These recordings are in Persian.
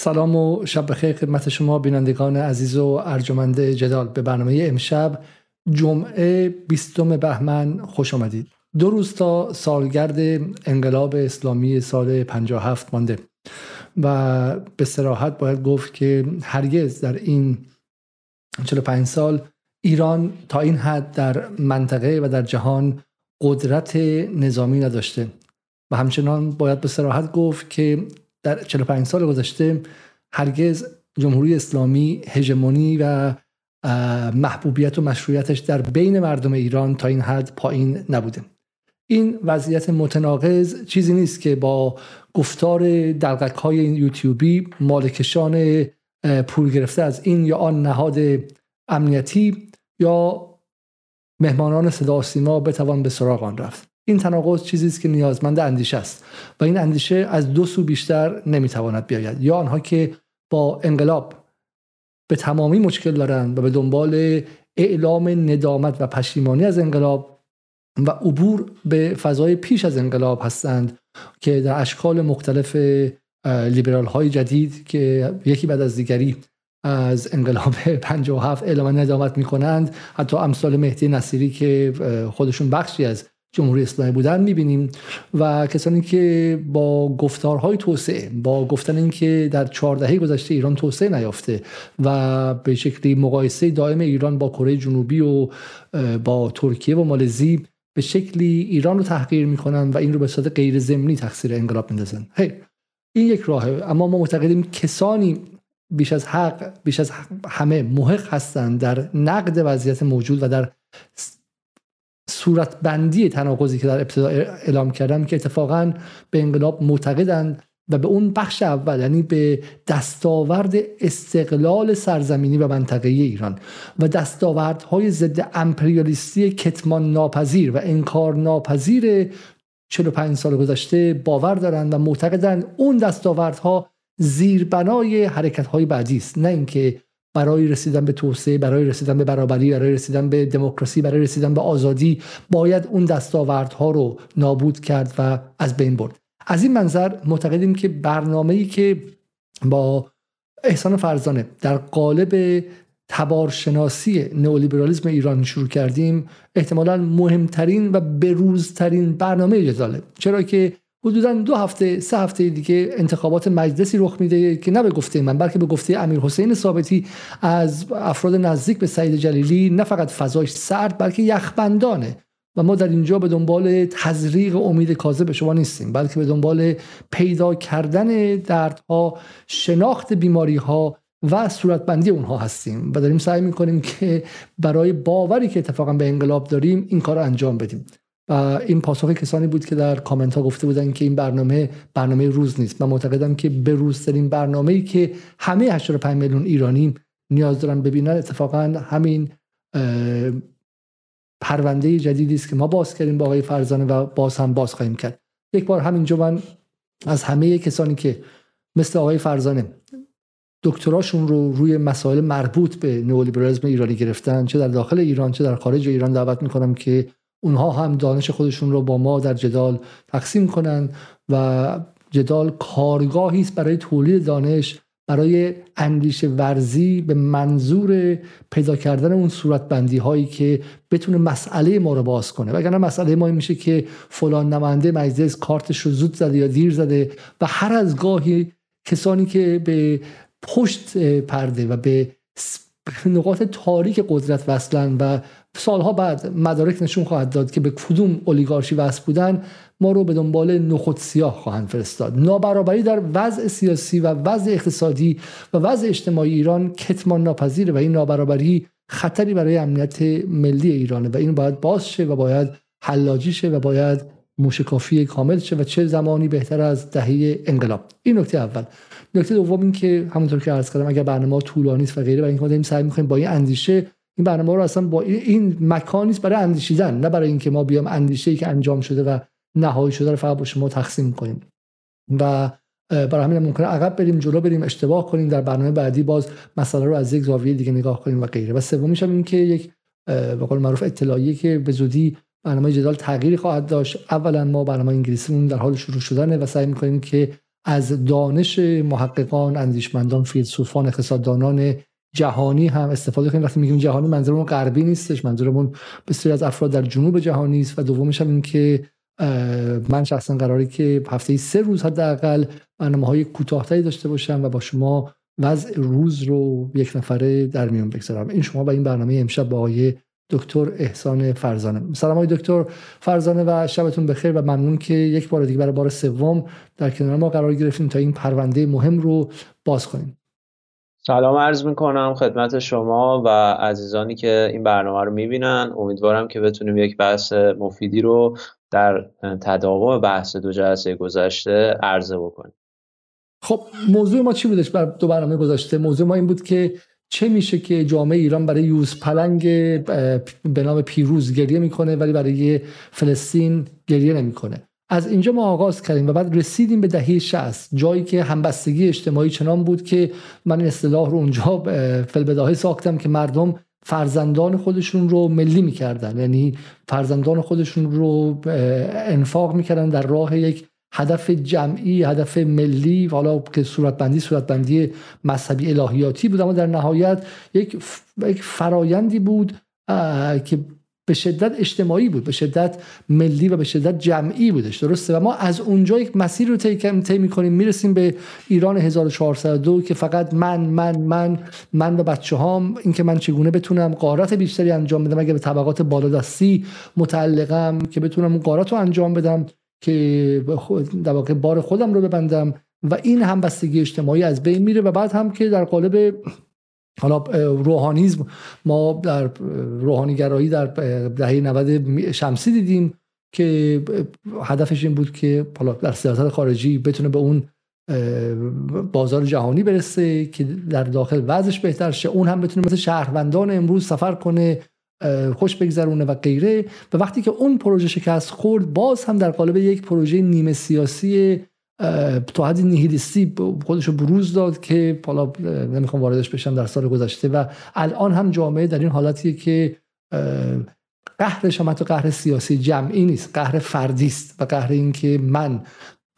سلام و شب بخیر خدمت شما بینندگان عزیز و ارجمند جدال. به برنامه امشب جمعه 20 بهمن خوش آمدید. دو روز تا سالگرد انقلاب اسلامی سال 57 مانده و به سراحت باید گفت که هرگز در این 45 سال ایران تا این حد در منطقه و در جهان قدرت نظامی نداشته. و همچنان باید به سراحت گفت که در 45 سال گذشته هرگز جمهوری اسلامی هژمونی و محبوبیت و مشروعیتش در بین مردم ایران تا این حد پایین نبوده. این وضعیت متناقض چیزی نیست که با گفتار دلقک های یوتیوبی مالکشان پول گرفته از این یا آن نهاد امنیتی یا مهمانان صدا سیما بتوان به سراغ آن رفت. این تناقض چیزی است که نیازمند اندیشه است و این اندیشه از دو سو بیشتر نمی‌تواند بیاید. یا آنها که با انقلاب به تمامی مشکل دارند و به دنبال اعلام ندامت و پشیمانی از انقلاب و عبور به فضای پیش از انقلاب هستند که در اشکال مختلف لیبرال های جدید که یکی بعد از دیگری از انقلاب 57 اعلام ندامت می کنند حتی امثال مهدی نصیری که خودشون بخشی از جمهوری اسلامی بودن می‌بینیم و کسانی که با گفتارهای توسعه با گفتن اینکه در چهار دهه گذشته ایران توسعه نیافته و به شکلی مقایسه دائم ایران با کره جنوبی و با ترکیه و مالزی به شکلی ایران رو تحقیر می‌کنن و این رو به صورت غیر ضمنی تقصیر انقلاب میندازن. هی این یک راهه. اما ما معتقدیم کسانی بیش از حق بیش از همه محق هستند در نقد وضعیت موجود و در صورتبندی تناقضی که در ابتدا اعلام کردم که اتفاقا به انقلاب معتقدند و به اون بخش اول یعنی به دستاورد استقلال سرزمینی و منطقه ایران و دستاوردهای ضد امپریالیستی کتمان ناپذیر و انکار ناپذیر 45 سال گذشته باور دارند و معتقدند اون دستاوردها زیربنای حرکت های بعدی است. نه اینکه برای رسیدن به توسعه برای رسیدن به برابری برای رسیدن به دموکراسی برای رسیدن به آزادی باید اون دستاوردها رو نابود کرد و از بین برد. از این منظر معتقدیم که برنامه‌ای که با احسان فرزانه در قالب تبارشناسی نئولیبرالیسم ایران شروع کردیم احتمالا مهمترین و بروزترین برنامه جداله. چرا که حدودا دو هفته سه هفته دیگه انتخابات مجلسی رخ میده که نه به گفته من بلکه به گفته امیر حسین ثابتی از افراد نزدیک به سعید جلیلی نه فقط فضاش سرد بلکه یخبندانه. و ما در اینجا به دنبال تزریق امید کاذب شما نیستیم بلکه به دنبال پیدا کردن دردها شناخت بیماری ها و صورتبندی اونها هستیم. و داریم سعی می‌کنیم که برای باوری که اتفاقا به انقلاب داریم این کار انجام بدیم. و این پاسخ کسانی بود که در کامنت ها گفته بودن که این برنامه برنامه روز نیست. من معتقدم که به روزترین برنامه ای که همه 85 میلیون ایرانی نیاز دارن ببینن اتفاقا همین پرونده جدیدی است که ما باز کردیم با آقای فرزانه و باز هم باز خواهیم کرد. یک بار همینجا من از همه کسانی که مثل آقای فرزانه دکتراشون رو روی مسائل مربوط به نئولیبرالیسم ایرانی گرفتن چه در داخل ایران چه در خارج ایران دعوت می‌کنم که اونها هم دانش خودشون رو با ما در جدال تقسیم کنن و جدال کارگاهی است برای تولید دانش برای اندیشه ورزی به منظور پیدا کردن اون صورت بندی هایی که بتونه مسئله ما رو باز کنه. وگرنه مسئله ما این میشه که فلان نماینده مجلس کارتش رو زود زده یا دیر زده و هر از گاهی کسانی که به پشت پرده و به نقاط تاریک قدرت وصلن و سالها بعد مدارک نشون خواهد داد که به کدوم اولیگارشی وصل بودن ما رو به دنبال نخود سیاه خواهند فرستاد. نابرابری در وضع سیاسی و وضع اقتصادی و وضع اجتماعی ایران کتمان ناپذیره و این نابرابری خطری برای امنیت ملی ایرانه و این باید باز شه و باید حلاجی شه و باید موشکافی کامل شه و چه زمانی بهتر از دهه انقلاب. این نکته اول. نکته دوم این که همونطور که عرض کردم اگر برنامه طولانی است و غیره و این سعی می‌کنیم با این اندیشه این برنامه رو اصلا با این مکانی است برای اندیشیدن نه برای اینکه ما بیام اندیشه‌ای که انجام شده و نهایی شده رو فقط با شما تقسیم کنیم. و برای همین ممکنه عقب بریم جلو بریم اشتباه کنیم در برنامه بعدی باز مسئله رو از یک زاویه دیگه نگاه کنیم و غیره. و سومیش هم این که یک به قول معروف اطلاعیه که به زودی برنامه جدال تغییری خواهد داشت. اولا ما برنامه انگلیسیمون در حال شروع شدنه و سعی می‌کنیم که از دانش محققان اندیشمندان فیلسوفان اقتصاددانان جهانی هم استفاده کنیم. وقتی میگیم جهانی منظورمون غربی نیستش. منظورمون بسیاری از افراد در جنوب جهانی است و دومش هم این که من شخصا قراری که هفته سه روز حداقل برنامه های کوتاهتری داشته باشم و با شما وضع روز رو یک نفره در میون بگذارم. این شما با این برنامه امشب با آقای دکتر احسان فرزانه. سلام های دکتر فرزانه و شبتون بخیر و ممنون که یک بار دیگه برای بار سوم در کنار ما قرار گرفتیم تا این پرونده مهم رو باز کنیم. سلام عرض می‌کنم خدمت شما و عزیزانی که این برنامه رو می‌بینن. امیدوارم که بتونیم یک بحث مفیدی رو در تداوم بحث دو جلسه گذشته عرضه بکنیم. خب موضوع ما چی بودش؟ بر دو برنامه گذاشته موضوع ما این بود که چه میشه که جامعه ایران برای یوز پلنگ به نام پیروز گریه می‌کنه ولی برای فلسطین گریه نمی‌کنه. از اینجا ما آغاز کردیم و بعد رسیدیم به دهه 60 جایی که همبستگی اجتماعی چنان بود که من اصطلاح رو اونجا فلبداهه ساختم که مردم فرزندان خودشون رو ملی می‌کردن. یعنی فرزندان خودشون رو انفاق می‌کردن در راه یک هدف جمعی هدف ملی حالا که صورتبندی صورتبندی مذهبی الهیاتی بود. اما در نهایت یک یک فرایندی بود که به شدت اجتماعی بود به شدت ملی و به شدت جمعی بودش درسته؟ و ما از اونجا یک مسیر رو طی می‌کنیم می‌رسیم به ایران 1402 که فقط من من من من و بچه هام این که من چگونه بتونم قارت بیشتری انجام بدم اگه به طبقات بالادستی متعلقم که بتونم اون قارت رو انجام بدم که در واقع بار خودم رو ببندم و این همبستگی اجتماعی از بین میره و بعد هم که در قالب حالا روحانیزم ما در روحانیگرایی در دهه 90 شمسی دیدیم که هدفش این بود که حالا در سیاست خارجی بتونه به اون بازار جهانی برسه که در داخل وضعش بهتر شه. اون هم بتونه مثل شهروندان امروز سفر کنه خوش بگذرونه و غیره. و وقتی که اون پروژه شکست خورد باز هم در قالب یک پروژه نیمه سیاسی تا حدی نیهیلیستی خودش رو بروز داد که حالا نمی‌خوام واردش بشم در سال گذشته و الان هم جامعه در این حالتیه که قهرش هم حتی قهر سیاسی جمعی نیست قهر فردی است و قهر این که من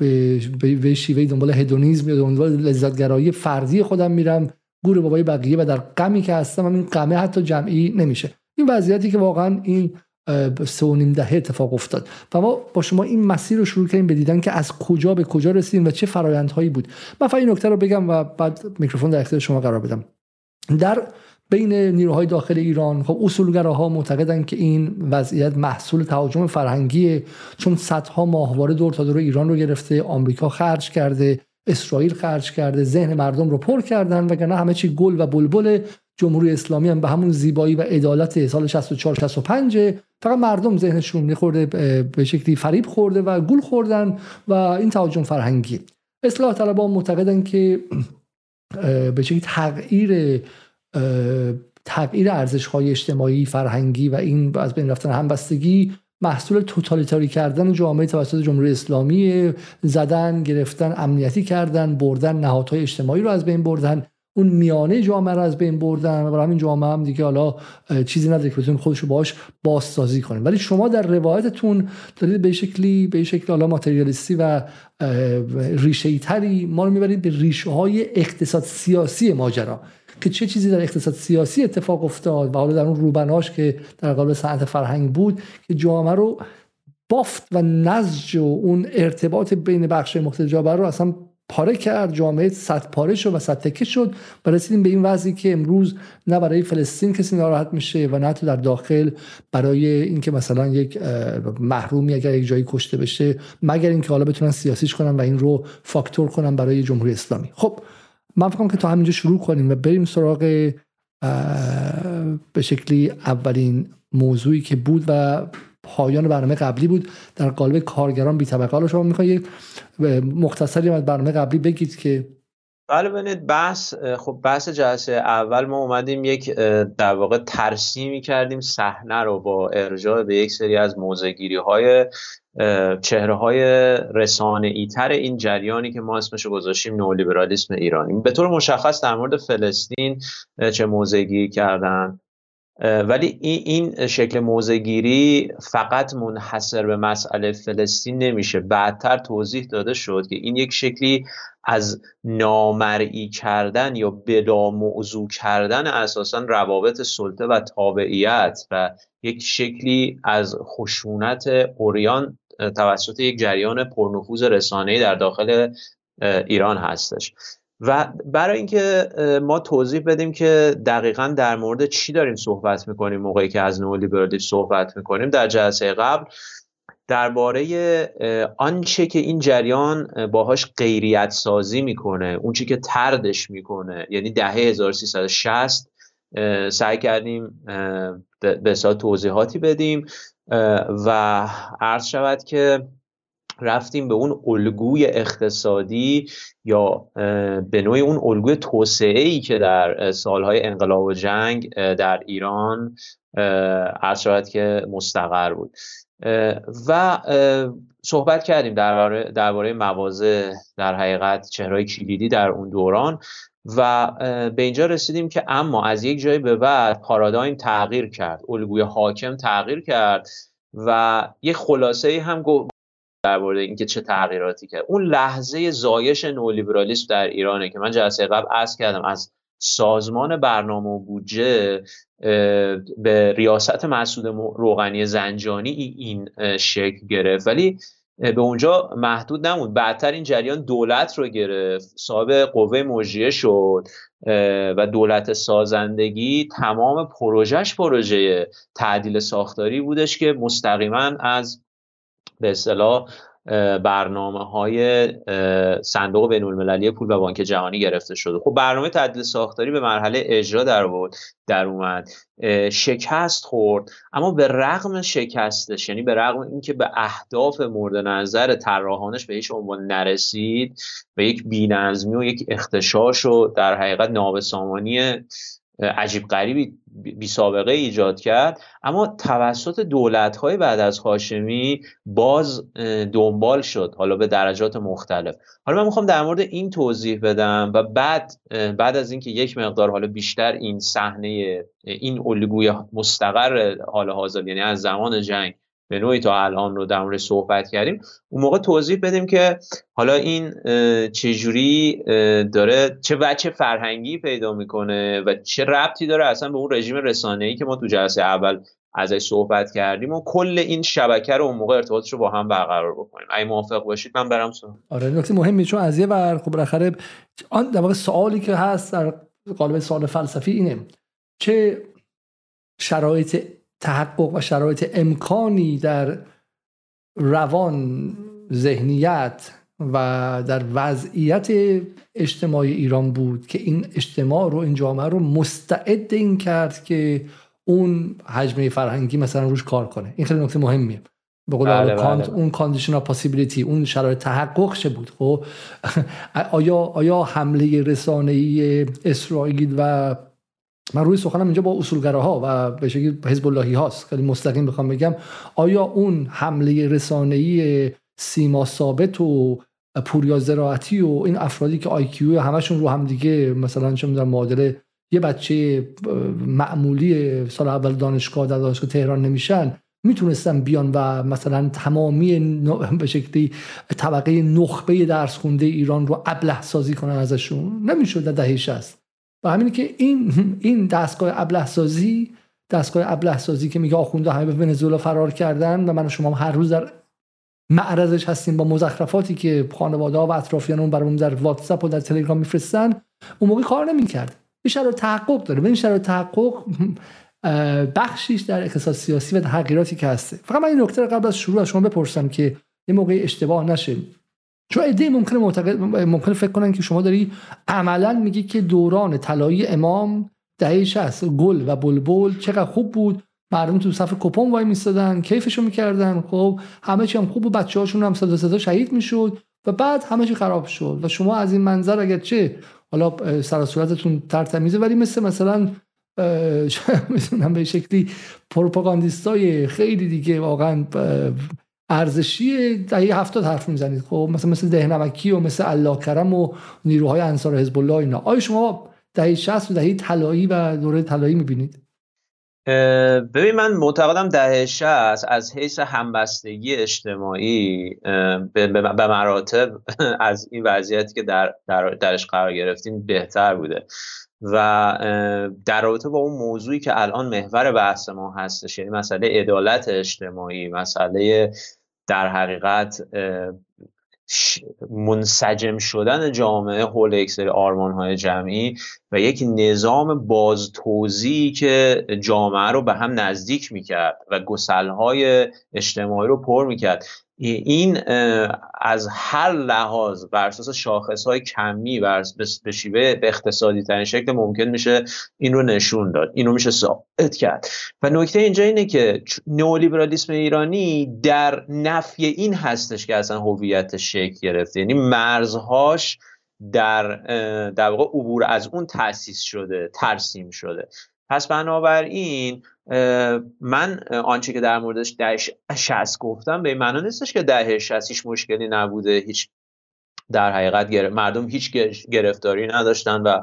به, شیوه دنبال هدونیزم یا دنبال لذتگرایی فردی خودم میرم گور بابای بقیه و در غمی که هستم این غمه حتی جمعی نمیشه. این وضعیتی که واقعا این سه و نیم دهه اتفاق افتاد. و ما با شما این مسیر رو شروع کردیم به دیدن که از کجا به کجا رسیدیم و چه فرایندهایی بود. من فقط این نکته رو بگم و بعد میکروفون در اختیار شما قرار بدم. در بین نیروهای داخل ایران خب اصولگراها معتقدن که این وضعیت محصول تهاجم فرهنگیه چون صدها ماهواره دور تا دور ایران رو گرفته آمریکا خرج کرده. اسرائیل خرج کرده ذهن مردم رو پر کردن وگرنه همه چی گل و بلبل جمهوری اسلامی هم به همون زیبایی و عدالت سال 64 65 فقط مردم ذهنشون میخورده به شکلی فریب خورده و گول خوردن و این تهاجم فرهنگی. اصلاح طلبان معتقدن که به شکلی تغییر تغییر ارزش های اجتماعی فرهنگی و این از بین رفتن همبستگی محصول توتالیتاری کردن جامعه توسط جمهوری اسلامی زدن گرفتن امنیتی کردن بردن نهادهای اجتماعی رو از بین بردن. اون میانه جامعه رو از بین بردن و برای همین جامعه هم دیگه حالا چیزی نداره که بتونیم خودش رو باش بازسازی کنیم. ولی شما در روایتتون دارید به شکلی به شکلی حالا ماتریالیستی و ریشه تری ما رو می‌برید به ریشه های اقتصاد سیاسی ماجرا. که چه چیزی در اقتصاد سیاسی اتفاق افتاد و حالا در اون روبناش که در قالب صنعت فرهنگ بود که جامعه رو بافت و نزج و اون ارتباط بین بخش مختلف جامعه رو اصلا پاره کرد. جامعه صد پاره شد و صد تکه شد و رسیدیم به این وضعی که امروز نه برای فلسطین کسی ناراحت میشه و نه تو در داخل برای اینکه مثلا یک محرومی اگر یک جایی کشته بشه مگر اینکه حالا بتونن سیاسیش کنن و این رو فاکتور کنن برای جمهوری اسلامی. خب من فکرم که تا همینجا شروع کنیم و بریم سراغ به شکلی اولین موضوعی که بود و پایان برنامه قبلی بود. در قالب کارگران بی طبقه. حالا شما می‌خواید مختصری از برنامه قبلی بگید که بله ببینید بحث خب بحث جلسه اول ما اومدیم یک در واقع ترسیمی کردیم صحنه رو با ارجاع به یک سری از موزگیری های چهره های رسانه ایتر این جریانی که ما اسمش گذاشتیم نولیبرالیسم ایرانی. به طور مشخص در مورد فلسطین چه موزگی کردن ولی این شکل موزگیری فقط منحصر به مسئله فلسطین نمیشه. بعدتر توضیح داده شد که این یک شکلی از نامرئی کردن یا بلا موضوع کردن اساسا روابط سلطه و تابعیت و یک شکلی از خشونت اوریان توسط یک جریان پرنفوذ رسانه‌ای در داخل ایران هستش. و برای اینکه ما توضیح بدیم که دقیقا در مورد چی داریم صحبت می‌کنیم موقعی که از نولیبرالیسم صحبت می‌کنیم. در جلسه قبل درباره آنچه که این جریان باهاش غیریت سازی می‌کنه اون چی که تردش می‌کنه یعنی دهه 1360 سعی کردیم به توضیحاتی بدیم و عرض شود که رفتیم به اون الگوی اقتصادی یا به نوعی اون الگوی توسعه ای که در سالهای انقلاب و جنگ در ایران شود که مستقر بود. و صحبت کردیم درباره درباره مواضع در حقیقت چهرهای کلیدی در اون دوران و به اینجا رسیدیم که اما از یک جایی به بعد پارادایم تغییر کرد الگوی حاکم تغییر کرد و یه خلاصه هم درباره اینکه چه تغییراتی کرد. اون لحظه زایش نولیبرالیسم در ایرانه که من جلسه قبل عرض کردم از سازمان برنامه و بودجه به ریاست مسعود روغنی زنجانی این شکل گرفت. ولی به اونجا محدود نموند بعدتر این جریان دولت رو گرفت. صاحب قوه مجریه شد و دولت سازندگی تمام پروژهش پروژه تعدیل ساختاری بودش که مستقیما از به اصطلاح برنامه های صندوق بین المللی پول و بانک جهانی گرفته شده. خب برنامه تعدیل ساختاری به مرحله اجرا در در اومد. شکست خورد. اما به رغم شکستش یعنی به رغم اینکه به اهداف مورد نظر طراحانش به هیچ عنوان نرسید و یک بینظمی و یک اختشاش و در حقیقت نابسامانی عجیب غریبی بی سابقه ایجاد کرد. اما توسط دولت های بعد از هاشمی باز دنبال شد حالا به درجات مختلف. حالا من می‌خوام در مورد این توضیح بدم و بعد بعد از اینکه یک مقدار حالا بیشتر این صحنه این الگوی مستقر حال حاضر یعنی از زمان جنگ به نوعی تا الان رو در مورد صحبت کردیم. اون موقع توضیح بدیم که حالا این چجوری داره چه وچه فرهنگی پیدا می‌کنه و چه ربطی داره اصلا به اون رژیم رسانه‌ای که ما تو جلسه اول ازش صحبت کردیم و کل این شبکه رو اون موقع ارتباطش رو با هم برقرار بکنیم. اگه موافق باشید من برم سو آره نکته مهمی چون از یه ور خب بالاخره آن در واقع سوالی که هست در قالب سوال فلسفی اینه چه شرایط تحقق و شرایط امکانی در روان ذهنیت و در وضعیت اجتماعی ایران بود که این اجتماع رو این جامعه رو مستعد این کرد که اون هجمه فرهنگی مثلا روش کار کنه. این خیلی نکته مهمیه. به قول بله کانت بله. اون condition possibility اون شرایط تحقق چه بود؟ خب آیا آیا حمله رسانه‌ای اسرائیل و من روی سخنم اینجا با اصولگراها و به شکلی حزب اللهی هاست. خیلی مستقیم بخوام بگم آیا اون حمله رسانه‌ای سیما ثابت و پوریا زراعتی و این افرادی که IQ همشون رو هم دیگه مثلا چه می‌دونم معادل یه بچه معمولی سال اول دانشگاه در دانشگاه تهران نمیشن می‌تونستن بیان و مثلا تمامی به شکلی طبقه نخبه درس خونده ایران رو ابله سازی کنن ازشون؟ نمی‌شد در دهه 60 و همین که این این دستگاه ابله سازی دستگاه ابله سازی که میگه آخونده همه به ونزوئلا فرار کردن و من و شما هر روز در معرضش هستیم با مزخرفاتی که خانواده ها و اطرافیان برامون در واتساپ و در تلگرام میفرستن اون موقع کار نمی‌کرد. این شرایط تحقق داره. این شرایط تحقق بخشیش در اقتصاد سیاسی و تغییراتی که هسته. فقط من این نکته قبل از شروع از شما بپرسم که یه موقع اشتباه نشه. چون ایده ممکنه معتقد ممکنه فکر کنن که شما داری عملا میگی که دوران طلایی امام دهه 60 گل و بلبل چقدر خوب بود. مردم تو صف کپون وای میستادن کیفشو می‌کردن. خب همه چی هم خوب و بچه هاشون هم صدا صدا شهید می‌شد و بعد همه چی خراب شد. و شما از این منظر اگر چه حالا سر صورتتون ترتمیزه ولی مثل مثلا می‌تونم به شکلی پروپاگاندیستای خیلی دیگه واقعا ارزشی دهه هفتاد حرف می‌زنید. خب مثلا مثل دهنمکی و مثل الله کرم و نیروهای انصار حزب الله اینا. آیا شما دهه 60 و دهه طلایی و دوره طلایی می‌بینید؟ ببین من معتقدم دهه 60 از حیث همبستگی اجتماعی به مراتب از این وضعیتی که در درش قرار گرفتیم بهتر بوده. و در رابطه با اون موضوعی که الان محور بحث ما هستش یعنی مسئله عدالت اجتماعی مسئله در حقیقت منسجم شدن جامعه حول یک سری آرمان های جمعی و یک نظام بازتوزی که جامعه رو به هم نزدیک می‌کرد و گسل های اجتماعی رو پر می‌کرد. این از هر لحاظ بر اساس شاخص های کمی به شیوه به اقتصادی ترین شکل ممکن میشه این رو نشون داد. این رو میشه ثابت کرد. و نکته اینجا اینه که نئولیبرالیسم ایرانی در نفی این هستش که اصلا هویت شکل گرفته. یعنی مرزهاش در در واقع عبور از اون تاسیس شده ترسیم شده. پس بنابراین من آنچه که در موردش دهه 60 گفتم به این معنا نیستش که دهه 60 هیچ مشکلی نبوده هیچ در حقیقت مردم هیچ گرفتاری نداشتن و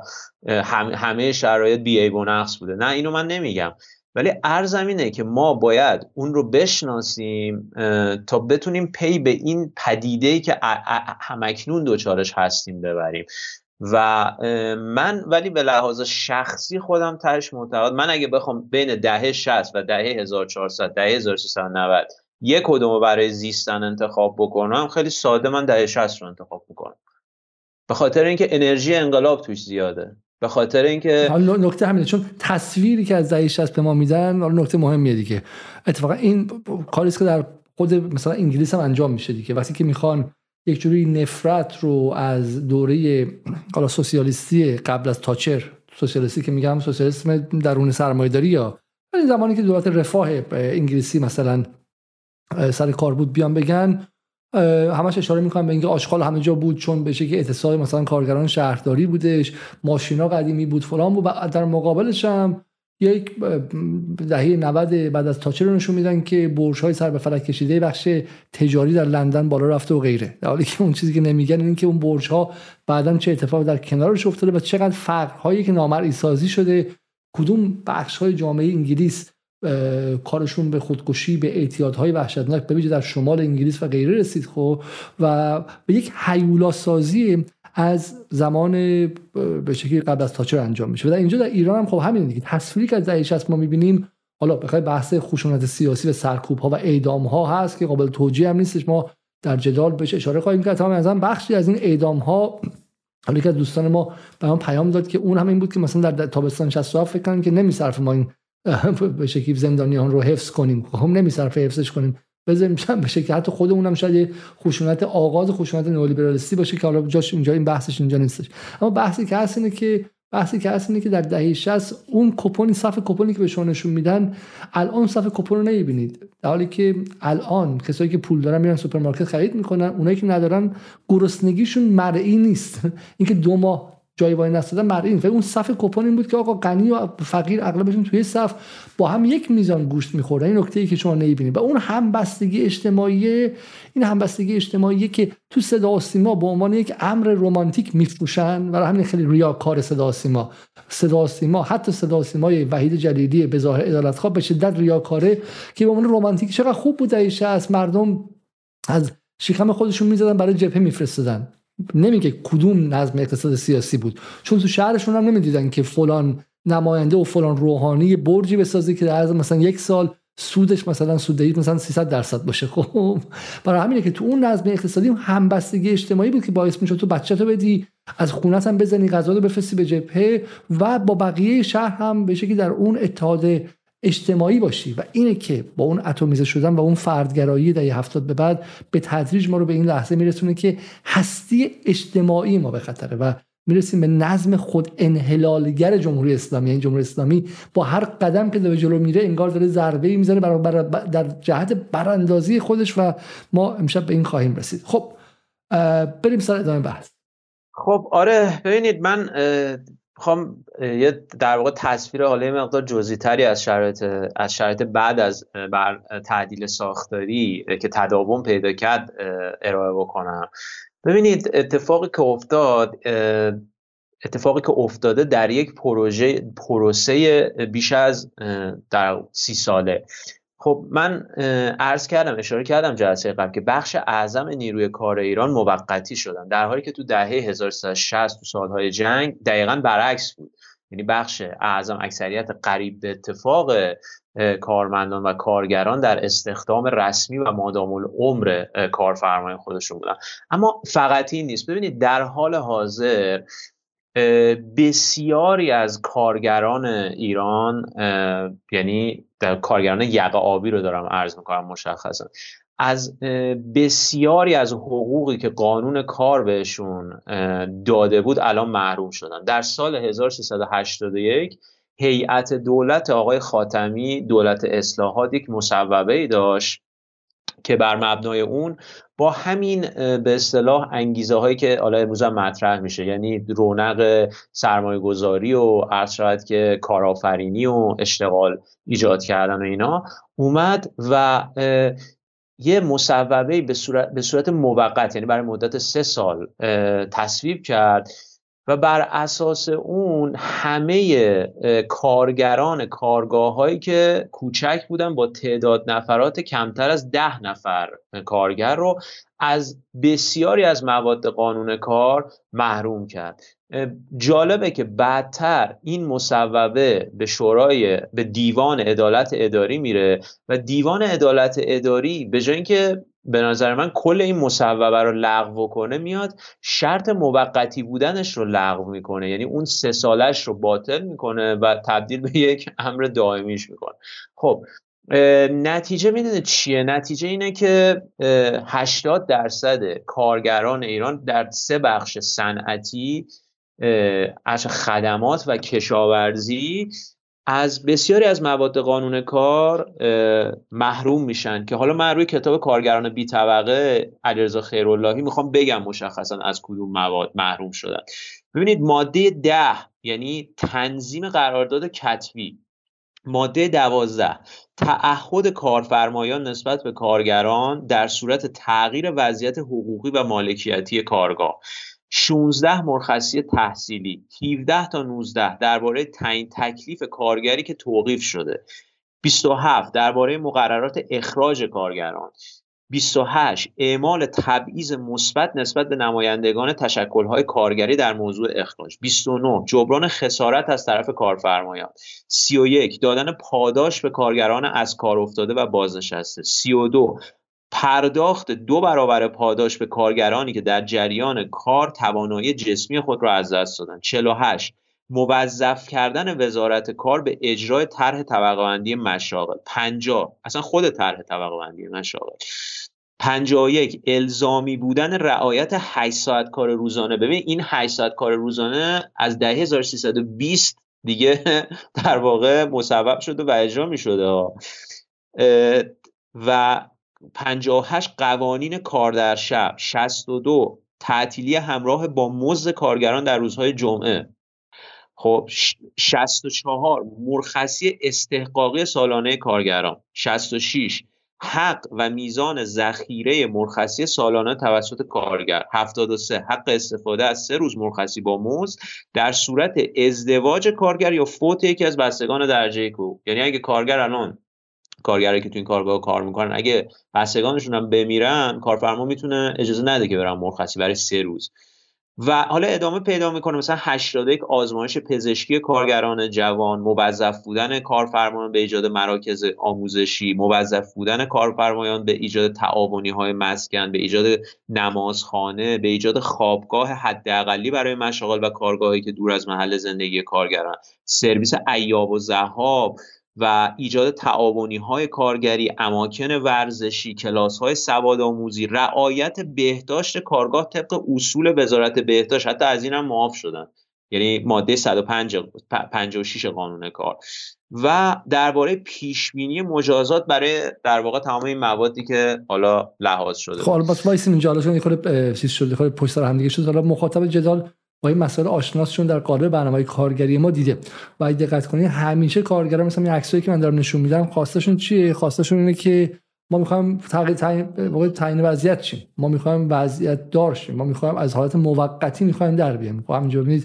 همه شرایط بیعیب و نقص بوده. نه اینو من نمیگم. ولی ارزم اینه که ما باید اون رو بشناسیم تا بتونیم پی به این پدیده که همکنون دوچارش هستیم ببریم. و من ولی به لحاظ شخصی خودم ترش معتقد من اگه بخوام بین دهه 60 و دهه 1400 دهه 1390 یک کدوم برای زیستن انتخاب بکنم خیلی ساده من دهه 60 رو انتخاب می‌کنم. به خاطر اینکه انرژی انقلاب توش زیاده. به خاطر اینکه نکته همینه چون تصویری که از دهه 60 به ما میدن حالا نکته مهمیه دیگه. اتفاقا این کاری که در خود مثلا انگلیس هم انجام میشه دیگه. وقتی که می‌خوان یک جوری نفرت رو از دوره حالا سوسیالیستی قبل از تاچر سوسیالیستی که میگم سوسیالیسم درون سرمایه‌داری یا این زمانی که دولت رفاه انگلیسی مثلا سر کار بود بیان بگن همش اشاره می‌کنم به اینکه آشغال همه جا بود چون به شکل اتصال مثلا کارگران شهرداری بودش ماشینا قدیمی بود فلان بود و در مقابلش هم یک دهه 90 بعد از تاچر رو نشون میدن که برج های سر به فلک کشیده بخش تجاری در لندن بالا رفته و غیره. در حالی که اون چیزی که نمیگن این که اون برج ها بعدا چه اتفاق در کنارش افتاده و چقدر هایی که نامرئی سازی شده کدوم بخش های جامعه انگلیس کارشون به خودکشی به اعتیادهای وحشتناک به در شمال انگلیس و غیره رسید خب؟ و به یک حیولا سازی از زمان به شکلی قبل از تاچر انجام میشه. و در اینجا در ایران هم خب همین دیگه. تصویری که از دهه 60 ما می‌بینیم حالا بخوای بحث خشونت سیاسی و سرکوب ها و اعدام ها هست که قابل توجیه هم نیستش. ما در جدال بهش اشاره خواهیم کرد. تمام از بخشی از این اعدام ها حالا که دوستان ما به من پیام داد که اون هم این بود که مثلا در تابستان 67 فکر کنن که نمیصرف ما این به شکلی زندانیان رو حفظ کنیم. خب نمیصرف حفظش کنیم. بذاریم به شکل. حتی خودمونم شاید خشونت آغاز خشونت نئولیبرالیستی باشه که حالا جاش اینجا این بحثش اینجا نیستش. اما بحثی که هست اینه که بحثی که هست اینه که در دهه 60 اون کپونی صف کپونی که به شما نشون میدن الان صف کپون رو نمی‌بینید. در حالی که الان کسایی که پول دارن میرن سوپرمارکت خرید می‌کنن اونایی که ندارن گرسنگیشون مرئی نیست. اینکه دو ماه جای وای نستادن مرئی اون صف کپون این بود که آقا غنی و فقیر اغلبشون توی صف با هم یک میزان گوشت میخوردن. این نکته ای که شما نمی‌بینید و اون همبستگی اجتماعی این همبستگی اجتماعی که تو صدا سیما به عنوان یک امر رمانتیک میفروشن. و همین خیلی ریاکار صدا سیما. صدا سیما حتی صدا وحید جلیلی به ظاهر عدالتخواه به شدت ریاکاره که به عنوان رمانتیک چقدر خوب بود از مردم از شیخم خودشون می‌زدن برای جبهه میفرستادن. نمیگه کدوم نظم اقتصاد سیاسی بود. چون تو شهرشون هم نمی‌دیدن که فلان نماینده و فلان روحانی برجی بسازی که در مثلا یک سال سودش مثلا سوددهی مثلا 300 درصد باشه. خب برای همینه که تو اون نظم اقتصادی همبستگی اجتماعی بود که باعث می‌شد تو بچه تو بدی از خونت هم بزنی غذا رو بفرستی به جبهه و با بقیه شهر هم به شکلی در اون اتحاد اجتماعی باشی و اینه که با اون اتمیزه شدن و اون فردگرایی در هفتاد به بعد به تدریج ما رو به این لحظه میرسونه که هستی اجتماعی ما به خطره و می‌رسیم به نظم خود انحلالگر جمهوری اسلامی. یعنی جمهوری اسلامی با هر قدم که به جلو میره انگار داره ضربه ای می‌زنه برای در جهت براندازی خودش و ما امشب به این خواهیم رسید. خب بریم سر ادامه بحث. خب آره ببینید من می‌خوام یه در واقع تصویر حالا مقدار جزئی تری از شرایط از شرایط بعد از بر تعدیل ساختاری که تداوم پیدا کرد ارائه بکنم. ببینید اتفاقی که افتاد اتفاقی که افتاده در یک پروژه پروسه بیش از در سی ساله. خب من عرض کردم اشاره کردم جلسه قبل که بخش اعظم نیروی کار ایران موقتی شدن. در حالی که تو دهه 1360 تو سالهای جنگ دقیقا برعکس بود. یعنی بخش اعظم اکثریت قریب به اتفاق کارمندان و کارگران در استخدام رسمی و مادام العمر کارفرمای خودشون بودن. اما فقط این نیست. ببینید در حال حاضر بسیاری از کارگران ایران یعنی در کارگران یقه آبی رو دارم عرض می‌کنم مشخصا. از بسیاری از حقوقی که قانون کار بهشون داده بود الان محروم شدن. در سال 1381 هیئت دولت آقای خاتمی دولت اصلاحات یک مصوبه ای داشت که بر مبنای اون با همین به اصطلاح انگیزه هایی که حالا امروز مطرح میشه. یعنی رونق سرمایه گذاری و عرض که کارآفرینی و اشتغال ایجاد کردن و اینا اومد و یه مصوبه به صورت, به صورت موقت یعنی برای مدت سه سال تصویب کرد و بر اساس اون همه کارگران کارگاه هایی که کوچک بودن با تعداد نفرات کمتر از ده نفر کارگر رو از بسیاری از مواد قانون کار محروم کرد. جالبه که بعدتر این مصوبه به شورای به دیوان عدالت اداری میره و دیوان عدالت اداری به جای اینکه به نظر من کل این مصوبه رو لغو کنه میاد شرط موقتی بودنش رو لغو می‌کنه. یعنی اون سه سالش رو باطل می‌کنه و تبدیل به یک امر دائمیش می‌کنه. خب نتیجه می‌دونه چیه؟ نتیجه اینه که 80 درصد کارگران ایران در سه بخش صنعتی از خدمات و کشاورزی از بسیاری از مواد قانون کار محروم میشن که حالا من روی کتاب کارگران بی طبقه علیرضا خیراللهی می‌خوام بگم مشخصا از کدوم مواد محروم شدن. ببینید ماده ده یعنی تنظیم قرارداد کتبی. ماده دوازده تعهد کارفرمایان نسبت به کارگران در صورت تغییر وضعیت حقوقی و مالکیتی کارگاه. 16 مرخصی تحصیلی 17 تا 19 درباره تعیین تکلیف کارگری که توقیف شده. 27 درباره مقررات اخراج کارگران. 28 اعمال تبعیض مثبت نسبت به نمایندگان تشکل‌های کارگری در موضوع اخراج. 29 جبران خسارت از طرف کارفرمایان. 31 دادن پاداش به کارگران از کار افتاده و بازنشسته. 32 پرداخت دو برابر پاداش به کارگرانی که در جریان کار توانایی جسمی خود را از دست دادند. 48 موظف کردن وزارت کار به اجرای طرح طبقه بندی مشاغل. 50 اصلا خود طرح طبقه بندی مشاغل 51 الزامی بودن رعایت 8 ساعت کار روزانه. ببین این 8 ساعت کار روزانه از دهه 1320 دیگه در واقع مصوب شده و اجرا می شده و 58 قوانین کار در شب 62 تعطیلی همراه با مزد کارگران در روزهای جمعه. خب 64 مرخصی استحقاقی سالانه کارگران. 66 حق و میزان ذخیره مرخصی سالانه توسط کارگر. 73 حق استفاده از سه روز مرخصی با مزد در صورت ازدواج کارگر یا فوت یکی از بستگان درجه کو. یعنی اگه کارگر الان کارگرایی که تو این کارگاه کار می‌کنن. اگه بستگانشون هم بمیرن کارفرما می‌تونه اجازه نده که برن مرخصی برای سه روز. و حالا ادامه پیدا می‌کنه مثلا 81 آزمایش پزشکی کارگران جوان موظف بودن کارفرمایان به ایجاد مراکز آموزشی موظف بودن کارفرمایان به ایجاد تعاونی های مسکن به ایجاد نمازخانه به ایجاد خوابگاه حداقلی برای مشاغل و کارگاهی که دور از محل زندگی کارگران. سرویس ایاب و ذهاب و ایجاد تعاونی های کارگری اماکن ورزشی کلاس های سواد آموزی رعایت بهداشت کارگاه طبق اصول وزارت بهداشت. حتی از این هم معاف شدن. یعنی ماده 156 قانون کار. و درباره پیش بینی مجازات برای در واقع تمام این موادی که حالا لحاظ شده. خب بس وایسیم اینجا حالا یه خورده چیز شده خورده پشت سر هم دیگه شد. حالا مخاطب جدال با این مسائل آشناسشون در قالب برنامه کارگری ما دیده. و دقت کنید همیشه کارگرا مثلا این عکسایی که من دارم نشون میدم خواستشون چیه؟ خواستشون اینه که ما می‌خوایم تغییر تعیین تعیین وضعیت چیم ما می‌خوایم وضعیت دار شیم. ما می‌خوایم از حالت موقتی می‌خوایم در بیایم. خب همینجوری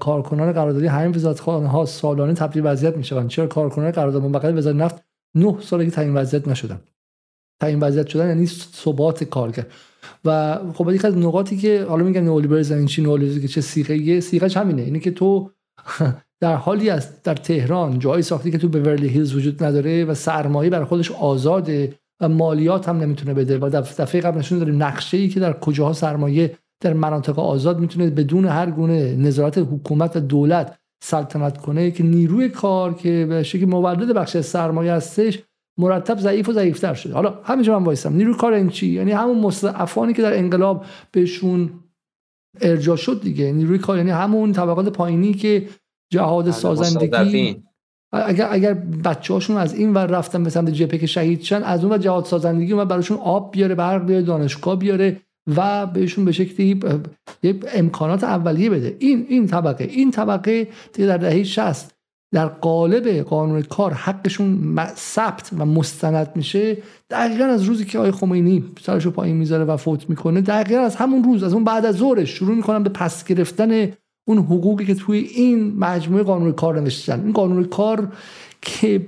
کارکنان قراردادی همین وزارتخانه ها سالانه تبدیل وضعیت می‌شوند. چرا کارکنان قرارداد منبقل وزارت نفت نه ساله که تعیین وضعیت نشدن؟ تعیین وضعیت شدن یعنی ثبات کارگر. و خب یکی از نقاطی که حالا میگن نئولیبرالیسم این چی که چه سیغه سیغش همینه اینه که تو در حالی است در تهران جایی ساختی که تو بورلی هیلز وجود نداره و سرمایه بر خودش آزاده و مالیات هم نمی‌تونه بده و دفعه قبل نشون داریم نقشه ای که در کجاها سرمایه در مناطق آزاد می‌تونه بدون هر گونه نظارت حکومت و دولت سلطنت کنه که نیروی کار که به شکلی مولد بخش سرمایه هستش مرتب ضعیف و ضعیفتر شده. حالا همینجا من وایسم نیروی کار این چی؟ یعنی همون مستضعفانی که در انقلاب بهشون ارجا شد دیگه. نیروی کار یعنی همون طبقات پایینی که جهاد بله، سازندگی اگر اگر بچه هاشون از این ور رفتن به سمت جپه که شهید شن از اون و جهاد سازندگی و براشون آب بیاره برق بیاره دانشگاه بیاره و بهشون به شکلی امکانات اولیه بده. این این طبقه این طبقه در دهه 60 در قالب قانون کار حقشون ثبت و مستند میشه دقیقا از روزی که آقای خمینی سرشو پایین می‌ذاره و فوت می‌کنه دقیقا از همون روز از اون بعد از ظهرش شروع می‌کنن به پس گرفتن اون حقوقی که توی این مجموعه قانون کار نوشتن. این قانون کار که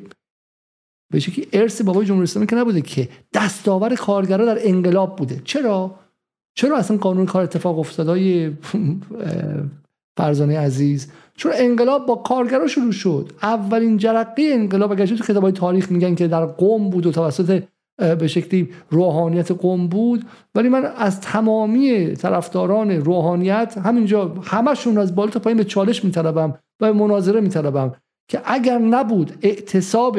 به شکلی ارث بابای جمهوری اسلامی که نبوده که دستاور کارگرا در انقلاب بوده. چرا؟ چرا اصلا قانون کار اتفاق افتادای فرزانه عزیز چون انقلاب با کارگرا شروع شد. اولین جرقه انقلاب اگر تو کتابای تاریخ میگن که در قوم بود و توسط به شکلی روحانیت قوم بود ولی من از تمامی طرفداران روحانیت همینجا همشون از بالا تا پایین به چالش میطلبم و به مناظره میطلبم که اگر نبود اعتصاب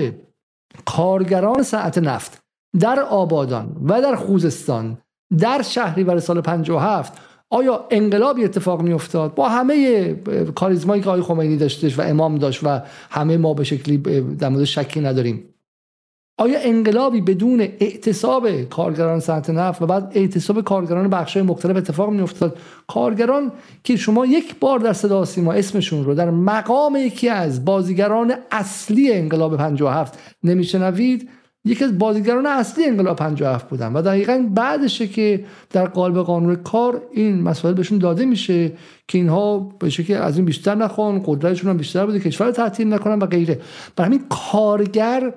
کارگران ساعت نفت در آبادان و در خوزستان در شهری سال 57 آیا انقلابی اتفاق می افتاد با همه کاریزمایی که آقای خمینی داشتش و امام داشت و همه ما به شکلی در مورد شکی نداریم. آیا انقلابی بدون اعتصاب کارگران صنعت نفت و بعد اعتصاب کارگران بخشای مختلف اتفاق می افتاد کارگران که شما یک بار در صدا سیما اسمشون رو در مقام یکی از بازیگران اصلی انقلاب 57 نمیشنوید یکی از بازیگران اصلی انقلاب 57 بودن و دقیقا بعدشه که در قالب قانون کار این مسائل بهشون داده میشه که اینها به شکل از این بیشتر نخوان قدرتشون هم بیشتر بوده کشور تعطیل نکنن و غیره. برای همین کارگر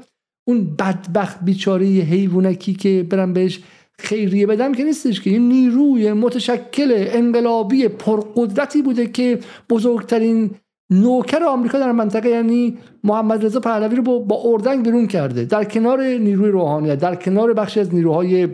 اون بدبخت بیچاره حیوانکی که برم بهش خیریه بدم که نیستش که این نیروی متشکل انقلابی پرقدرتی بوده که بزرگترین نوکر آمریکا در منطقه یعنی محمد رضا پهلوی رو با اردنگ بیرون کرده. در کنار نیروی روحانیت در کنار بخشی از نیروهای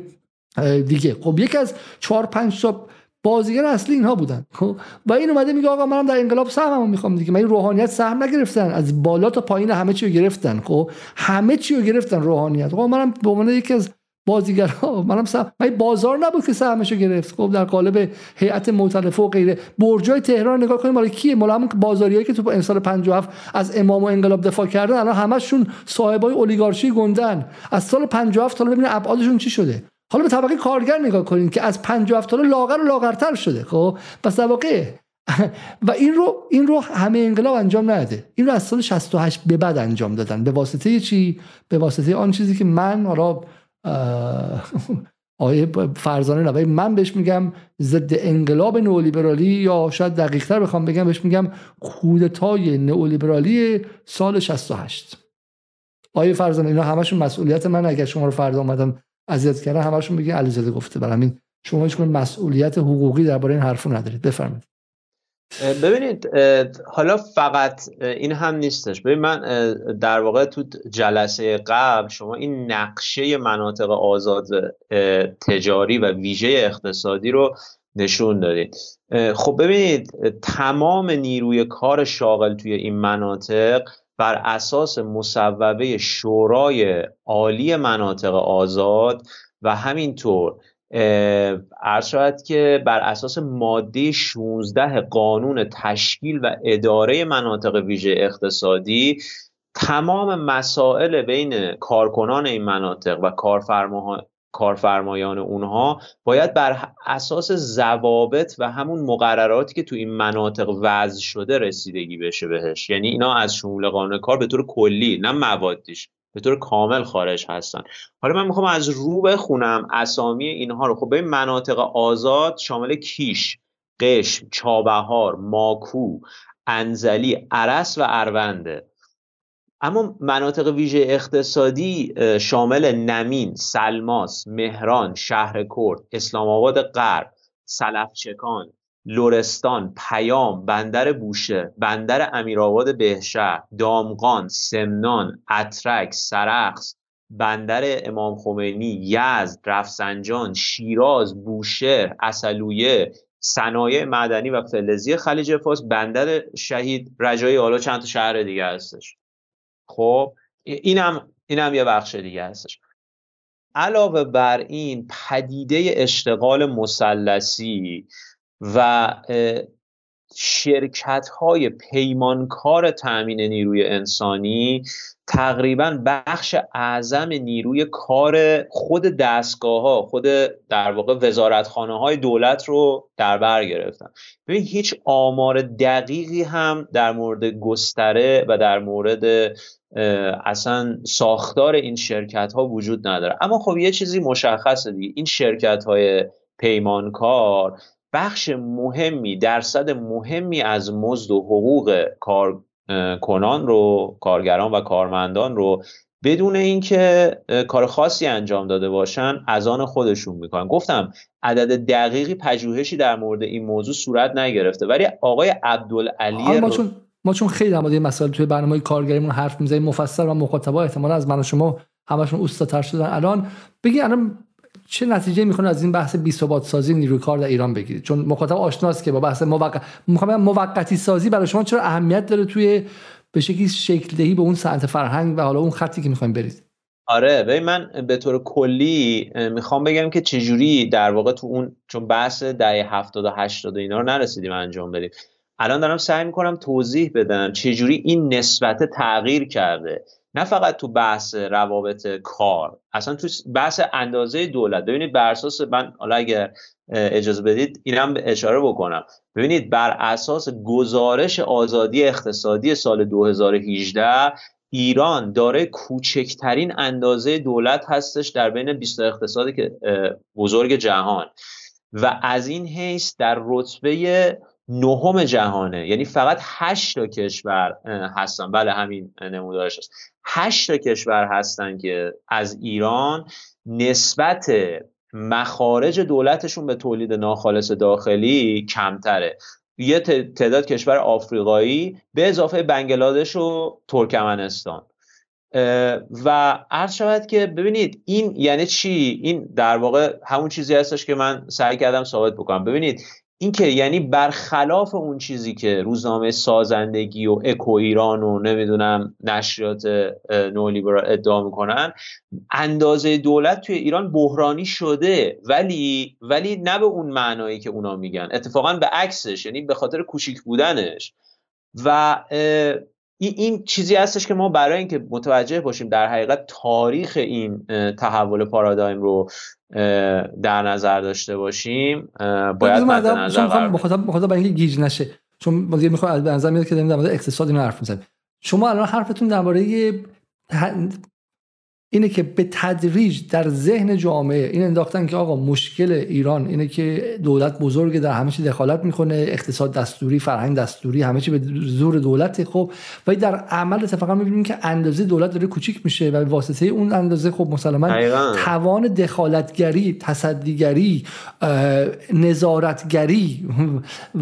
دیگه. خب یکی از چهار پنج تا بازیگر اصلی اینها بودن. خب و این اومده میگه آقا منم در انقلاب سهممو می‌خوام دیگه. من این روحانیت سهم نگرفتن. از بالا تا پایین همه چی رو گرفتن. خب همه چی رو گرفتن روحانیت. خب منم به عنوان یکی از بازیگرا منم سهم من بازار نبود که سهمشو گرفت. خب در قالب هیئت مؤتلفه و غیره. برجای تهران نگاه کنیم مال کیه؟ مال همون بازاریایی که تو امسال 57 از امام و انقلاب دفاع کردن. الان همشون صاحبای اولیگارشی گندن از سال 57 تا ببینید ابعادشون چی شده. حالا به طبقه کارگر نگاه کنید که از 57 تا لاغر و لاغرتر شده. خب پس واقع و این رو این رو همه انقلاب انجام نده این رو از سال 68 به بعد انجام دادن. به واسطه چی؟ به واسطه آن چیزی که من حالا آیه فرزانه نه. من بهش میگم ضد انقلاب نئولیبرالی یا شاید دقیقتر بخوام بگم بهش میگم کودتای نئولیبرالی سال 68 آیه فرزانه اینا همشون مسئولیت من اگر شما رو فردا اومدم اذیت کردن همشون بگی علیزاده گفته. برای همین شما هیچ مسئولیت حقوقی درباره این حرفو ندارید. بفرمایید. ببینید حالا فقط این هم نیستش. ببین من در واقع تو جلسه قبل شما این نقشه مناطق آزاد تجاری و ویژه اقتصادی رو نشون دادید. خب ببینید تمام نیروی کار شاغل توی این مناطق بر اساس مصوبه شورای عالی مناطق آزاد و همینطور عرض شود که بر اساس ماده 16 قانون تشکیل و اداره مناطق ویژه اقتصادی تمام مسائل بین کارکنان این مناطق و کارفرمایان اونها باید بر اساس ضوابط و همون مقرراتی که تو این مناطق وضع شده رسیدگی بشه بهش. یعنی اینا از شمول قانون کار به طور کلی نه موادیش. به طور کامل خارج هستن. حالا من می‌خوام از رو بخونم اسامی اینها رو. خب به مناطق آزاد شامل کیش قشم چابهار ماکو انزلی عرس و ارونده اما مناطق ویژه اقتصادی شامل نمین، سلماس، مهران، شهر کرد، اسلام آباد غرب، سلفچکان، لورستان، پیام، بندر بوشه، بندر امیرآباد بهشهر، دامغان، سمنان، اترک، سرخس، بندر امام خمینی، یزد، رفسنجان، شیراز، بوشهر، اصلویه، صنایع معدنی و فلزی خلیج فارس، بندر شهید رجایی حالا چند تا شهر دیگه هستش. خب اینم اینم یه بخش دیگه هستش. علاوه بر این پدیده اشتغال مسلسی و شرکت های پیمانکار تأمین نیروی انسانی تقریبا بخش اعظم نیروی کار خود دستگاه ها خود در واقع وزارتخانه های دولت رو در بر گرفتن. ببین هیچ آمار دقیقی هم در مورد گستره و در مورد اصلا ساختار این شرکت ها وجود نداره. اما خب یه چیزی مشخصه دیگه. این شرکت های پیمانکار بخش مهمی درصد مهمی از مزد و حقوق کارکنان رو کارگران و کارمندان رو بدون اینکه کار خاصی انجام داده باشن از آن خودشون می‌کنن. گفتم عدد دقیقی پژوهشی در مورد این موضوع صورت نگرفته. ولی آقای عبدالعلی ما چون ما چون خیلی در مورد مسائل توی برنامه کارگریمون حرف می‌زنیم مفصل و مخاطبا احتمالا از من و شما همشون اوستاتر شدن. الان بگی الان چه نتیجه می‌خونه از این بحث بی ثبات سازی نیروی کار در ایران بگیرید؟ چون مخاطب آشناست که با بحث موقت موقتی سازی برای شما چرا اهمیت داره توی به شکلی شکل دهی به اون سنت فرهنگ و حالا اون خطی که می‌خوایم برید؟ آره ببین من به طور کلی می‌خوام بگم که چجوری در واقع تو اون چون بحث دهه 70 و 80 اینا رو نرسیدیم انجام بدیم. الان دارم سعی می‌کنم توضیح بدم چجوری این نسبت تغییر کرده. نه فقط تو بحث روابط کار اصلا تو بحث اندازه دولت. ببینید بر اساس من حالا اگر اجازه بدید اینم اشاره بکنم. ببینید بر اساس گزارش آزادی اقتصادی سال 2018 ایران داره کوچکترین اندازه دولت هستش در بین 20 اقتصادی که بزرگ جهان. و از این حیث در رتبه نهم جهانه. یعنی فقط هشت تا کشور هستن. بله همین نمودارش هست. هشت تا کشور هستن که از ایران نسبت مخارج دولتشون به تولید ناخالص داخلی کمتره. یه تعداد کشور آفریقایی به اضافه بنگلادش و ترکمنستان. و عرض شود که ببینید این یعنی چی؟ این در واقع همون چیزی هستش که من سعی کردم ثابت بکنم. ببینید اینکه یعنی برخلاف اون چیزی که روزنامه سازندگی و اکو ایران و نمی‌دونم نشریات نولیبرال ادعا می‌کنن اندازه دولت توی ایران بحرانی شده ولی ولی نه به اون معنایی که اونا میگن. اتفاقا به عکسش یعنی به خاطر کوچیک بودنش. و این چیزی هستش که ما برای اینکه متوجه باشیم در حقیقت تاریخ این تحول پارادایم رو در نظر داشته باشیم باید مد نظر قرار مخاطب برای اینکه گیج نشه چون دیگه می‌خوام از نظر میاد که در مورد اقتصاد اینو حرف می‌زنیم. شما الان حرفتون درباره اینه که به تدریج در ذهن جامعه این انداختن که آقا مشکل ایران اینه که دولت بزرگ در همه چی دخالت می‌کنه اقتصاد دستوری فرهنگ دستوری همه چی به زور دولت خب. و در عمل اتفاقا می‌بینیم که اندازه دولت داره کوچیک میشه و به واسطه اون اندازه خب مسلما توان دخالتگری تصدیگری نظارتگری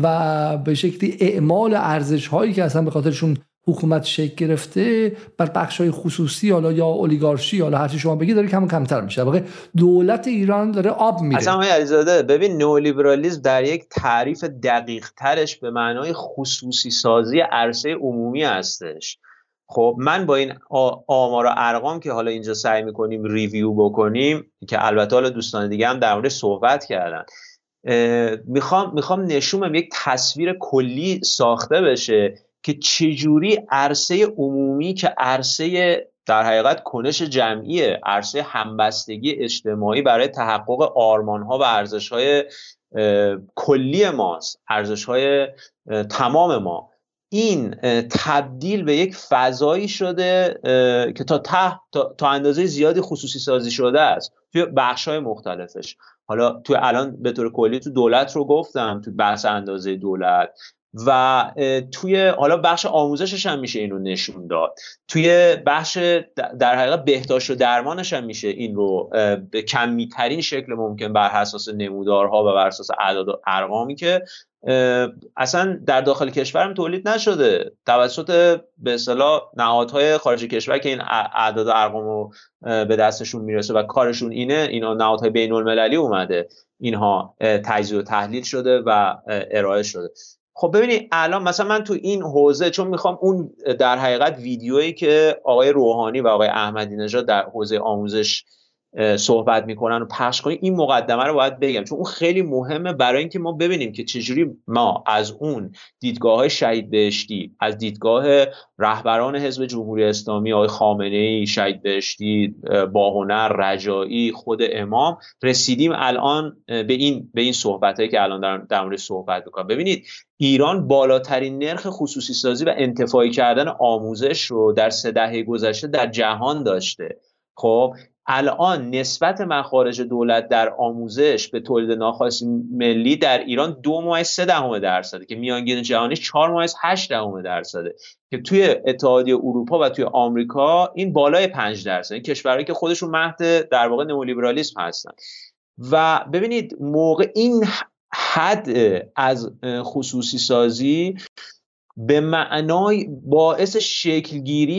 و به شکلی اعمال ارزش هایی که اصلا به خاطرشون حکومت شکل گرفته بر بخش های خصوصی حالا یا اولیگارشی حالا هر چی شما بگی داره کم کمتر میشه. واقعا دولت ایران داره آب میره اصلا علیزاده ببین نولیبرالیسم در یک تعریف دقیق ترش به معنای خصوصی سازی عرصه عمومی هستش. خب من با این آمار و ارقام که حالا اینجا سعی می‌کنیم ریویو بکنیم که البته حالا دوستان دیگه هم در مورد صحبت کردن می‌خوام می‌خوام نشونم یک تصویر کلی ساخته بشه که چجوری عرصه عمومی که عرصه در حقیقت کنش جمعیه عرصه همبستگی اجتماعی برای تحقق آرمان ها و ارزش های کلی ماست ارزش های تمام ما. این تبدیل به یک فضایی شده که تا, تا, تا اندازه زیادی خصوصی سازی شده است توی بخش های مختلفش. حالا تو الان به طور کلی تو دولت رو گفتم تو بحث اندازه دولت و توی حالا بخش آموزشش هم میشه اینو نشون داد. توی بخش در حقیقت بهداشت و درمانش هم میشه این رو به کمیترین شکل ممکن بر اساس نمودارها و بر اساس اعداد و ارقامی که اصلا در داخل کشورم تولید نشده. توسط به اصطلاح نهادهای خارج کشور که این اعداد و ارقام رو به دستشون می‌رسه و کارشون اینه اینا نهادهای بین المللی اومده. اینها تجزیه و تحلیل شده و ارائه شده. خب ببینید الان مثلا من تو این حوزه چون می‌خوام اون در حقیقت ویدیویی که آقای روحانی و آقای احمدی نژاد در حوزه آموزش صحبت می‌کنن و پخش کنیم این مقدمه رو باید بگم چون اون خیلی مهمه برای اینکه ما ببینیم که چجوری ما از اون دیدگاه های شهید بهشتی از دیدگاه رهبران حزب جمهوری اسلامی آقای خامنه ای شهید بهشتی باهنر رجایی خود امام رسیدیم الان به این به این صحبت هایی که الان در مورد صحبت می‌کنم. ببینید ایران بالاترین نرخ خصوصی سازی و انتفاعی کردن آموزش رو در سه دهه گذشته در جهان داشته. خب الان نسبت مخارج دولت در آموزش به تولید ناخالص ملی در ایران دو ماه سه دهم درصده که میانگین جهانی چهار ماه هشت دهم درصده. که توی اتحادیه اروپا و توی آمریکا این بالای پنج درصد این کشورهایی که خودشون مهد در واقع نئولیبرالیسم هستن. و ببینید موقع این حد از خصوصی سازی به معنای باعث شکلگیری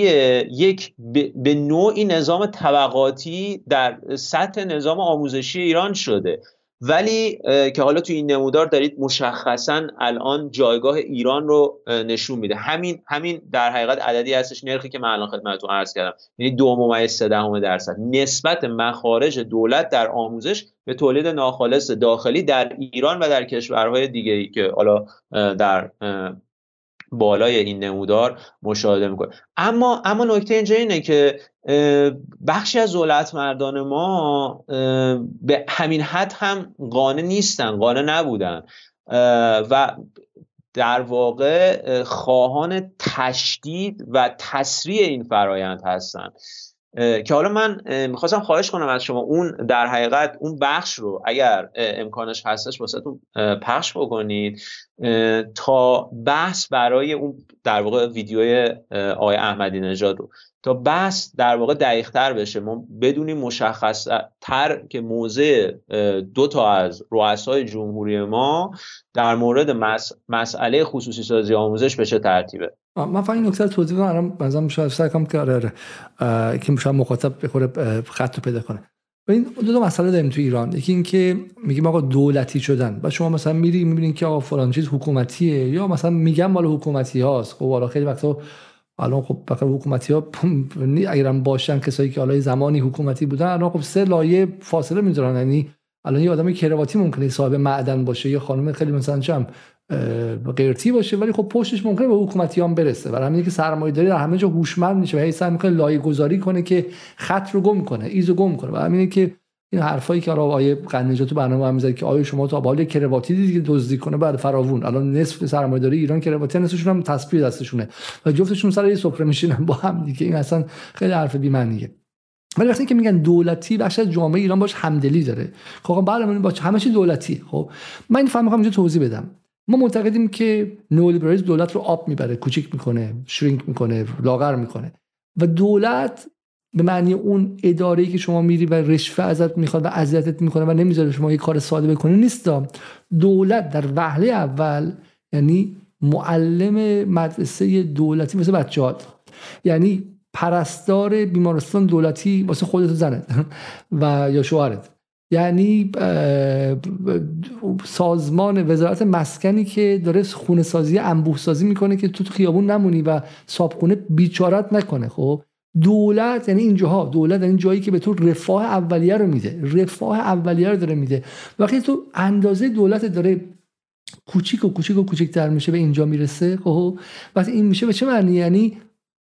یک به نوعی نظام طبقاتی در سطح نظام آموزشی ایران شده. ولی که حالا تو این نمودار دارید مشخصا الان جایگاه ایران رو نشون میده. همین همین در حقیقت عددی هستش نرخی که من الان خدمتتون عرض کردم. یعنی دو ممیز سه دهم درصد. نسبت مخارج دولت در آموزش به تولید ناخالص داخلی در ایران و در کشورهای دیگه ای که حالا در بالای این نمودار مشاهده می‌کنه. اما اما نکته اینجا اینه که بخشی از دولت مردان ما به همین حد هم قانع نیستن قانع نبودن. و در واقع خواهان تشدید و تسریع این فرایند هستن. که حالا من می‌خواستم خواهش کنم از شما اون در حقیقت اون بخش رو اگر امکانش هستش واسهتون پخش بکنید. تا بحث برای اون در واقع ویدیوی آقای احمدی نژاد رو. تا بحث در واقع دقیق تر بشه ما بدونیم مشخص تر که موضع دو تا از رؤسای جمهوری ما در مورد مسئله خصوصی سازی آموزش به چه ترتیبه. من فقط این نکته توضیح بدم. الان مثلا شاید سعی کنم که آره آره. که شاید مخاطب بخوره خط رو پیدا کنه. این دو تا مسئله داریم تو ایران. یکی اینکه میگیم آقا دولتی شدن. و شما مثلا میری می‌بینین که آقا فلان چیز حکومتیه یا مثلا میگم مال حکومتی هاست. خب حالا خیلی وقتا الان خب بخیر حکومتی ها اگرم باشن کسایی که حالا زمانی حکومتی بودن الان خب سه لایه فاصله می‌ذارن. یعنی الان یه آدم کرواتی ممکنه صاحب معدن باشه یه خانم خیلی مثلا چم. قیرتی باشه ولی خب پشتش ممکنه به حکومتیان برسه. برای همین که سرمایه داری در همه جا هوشمند میشه و هی سعی می‌کنه لایه گذاری کنه که خط رو گم کنه ایزو گم کنه. برای همینه که این حرفایی که آقا آیه قنیجا تو برنامه هم که آیا شما تو حال کرواتی دیدی که دزدی کنه بعد فراوون؟ الان نصف سرمایه‌داری ایران کرواتی نصفشون هم تسبیح دستشونه. و جفتشون سر یه سفره میشینن با هم دیگه. این اصلا خیلی حرف بی معنیه ولی وقتی که میگن دولتی بخش از جامعه ایران باش همدلی داره. خب بعد با همه چی دولتی. خب من این فهم می‌خوام اینجا توضیح بدم. ما معتقدیم که نئولیبرالیسم دولت رو آب می‌بره کوچیک می‌کنه شرینک می‌کنه لاغر می‌کنه. و دولت به معنی اون اداره که شما میری و رشوه ازت می‌خواد و اذیتت می‌کنه و نمی‌ذاره شما یه کار ساده بکنی نیست دولت در وهله اول یعنی معلم مدرسه دولتی مثل بچه‌هات یعنی پرستار بیمارستان دولتی واسه خودت زنت و یا شوهرت. یعنی سازمان وزارت مسکنی که داره خونه سازی انبوه سازی می‌کنه که تو, خیابون نمونی و صابخونه بیچارت نکنه خب؟ دولت یعنی اینجاها دولت این جایی که به تو رفاه اولیه رو میده رفاه اولیه رو داره میده. وقتی تو اندازه دولت داره کوچیک و کوچیک و کوچیکتر میشه به اینجا می‌رسه خب؟ وقتی این میشه به چه معنی؟ یعنی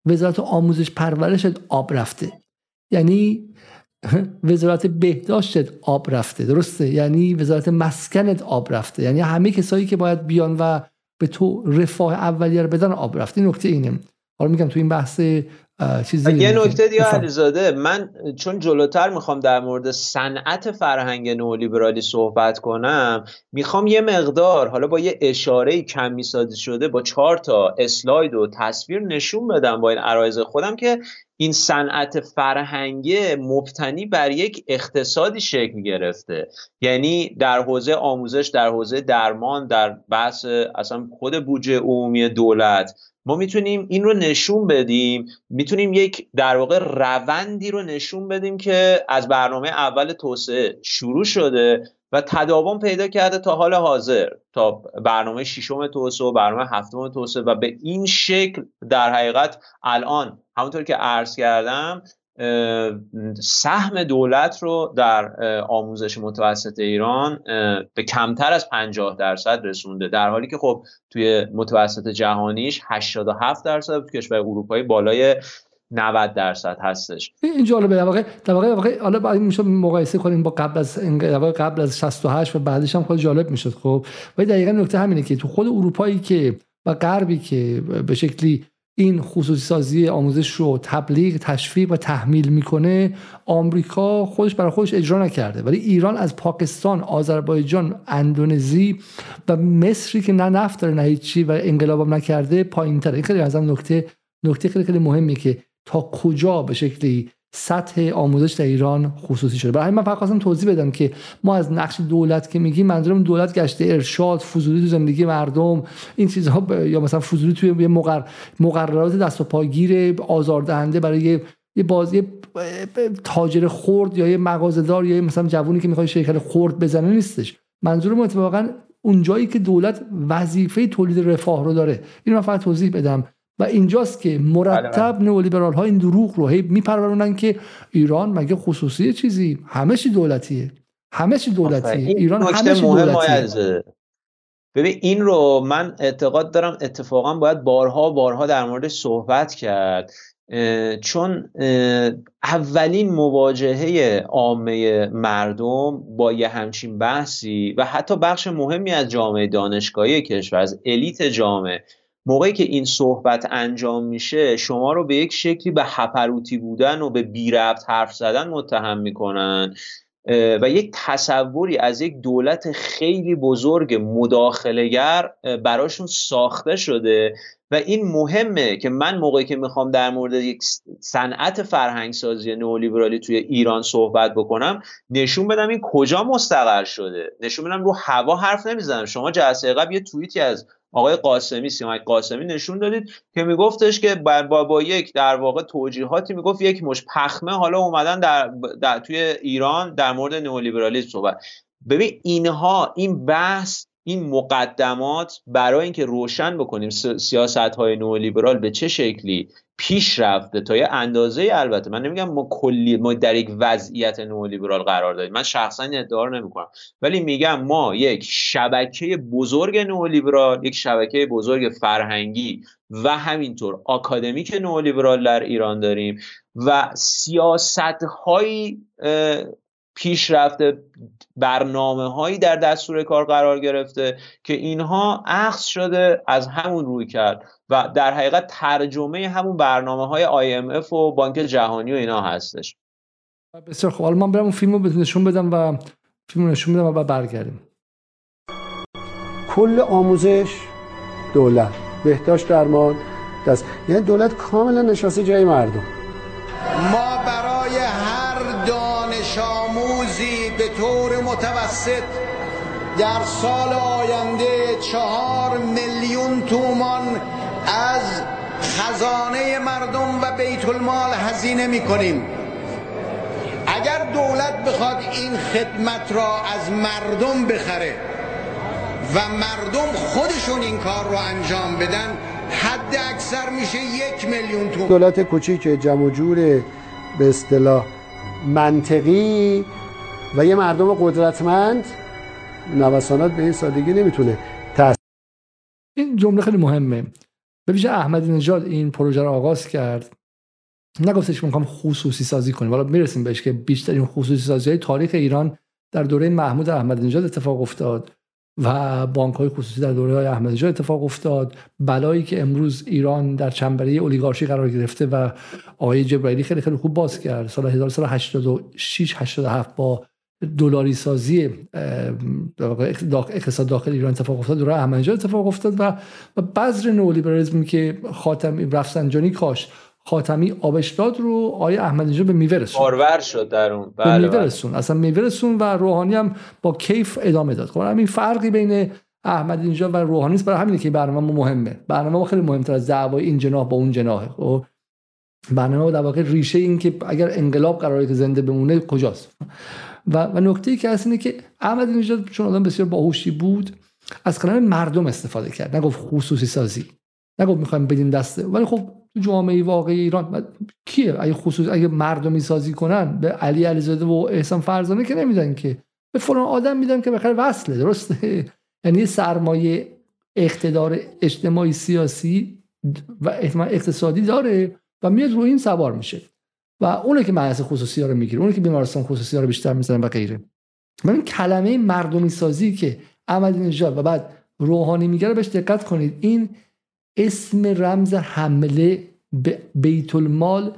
وزارت آموزش پرورشت آب رفته. یعنی وزارت بهداشتت آب رفته درسته؟ یعنی وزارت مسکنت آب رفته. یعنی همه کسایی که باید بیان و به تو رفاه اولیه رو بدن آب رفته. نکته اینه. حالا میگم تو این بحث یه نکته دیگه علیزاده من چون جلوتر می‌خوام در مورد صنعت فرهنگ نولیبرالی صحبت کنم می‌خوام یه مقدار حالا با یه اشاره کمی سازی شده با چهار تا اسلاید و تصویر نشون بدم با این عرایز خودم که این صنعت فرهنگی مبتنی بر یک اقتصادی شکل گرفته. یعنی در حوزه آموزش در حوزه درمان در بحث اصلا خود بودجه عمومی دولت ما می‌تونیم این رو نشون بدیم. می‌تونیم یک در واقع روندی رو نشون بدیم که از برنامه اول توسعه شروع شده و تداوم پیدا کرده تا حال حاضر تا برنامه ششم توسعه و برنامه هفتم توسعه و به این شکل در حقیقت الان همونطور که عرض کردم سهم دولت رو در آموزش متوسط ایران به کمتر از 50 درصد رسونده. در حالی که خب توی متوسط جهانیش 87 درصد تو کشور اروپایی بالای 90 درصد هستش. این جالبه. در واقع در واقع, حالا بعد میشه مقایسه کنیم با قبل از قبل از 68 و بعدش هم خیلی جالب می‌شد خب. ولی دقیقا نکته همینه که تو خود اروپایی که و غربی که به شکلی این خصوصی سازی آموزش رو تبلیغ تشویق و تحمیل می‌کنه آمریکا خودش برای خودش اجرا نکرده. ولی ایران از پاکستان آذربایجان اندونزی و مصری که نه نفت داره نه هیچی و انقلابم نکرده پایین تره این خیلی از نکته نکته خیلی خیلی مهمی که تا کجا به شکلی سطح آموزش در ایران خصوصی شده. برای من فقط توضیح بدم که ما از نقش دولت که میگیم منظورم دولت گشته ارشاد فضولی تو زندگی مردم این چیزها یا مثلا فضولی توی یه مقررات دست و پاگیر آزاردهنده برای یه بازی تاجر خرد یا یه مغازه‌دار یا مثلا جوونی که می‌خواد شرکت خرد بزنه نیستش. منظورم اتفاقا اون جایی که دولت وظیفه تولید رفاه رو داره. اینو من فقط توضیح بدم. و اینجاست که مرتب بله، نئولیبرال ها این دروغ رو هی میپرورونن که ایران مگه خصوصی چیزی؟ همه چی دولتیه. همه چی دولتیه. ایران همه چی دولتیه. ببین این رو من اعتقاد دارم اتفاقا باید بارها بارها در مورد صحبت کرد. چون اولین مواجهه عامه مردم با یه همچین بحثی و حتی بخش مهمی از جامعه دانشگاهی کشور از الیت جامعه موقعی که این صحبت انجام میشه شما رو به یک شکلی به هپروتی بودن و به بی ربط حرف زدن متهم می‌کنن و یک تصوری از یک دولت خیلی بزرگ مداخلگر براشون ساخته شده. و این مهمه که من موقعی که می‌خوام در مورد یک صنعت فرهنگ سازی نئولیبرالی توی ایران صحبت بکنم نشون بدم این کجا مستقر شده. نشون بدم رو هوا حرف نمی‌زنم. شما جلسه قبل یه توییتی از آقای قاسمی سیمک قاسمی نشون دادید که میگفتش که با, با یک در واقع توجیهاتی می‌گفت یک مش پخمه حالا اومدن در, در توی ایران در مورد نئولیبرالیسم صحبت. ببین اینها این بحث این مقدمات برای اینکه روشن بکنیم سیاست های نولیبرال به چه شکلی پیش رفته تا یه اندازه البته من نمیگم ما کلی ما در یک وضعیت نولیبرال قرار داریم من شخصا این ادعا رو نمی‌کنم. ولی میگم ما یک شبکه بزرگ نولیبرال یک شبکه بزرگ فرهنگی و همینطور آکادمیک نولیبرال در ایران داریم و سیاست های پیشرفته برنامه هایی در دستور کار قرار گرفته که اینها عکس شده از همون روی کرد و در حقیقت ترجمه همون برنامه های IMF و بانک جهانی و اینا هستش. بسیار خوب. حالا من برم اون فیلم رو نشون بدم و فیلم رو نشون بدم و برگردیم. کل آموزش دولت. بهداشت درمان دست. یعنی دولت کاملا نشاسته جای مردم. ما طور متوسط در سال آینده چهار میلیون تومان از خزانه مردم و بیت المال هزینه می کنیم اگر دولت بخواد این خدمت را از مردم بخره و مردم خودشون این کار رو انجام بدن حد اکثر میشه یک میلیون تومان. دولت کوچیک جمع جور به اصطلاح منطقی و یه مردم قدرتمند نوسانات به این سادگی نمی‌تونه این جمله خیلی مهمه. به ویژه احمدی نژاد این پروژه رو آغاز کرد. نگفتش می‌خوام خصوصی سازی کنیم. حالا می‌رسیم بهش که بیشترین خصوصی سازی های تاریخ ایران در دوره محمود احمدی نژاد اتفاق افتاد و بانک های خصوصی در دوره های احمدی اتفاق افتاد. بلایی که امروز ایران در چنبره اولیگارشی قرار گرفته و آقای جبرائیلی خیلی خیلی خوب باز کرد. سال 1986 87 با دلاری سازی اقتصاد داخل ایران اتفاق افتاد دوره احمدی اتفاق افتاد و بذر نئولیبرالیسم که خاتم رفسنجانی کاش خاتمی آبشداد رو آیه احمدی به میوه رسون. بارور شد در اون. بله به میوه بله. رسون. اصلا میوه رسون و روحانی هم با کیف ادامه داد. خب همین فرقی بین احمد اینجا و روحانی است برای همینه که برنامه مهمه. برنامه ما خیلی مهمتر از دعوای این جناح با اون جناحه. خب برنامه در واقع ریشه این که اگر انقلاب قراره که زنده بمونه کجاست؟ و, و نکته ای که هست اینه که احمد اینجا چون آدم بسیار باهوشی بود از کلمه مردم استفاده کرد. نگفت خصوصی سازی. نگفت می‌خوایم بدیم دسته ولی خب تو جامعه واقعی ایران کیه؟ اگه خصوص اگه مردمی سازی کنن به علی علیزاده و احسان فرزانه که نمیدن که. به فلان آدم میدن که بخیر وصله درسته؟ یعنی سرمایه اقتدار اجتماعی سیاسی و احتمال اقتصادی داره و میاد روی این سوار میشه. و اونه که مدرسه خصوصی ها رو می‌گیره اونه که بیمارستان خصوصی ها رو بیشتر می‌زنن و غیره. این کلمه مردمی سازی که احمدی نژاد و بعد روحانی میگه بهش دقت کنید. این اسم رمز حمله به بیت المال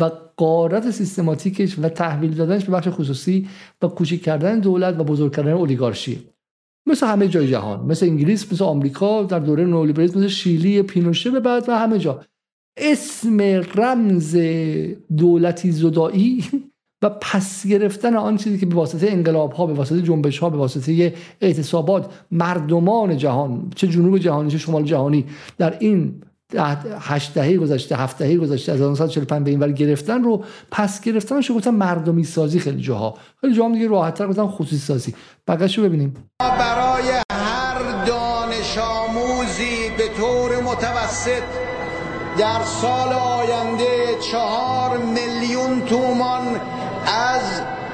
و قارت سیستماتیکش و تحویل دادنش به بخش خصوصی و کوچک کردن دولت و بزرگ کردن اولیگارشی مثل همه جای جهان مثل انگلیس مثل آمریکا در دوره نولیبرالیسم مثل شیلی پینوشه به بعد و همه جا. اسم رمز دولتی زدایی و پس گرفتن آن چیزی که به واسطه انقلاب ها به واسطه جنبش ها به واسطه اعتصابات مردمان جهان چه جنوب جهانی چه شمال جهانی در این هشت دهه گذشته هفت دهه گذشته از 1945 به این ور گرفتن رو پس گرفتن شو گفتن مردمی سازی خیلی جاها. خیلی جاها دیگه راحت تر گفتن خصوصی سازی بقیش رو ببینیم. برای هر دانش آموزی در سال آینده چهار میلیون تومان از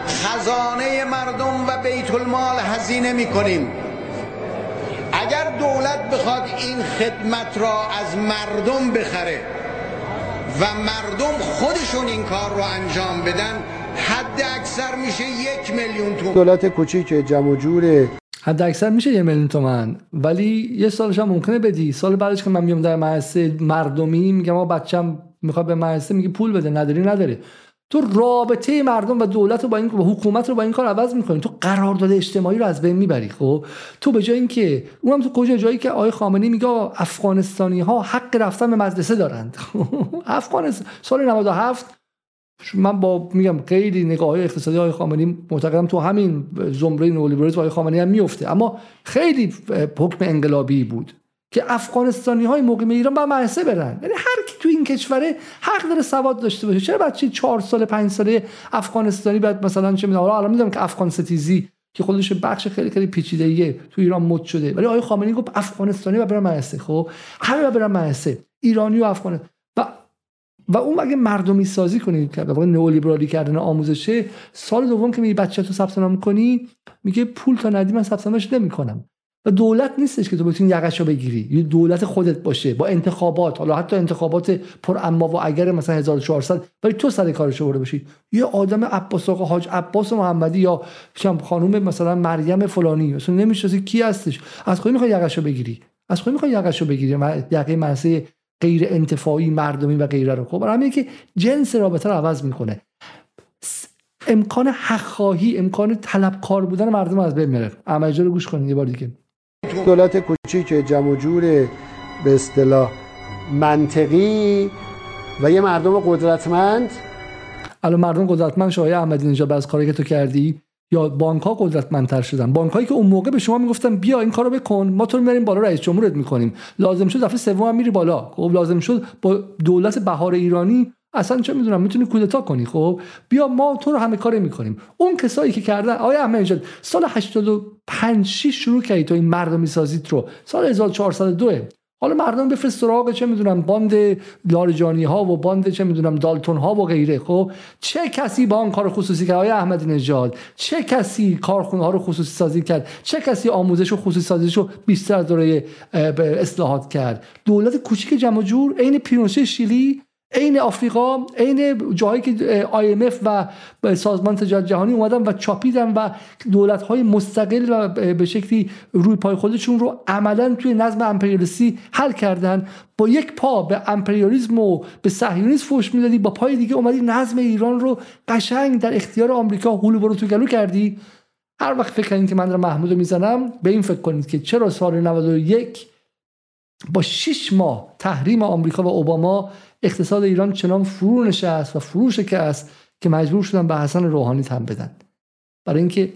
خزانه مردم و بیت المال هزینه می کنیم اگر دولت بخواد این خدمت را از مردم بخره و مردم خودشون این کار رو انجام بدن حد اکثر میشه یک میلیون تومان. دولت کوچیک جمع جور حد اکثر میشه یه میلیون تومن. ولی یه سالش هم ممکنه بدی. سال بعدش که من میام در مدرسه مردمی میگم ما بچم می‌خواد به مدرسه میگه پول بده. نداری نداره تو رابطه مردم و دولت رو با این و حکومت رو با این کار عوض می‌کنی. تو قرارداد اجتماعی رو از بین می‌بری خب؟ تو به جای اینکه اونم تو کجا جایی که آقای خامنه‌ای میگه افغانستانی ها حق رفتن به مدرسه دارند. افغانستان سال 97 من با میگم خیلی نگاه های اقتصادی های خامنه‌ای معتقدم تو همین زمره نولیبرالیسم های خامنه‌ای هم میفته اما خیلی حکم انقلابی بود که افغانستانی های مقیم ایران با مدرسه برن. یعنی هر کی تو این کشوره حق داره سواد داشته باشه. چرا بچه چهار سال پنج ساله افغانستانی بعد مثلا چه می‌دونم الان می‌دونم که افغان ستیزی که خودش بخش خیلی خیلی پیچیده تو ایران مد شده. ولی آقای خامنه‌ای گفت افغانستانی و برن مدرسه خب همه برن مدرسه ایرانی و افغان و و اون اگه مردمی سازی کنی که واقع نئولیبرالی کردن آموزشه سال دوم که میگی بچه تو ثبت نام کنی میگه پول تا ندی من ثبت نامش نمی‌کنم. و دولت نیستش که تو بتونی یقش بگیری. یه دولت خودت باشه با انتخابات. حالا حتی انتخابات پر اما و اگر مثلا 1400 ولی تو سر کارش برده باشی. یه آدم عباس آقا حاج عباس محمدی یا خانم مثلا مریم فلانی مثلا نمی‌شناسی کی هستش. از خودی می‌خوای یقش بگیری. از خودی می‌خوای یقش بگیری. یقه منسه غیر انتفاعی مردمی و غیره رو. خب برای که جنس رابطه رو عوض می‌کنه. امکان حقخواهی امکان طلبکار بودن مردم از بین میره عملجا رو گوش کنید یه بار دیگه. دولت کوچیک جمع جور به اصطلاح منطقی و یه مردم قدرتمند. الان مردم قدرتمند شاه احمدی نژاد از کاری که تو کردی یا بانک ها قدرتمندتر شدن. بانک هایی که اون موقع به شما می‌گفتن بیا این کارو بکن ما تو می‌بریم بالا رئیس جمهورت می‌کنیم. لازم شد دفعه سوم میری بالا. خب لازم شد با دولت بهار ایرانی اصلا چه می‌دونم می‌تونی کودتا کنی. خب بیا ما تو رو همه کاری می‌کنیم. اون کسایی که کردن آیا احمد سال 85 6 شروع کردی تو این مردمی سازیت رو. سال 1402 حالا مردم بفرست سراغ چه می‌دونم باند لارجانی ها و باند چه می‌دونم دالتون ها و غیره. خب چه کسی با اون کار خصوصی که آقای احمدی نژاد چه کسی کارخونه ها رو خصوصی سازی کرد؟ چه کسی آموزش و خصوصی سازیش رو بیشتر دوره اصلاحات کرد؟ دولت کوچیک جمع جور عین پینوشه شیلی عین آفریقا عین جاهایی که IMF و سازمان تجارت جهانی اومدن و چاپیدن و دولت های مستقل و به شکلی روی پای خودشون رو عملا توی نظم امپریالیستی حل کردن. با یک پا به امپریالیسم و به صهیونیسم فوش می‌دادی با پای دیگه اومدی نظم ایران رو قشنگ در اختیار آمریکا هولو برو تو گلو کردی. هر وقت فکر کنید که من دارم محمود رو می‌زنم به این فکر کنید که چرا سال 91 با 6 ماه تحریم آمریکا و اوباما اقتصاد ایران چنان فرو نشست و فرو شکست که مجبور شدن به حسن روحانی تن بدن. برای اینکه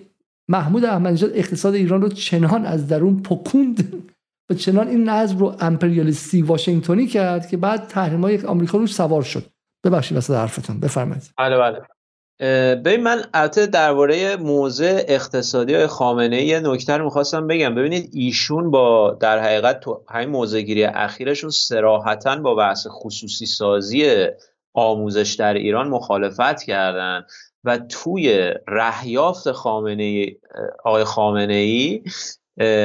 محمود احمدی اقتصاد ایران رو چنان از درون پکوند و چنان این نظم رو امپریالیستی واشنگتنی کرد که بعد تحریم های آمریکا روش سوار شد. ببخشید وسط حرفتون. بفرمایید. بله بله. ببین من البته درباره موضع اقتصادی های خامنه ای نکته می‌خواستم بگم. ببینید ایشون با در حقیقت تو همین موضع گیری اخیرشون سراحتا با بحث خصوصی سازی آموزش در ایران مخالفت کردن و توی رهیافت خامنه آقای خامنه ای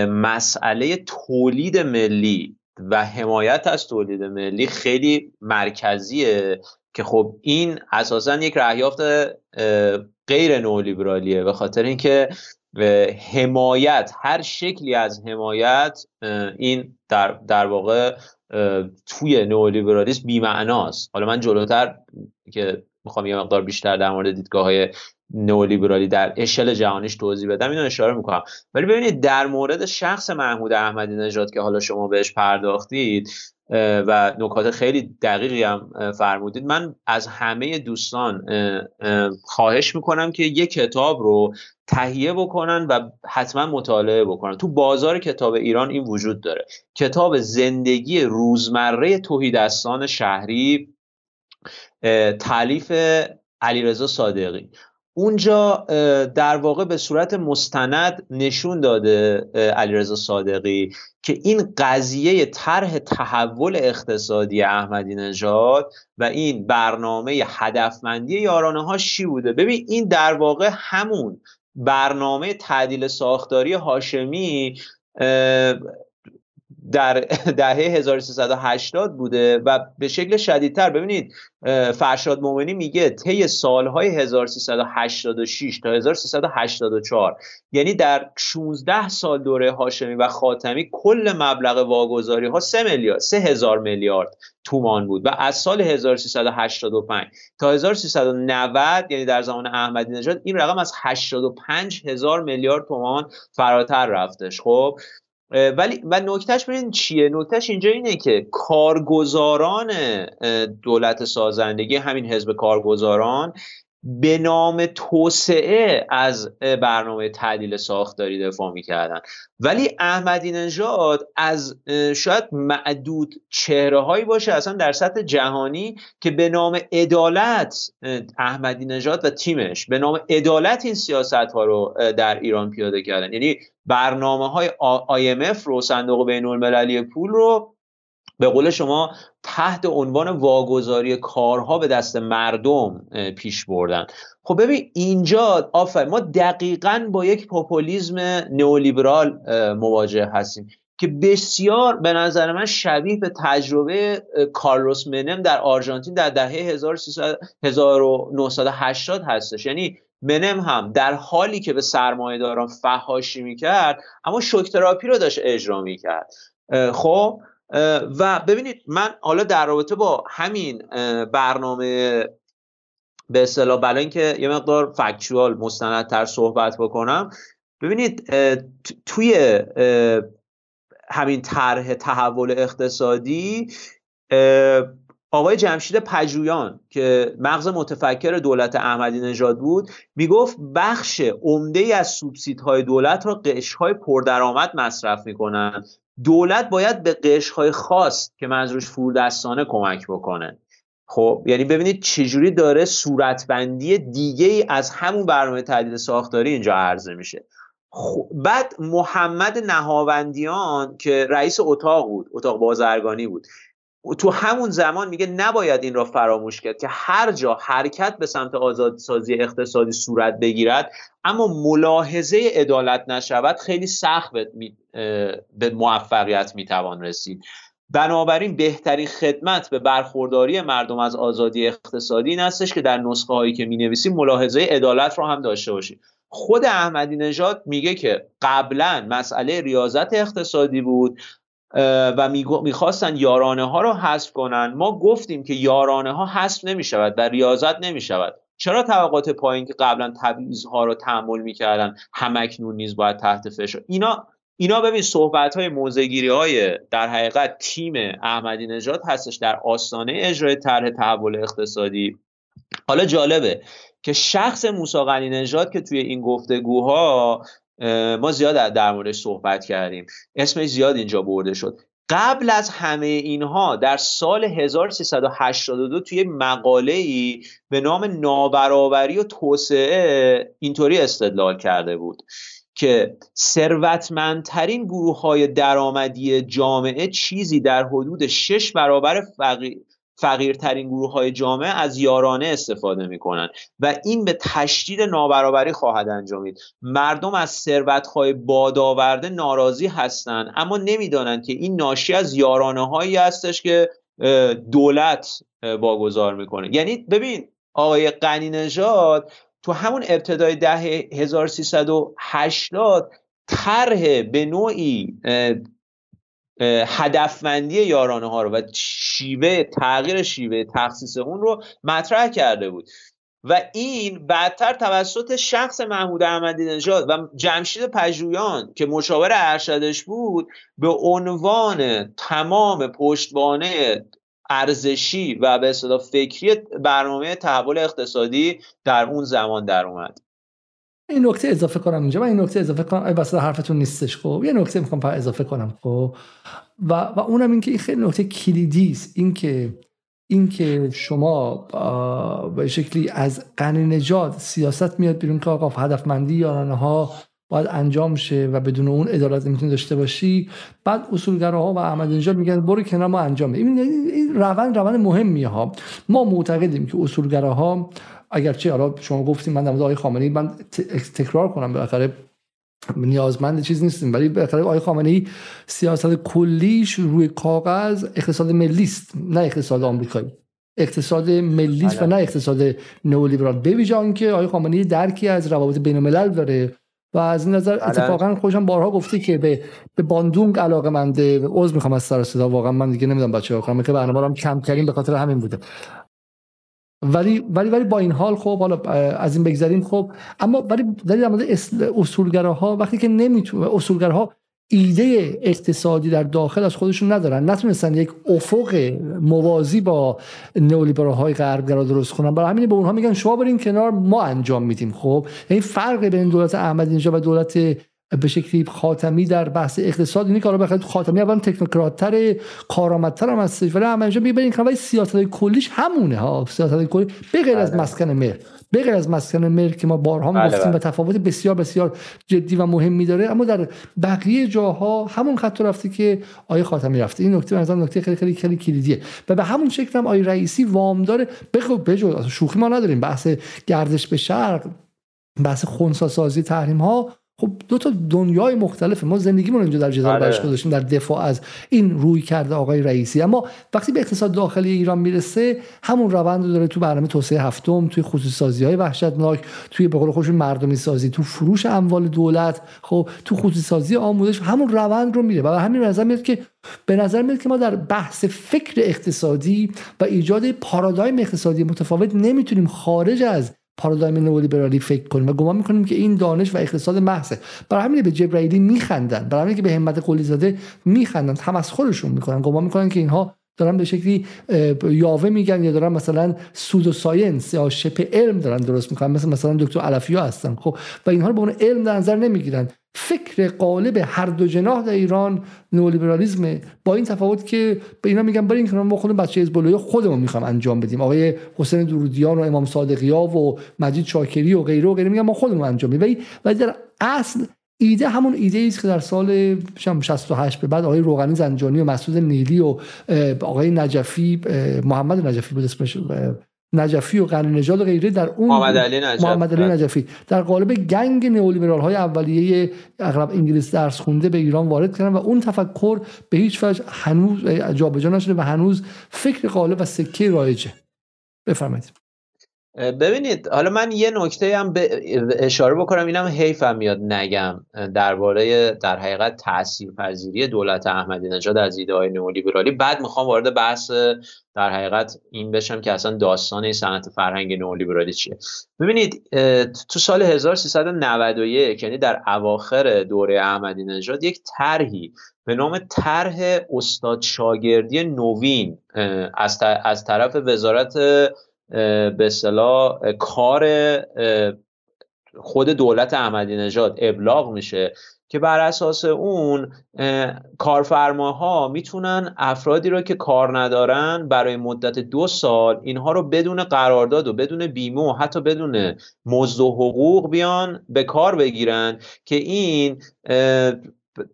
مسئله تولید ملی و حمایت از تولید ملی خیلی مرکزیه. که خب این اساسا یک رهیافت غیر نولیبرالیه به خاطر اینکه حمایت هر شکلی از حمایت این در, در واقع توی نولیبرالیسم بیمعناست. حالا من جلوتر که می‌خوام یه مقدار بیشتر در مورد دیدگاه های نولیبرالی در اشل جهانیش توضیح بدم اینو اشاره می‌کنم. ولی ببینید در مورد شخص محمود احمدی نژاد که حالا شما بهش پرداختید و نکات خیلی دقیقی هم فرمودید. من از همه دوستان خواهش می‌کنم که یک کتاب رو تهیه بکنن و حتما مطالعه بکنن. تو بازار کتاب ایران این وجود داره. کتاب زندگی روزمره توحیدستان شهری تعلیف علیرضا صادقی. اونجا در واقع به صورت مستند نشون داده علیرضا صادقی. که این قضیه طرح تحول اقتصادی احمدی نژاد و این برنامه هدفمندی یارانه ها چی بوده؟ ببین این در واقع همون برنامه تعدیل ساختاری هاشمی در دهه 1380 بوده و به شکل شدیدتر ببینید فرشاد مومنی میگه طی سالهای 1386 تا 1384 یعنی در 16 سال دوره هاشمی و خاتمی کل مبلغ واگذاری ها 3 میلیارد 3 هزار میلیارد تومان بود و از سال 1385 تا 1390 یعنی در زمان احمدی نژاد این رقم از 85 هزار میلیارد تومان فراتر رفتش. خب ولی و نکتهش ببینید چیه؟ نکتهش اینجا اینه که کارگزاران دولت سازندگی همین حزب کارگزاران به نام توسعه از برنامه تعدیل ساختاری دفاع می‌کردن. ولی احمدی نژاد از شاید معدود چهره هایی باشه اصلا در سطح جهانی که به نام عدالت احمدی نژاد و تیمش به نام عدالت این سیاست ها رو در ایران پیاده کردن. یعنی برنامه های IMF رو صندوق بین المللی پول رو به قول شما تحت عنوان واگذاری کارها به دست مردم پیش بردن. خب ببین اینجا آفر ما دقیقا با یک پوپولیزم نئولیبرال مواجه هستیم که بسیار به نظر من شبیه به تجربه کارلوس منم در آرژانتین در دهه 1980 هستش. یعنی منم هم در حالی که به سرمایه داران فهاشی می‌کرد اما شوک تراپی رو داشت اجرا می‌کرد. خب و ببینید من حالا در رابطه با همین برنامه به اصطلاح برای اینکه یه مقدار فکچوال مستندتر صحبت بکنم. ببینید توی همین طرح تحول اقتصادی آقای جمشید پژویان که مغز متفکر دولت احمدی نژاد بود می‌گفت بخش عمده ای از سوبسیدهای دولت را قشرهای پردرآمد مصرف می‌کنن دولت باید به قشرهای خاص که منظورش فرودستانه کمک بکنه. خب یعنی ببینید چجوری داره صورتبندی دیگه ای از همون برنامه تعدیل ساختاری اینجا عرضه میشه. خب بعد محمد نهاوندیان که رئیس اتاق بود اتاق بازرگانی بود تو همون زمان میگه نباید این را فراموش کرد که هر جا حرکت به سمت آزادسازی اقتصادی صورت بگیرد اما ملاحظه عدالت نشود خیلی سخت به موفقیت می‌توان رسید. بنابراین بهترین خدمت به برخورداری مردم از آزادی اقتصادی این هستش که در نسخه هایی که می نویسیم ملاحظه عدالت رو هم داشته باشیم. خود احمدی نژاد میگه که قبلا مسئله ریاضت اقتصادی بود. و می‌خواستن یارانه ها رو حذف کنن. ما گفتیم که یارانه ها حذف نمی شود و ریاضت نمی شود چرا طبقات پایین که قبلا تبعیض ها رو تحمل می‌کردن؟ همکنون نیز باید تحت فشار. اینا اینا ببین صحبت های موزگیری های در حقیقت تیم احمدی نژاد هستش در آستانه اجرای طرح تحول اقتصادی. حالا جالبه که شخص موسی نژاد که توی این گفتگوها ما زیاد در موردش صحبت کردیم. اسمش زیاد اینجا برده شد. قبل از همه اینها در سال 1382 توی مقاله ای به نام نابرابری و توسعه اینطوری استدلال کرده بود که ثروتمندترین گروه های درآمدی جامعه چیزی در حدود شش برابر فقیر فقیرترین گروه های جامعه از یارانه استفاده می کنند و این به تشدید نابرابری خواهد انجامید. مردم از ثروت های بادآورده ناراضی هستند اما نمی‌دانند که این ناشی از یارانه هایی هستش که دولت واگذار می‌کنه. یعنی ببین آقای قنی نژاد تو همون ابتدای ده 1380 طرح به نوعی هدفمندی یارانه ها رو و شیوه تغییر شیوه تخصیص اون رو مطرح کرده بود. و این بعدتر توسط شخص محمود احمدی نژاد و جمشید پژویان که مشاور ارشدش بود به عنوان تمام پشتوانه ارزشی و به اصطلاح فکری برنامه تحول اقتصادی در اون زمان در اومد. این نکته اضافه کنم اینجا من این نکته اضافه کنم. بس حرفتون نیستش خب. یه نکته می‌خوام اضافه کنم خب. و و اونم این که این خیلی نکته کلیدی است. این که این که شما به شکلی از قنی نجات سیاست میاد بیرون که آقا هدفمندی یارانه ها باید انجام شه و بدون اون عدالت نمی‌تونی داشته باشی. بعد اصولگراها و احمد نژاد میگن برو کنار ما انجام این این روند روند مهمیه ها. ما معتقدیم که اصولگراها اگرچه حالا شما گفتیم من در آقای خامنه‌ای من تکرار کنم بالاخره نیازمند چیز نیستیم ولی بالاخره آقای خامنه‌ای سیاست کلیش روی کاغذ اقتصاد ملی است نه اقتصاد آمریکایی. اقتصاد ملی و نه اقتصاد نئولیبرال. بویژه که آقای خامنه‌ای درکی از روابط بین الملل داره. و از این نظر اتفاقا خوشم بارها گفته که به به باندونگ علاقه منده. عذر می‌خوام از سر صدا. واقعا من دیگه نمی‌دونم بچه‌ها کنم که برنامه کم کردیم به خاطر همین بوده. ولی ولی ولی با این حال خب حالا از این بگذریم خب. اما ولی در مورد اصولگراها وقتی که نمی‌تونه اصولگراها ایده اقتصادی در داخل از خودشون ندارن. نتونستن یک افق موازی با های غربگرا درست کنن. برای همین به اونها میگن شما برین کنار ما انجام میدیم. خب این فرق بین دولت احمدی نژاد و دولت به شکلی خاتمی در بحث اقتصاد اینی کارا بخاطر خاتمی اول تکنوکراتتر کارآمدتر هم هستش. ولی همینجا می‌بینین که سیاست کلیش همونه ها. سیاست کلی به غیر از بله. مسکن مهر. به غیر از مسکن مهر که ما بارها بله گفتیم بله. و تفاوت بسیار بسیار جدی و مهمی داره اما در بقیه جاها همون خط رفته که آیه خاتمی رفته. این نکته مثلا نکته خیلی خیلی خیلی کلیدیه. و به همون شکل هم آیه رئیسی وام داره. بخو بجو شوخی ما نداریم. بحث گردش به شرق بحث خونسا سازی تحریم ها خب دو تا دنیای مختلفه. ما زندگیمون اینجا در جدال برش بله. گذاشتیم در دفاع از این روی کرده آقای رئیسی. اما وقتی به اقتصاد داخلی ایران می‌رسه همون روند رو داره تو برنامه توسعه هفتم توی خصوصی سازی های وحشتناک توی به قول خودشون مردمی سازی تو فروش اموال دولت خب تو خصوصی سازی آموزش همون روند رو میره. و همین نظر میاد که به نظر میاد که ما در بحث فکر اقتصادی و ایجاد پارادایم اقتصادی متفاوت نمی‌تونیم خارج از پارادایم نئولیبرالی فکر کنیم و گمان می‌کنیم که این دانش و اقتصاد محضه. برای همین به جبرائیلی میخندن. برای همین که به همت قلی زاده میخندن. هم از خودشون می‌کنن. گمان می‌کنن که اینها دارن به شکلی یاوه میگن یا دارن مثلا سودو ساینس یا شپ علم دارن درست می‌کنن. مثل مثلا دکتر علفیا هستن. خب و اینها رو به اون علم در نظر نمی‌گیرن. فکر قالب هر دو جناح در ایران نئولیبرالیسم با این تفاوت که به اینا میگن برین که ما خودمون بچه حزب خودمون می‌خوام انجام بدیم. آقای حسین درودیان و امام صادقیا و مجید شاکری و غیره و غیره میگن ما خودمون انجام میدیم ولی در اصل ایده همون ایده است که در سال 68 به بعد آقای روغنی زنجانی و مسعود نیلی و آقای نجفی محمد نجفی بود اسمش نجفی و قرن نژاد و غیره در اون محمد علی نجفی, محمد علی نجفی. در قالب گنگ نئولیبرال های اولیه اغلب انگلیس درس خونده به ایران وارد کردن و اون تفکر به هیچ وجه هنوز جابجا نشده و هنوز فکر قالب و سکه رایجه. بفرمایید. ببینید حالا من یه نکته هم به اشاره بکنم اینم حیفم میاد نگم درباره در حقیقت تاثیر پذیری دولت احمدی نژاد از ایده های نئولیبرالی. بعد می‌خوام وارد بحث در حقیقت این بشم که اصلا داستان صنعت فرهنگ نئولیبرالی چیه. ببینید تو سال 1391 یعنی در اواخر دوره احمدی نژاد یک طرحی به نام طرح استاد شاگردی نوین از, از طرف وزارت به اصطلاح کار خود دولت احمدی نژاد ابلاغ میشه که بر اساس اون کارفرماها می‌تونن افرادی رو که کار ندارن برای مدت دو سال اینها رو بدون قرارداد و بدون بیمه و حتی بدون مزد و حقوق بیان به کار بگیرن که این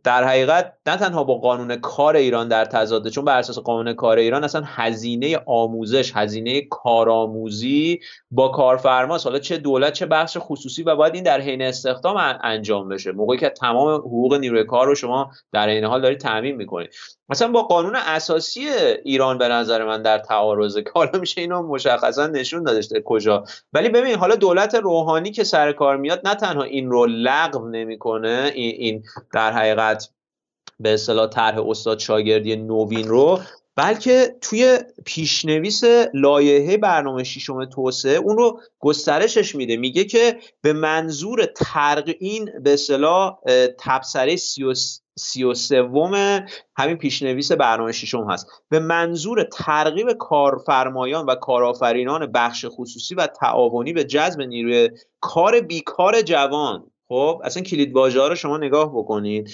در حقیقت نه تنها با قانون کار ایران در تضاده چون بر اساس قانون کار ایران اصلا هزینه آموزش هزینه کارآموزی با کارفرماست. حالا چه دولت چه بخش خصوصی و باید این در حین استخدام انجام بشه. موقعی که تمام حقوق نیروی کار رو شما در این حال دارید تعمین می‌کنید. مثلا با قانون اساسی ایران به نظر من در تعارضه که حالا میشه اینو مشخصا نشون داده کجا. ولی ببین حالا دولت روحانی که سر کار میاد نه تنها این رو لغو نمی‌کنه این, این در حقیقت به اصطلاح طرح استاد شاگردی نوین رو بلکه توی پیشنویس لایحه برنامه ششم توسعه اون رو گسترشش میده. میگه که به منظور ترقین به اصطلاح تبصره سی و سوم همین پیشنویس برنامه ششم هست. به منظور ترغیب کارفرمایان و کارآفرینان بخش خصوصی و تعاونی به جذب نیروی کار بیکار جوان. خب اصلا کلید رو شما نگاه بکنید.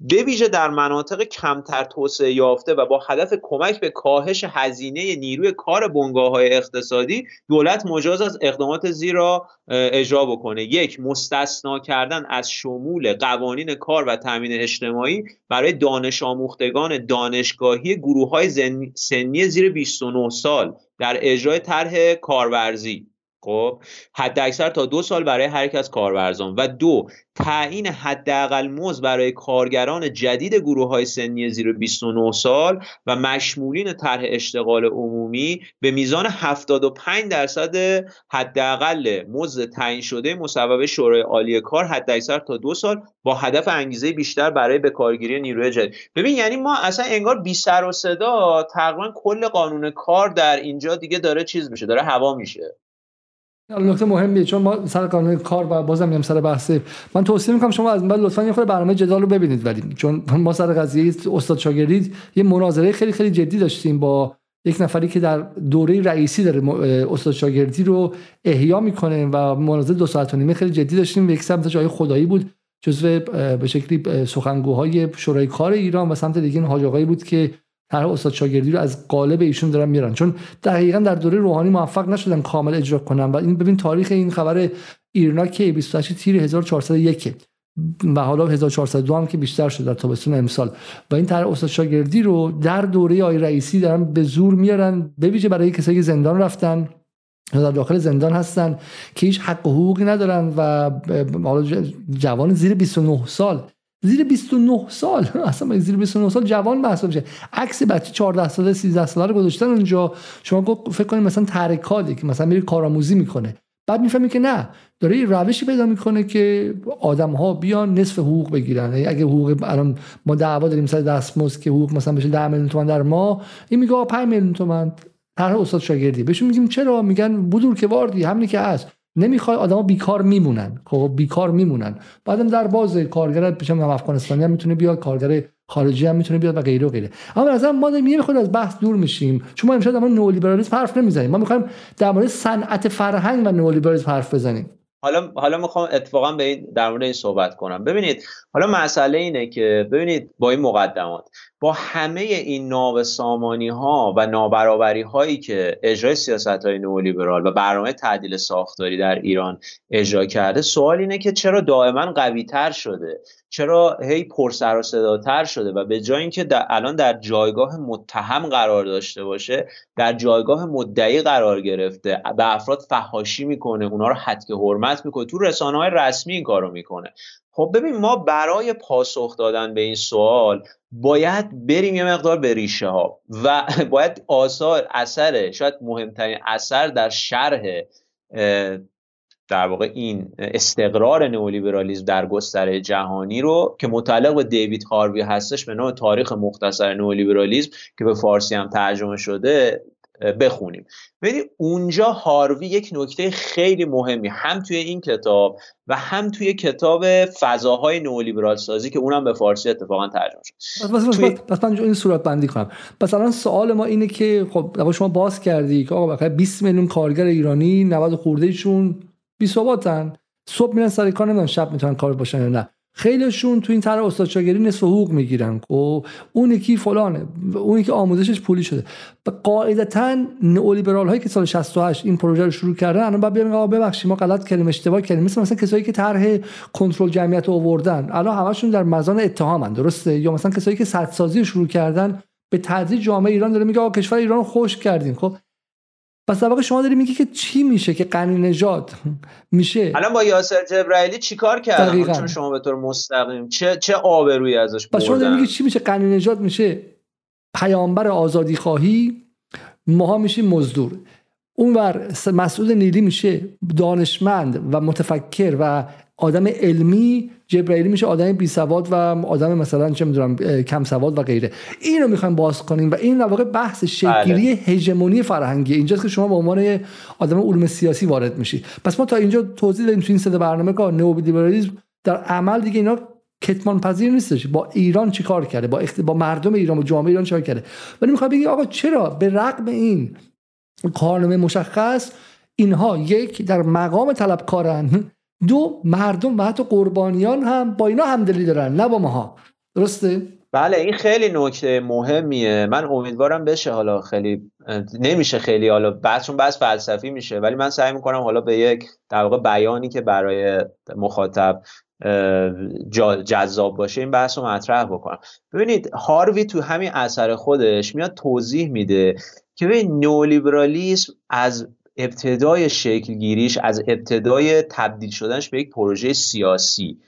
به ویژه در مناطق کمتر توسعه یافته و با هدف کمک به کاهش هزینه نیروی کار بنگاه های اقتصادی دولت مجاز از اقدامات زیرا اجرا بکنه. یک مستثنا کردن از شمول قوانین کار و تامین اجتماعی برای دانش آموختگان دانشگاهی گروه های سنی زیر 29 سال در اجرای طرح کارورزی. خب حد اکثر تا دو سال برای هر یک از کارورزان و دو تعیین حداقل مزد برای کارگران جدید گروه های سنی زیر 29 سال و مشمولین طرح اشتغال عمومی به میزان 75 درصد حداقل مزد تعیین شده مصوبه شورای عالی کار حداکثر تا دو سال با هدف انگیزه بیشتر برای بکارگیری نیروی جدید. ببین یعنی ما اصلا انگار بی سر و صدا تقریبا کل قانون کار در اینجا دیگه داره چیز میشه داره هوا میشه. نکته مهمیه چون ما سر قانون کار و بازم میام سر بحث من توصیه می‌کنم شما از بعد لطفا یه خورده برنامه جدال رو ببینید. ولی چون ما سر قضیه استاد شاگردی یه مناظره خیلی خیلی جدی داشتیم با یک نفری که در دوره رئیسی داره استاد شاگردی رو احیا می‌کنه و مناظره دو ساعت و نیمه خیلی جدی داشتیم یک سمت جای خدایی بود جزو به شکلی سخنگوهای شورای کار ایران و سمت دیگه حاج بود که طرح استاد شاگردی رو از قالب ایشون دارن میرن. چون دقیقا در دوره روحانی موفق نشدن کامل اجرا کنن. و این ببین تاریخ این خبر ایرنا که 28 تیر 1401 و حالا 1402 هم که بیشتر شد در تابستون امسال. و این طرح استاد شاگردی رو در دوره آی رئیسی دارن به زور میارن به برای کسایی که زندان رفتن در داخل زندان هستن که هیچ حق و حقوقی ندارن و حالا جوان زیر 29 سال زیر 29 سال. اصلا زیر 29 سال جوان محسوب میشه. عکس بچه 14 ساله 13 ساله رو گذاشتن اونجا. شما فکر کنید مثلا ترکالی که مثلا میره کارآموزی می‌کنه. بعد می‌فهمی که نه داره یه روشی پیدا می‌کنه که آدم ها بیان نصف حقوق بگیرن. یعنی اگه حقوق الان ما دعوا داریم سر دستمزد که حقوق مثلا بشه 10 میلیون تومان در ما این میگه 5 میلیون تومان. طرح استاد شاگردی. بهشون میگیم چرا؟ میگن بودور که واردی همینی که هست. نمی‌خوای آدما بیکار میمونن. خب بیکار میمونن. بعدم در باز کارگر پیشم هم افغانستانی هم می‌تونه بیاد کارگر خارجی هم می‌تونه بیاد و غیره و غیره. اما از ما داریم خود از بحث دور میشیم. چون ما امشب در مورد نئولیبرالیسم حرف نمی‌زنیم. ما می‌خوایم در مورد صنعت فرهنگ و نئولیبرالیسم حرف بزنیم. حالا حالا می‌خوام اتفاقا به این در مورد این صحبت کنم. ببینید حالا مسئله اینه که ببینید با این مقدمات با همه این نابسامانی ها و نابرابری هایی که اجرای سیاست های نولیبرال و برنامه تعدیل ساختاری در ایران اجرا کرده سوال اینه که چرا دائما قوی تر شده؟ چرا هی پرسر و صداتر شده و به جای اینکه در الان در جایگاه متهم قرار داشته باشه در جایگاه مدعی قرار گرفته به افراد فهاشی می‌کنه اونا رو حد حرمت می‌کنه تو رسانه های رسمی این کارو می‌کنه. خب ببین ما برای پاسخ دادن به این سوال باید بریم یه مقدار به ریشه ها و باید آثار اثر شاید مهمترین اثر در شرح در واقع این استقرار نئولیبرالیسم در گستره جهانی رو که متعلق به دیوید هاروی هستش به نوع تاریخ مختصر نئولیبرالیسم که به فارسی هم ترجمه شده بخونیم. ببینید اونجا هاروی یک نکته خیلی مهمی هم توی این کتاب و هم توی کتاب فضاهای نولیبرال سازی که اونم به فارسی اتفاقا ترجمه شد. بس, توی... بس من این صورت بندی کنم. پس الان سوال ما اینه که خب شما باز کردی که آقا 20 میلیون کارگر ایرانی 90 خورده ایشون بی صبح میرن سر کار نمی‌دونن شب می‌تونن کار باشن یا نه. خیلیشون تو این طرح استاد شاگردی نصف حقوق می‌گیرن. و خب، اون یکی فلانه. اون یکی آموزشش پولی شده. قاعدتا نئولیبرال هایی که سال 68 این پروژه رو شروع کردن الان بعد بیان ببخشید ما غلط کردیم اشتباه کردیم. مثل مثلا کسایی که طرح کنترل جمعیت رو آوردن. الان همشون در مزان اتهامن درسته؟ یا مثلا کسایی که سدسازی رو شروع کردن به تدریج جامعه ایران داره میگه آقا کشور ایران خوش کردیم. خب پس در شما داری میگی که چی میشه که قنی نژاد میشه؟ الان با یاسر جبرائیلی چیکار کردن؟ چون شما به طور مستقیم چه چه آبرویی ازش بردن پس شما داری میگی چی میشه قنی نژاد میشه؟ پیامبر آزادی خواهی ماها میشیم مزدور. اونور مسعود نیلی میشه دانشمند و متفکر و آدم علمی جبرائیلی میشه آدم بی سواد و آدم مثلا چه می‌دونم کم سواد و غیره. اینو می‌خوایم باز کنیم و این در واقع بحث شکلگیری بله. هژمونی فرهنگی. اینجاست که شما به عنوان آدم علوم سیاسی وارد میشید. پس ما تا اینجا توضیح دادیم تو این سه برنامه که نئولیبرالیسم در عمل دیگه اینا کتمان پذیر نیستش. با ایران چیکار کرده؟ با با مردم ایران و جامعه ایران چیکار کرده؟ ولی می‌خوام بگی آقا چرا به رغم این کارنامه مشخص اینها یک در مقام طلبکارن دو مردم و حتی قربانیان هم با اینا همدلی دارن نه با ماها. درسته؟ بله این خیلی نکته مهمیه. من امیدوارم بشه حالا خیلی نمیشه خیلی حالا بحثشون بحث فلسفی میشه. ولی من سعی می‌کنم حالا به یک در واقع بیانی که برای مخاطب جذاب باشه این بحث رو مطرح بکنم. ببینید هاروی تو همین اثر خودش میاد توضیح میده که ببین نولیبرالیسم از ابتدای شکل گیریش از ابتدای تبدیل شدنش به یک پروژه سیاسی.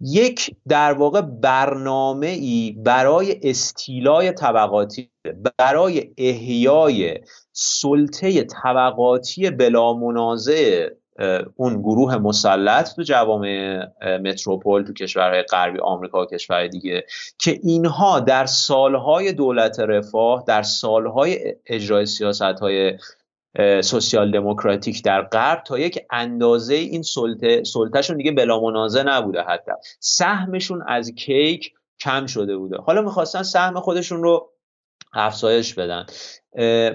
یک در واقع برنامه ای برای استیلای طبقاتی برای احیای سلطه طبقاتی بلا منازع اون گروه مسلط تو جوامع متروپول تو کشورهای غربی آمریکا و کشورهای دیگه که اینها در سالهای دولت رفاه در سالهای اجرای سیاست های سوسیال دموکراتیک در غرب تا یک اندازه این سلطه سلطهشون دیگه بلا منازه نبوده حتی. سهمشون از کیک کم شده بوده. حالا می‌خواستن سهم خودشون رو افزایش بدن.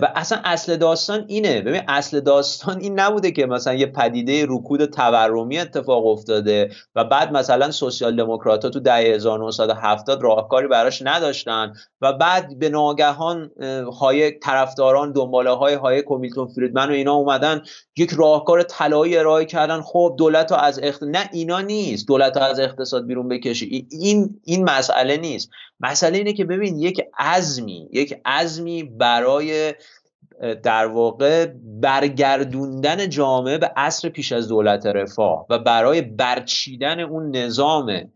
و اصلا اصل داستان اینه. ببین اصل داستان این نبوده که مثلا یه پدیده رکود تورمی اتفاق افتاده و بعد مثلا سوسیال دموکرات ها تو دهه 1970 راهکاری براش نداشتن و بعد به ناگهان های طرفداران دنباله های های کومیلتون فریدمن و اینا اومدن یک راهکار طلایی ارائه کردن. خب دولت ها از اخت... نه اینا نیست. دولت ها از اقتصاد بیرون بکشی. این این مسئله نیست. مسئله اینه که ببین یک عزمی یک عزمی برای در واقع برگردوندن جامعه به عصر پیش از دولت رفاه و برای برچیدن اون نظام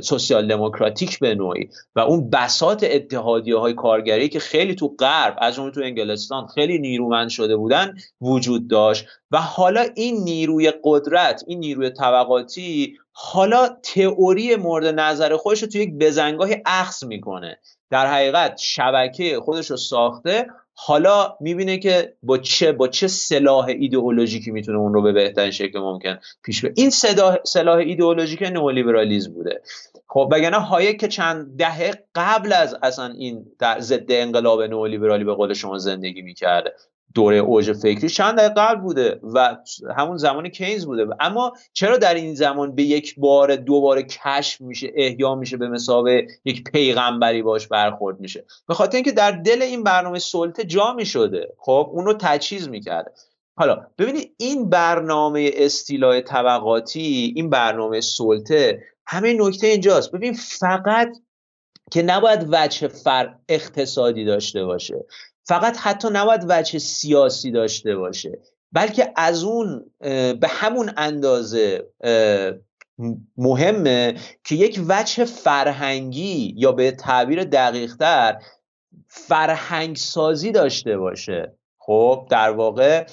سوسیال دموکراتیک به نوعی و اون بسات اتحادیه های کارگری که خیلی تو غرب از اون تو انگلستان خیلی نیرومند شده بودن وجود داشت. و حالا این نیروی قدرت این نیروی طبقاتی حالا تئوری مورد نظر خودش رو تو یک بزنگاهی اخذ می‌کنه. در حقیقت شبکه خودش رو ساخته حالا می‌بینه که با چه با چه سلاح ایدئولوژیکی می‌تونه اون رو به بهترین شکل ممکن پیش بره. این سلاح ایدئولوژیک نئولیبرالیسم بوده. خب وگرنه هایک که چند دهه قبل از اصلا این ضد انقلاب نئولیبرالی به قول شما زندگی می‌کرده. دوره اوج فکری چند دقیقه قبل بوده و همون زمان کینز بوده. اما چرا در این زمان به یک بار دوباره کشف میشه احیا میشه به مسابه یک پیغمبری باش برخورد میشه؟ به خاطر اینکه در دل این برنامه سلطه جا می‌شده. خب اون رو تجهیز می‌کرده. حالا ببینید این برنامه استیلای طبقاتی این برنامه سلطه همه نکته اینجاست. ببین فقط که نباید وجه فر اقتصادی داشته باشه. فقط حتی نباید وجه سیاسی داشته باشه بلکه از اون به همون اندازه مهمه که یک وجه فرهنگی یا به تعبیر دقیقتر فرهنگ سازی داشته باشه. خب در واقع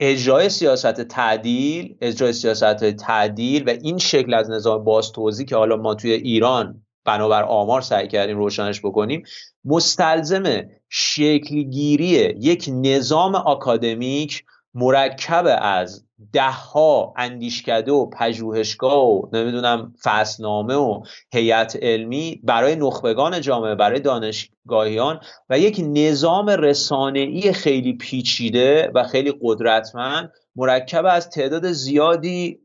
اجرای سیاست تعدیل اجرای سیاست تعدیل و این شکل از نظام باز توضیح که حالا ما توی ایران بنابر آمار سعی کردیم روشنش بکنیم. مستلزم شکلگیری یک نظام آکادمیک مرکب از دهها اندیشکده و پژوهشگاه و نمی‌دونم فصلنامه و هیئت علمی برای نخبگان جامعه برای دانشگاهیان و یک نظام رسانه‌ای خیلی پیچیده و خیلی قدرتمند مرکب از تعداد زیادی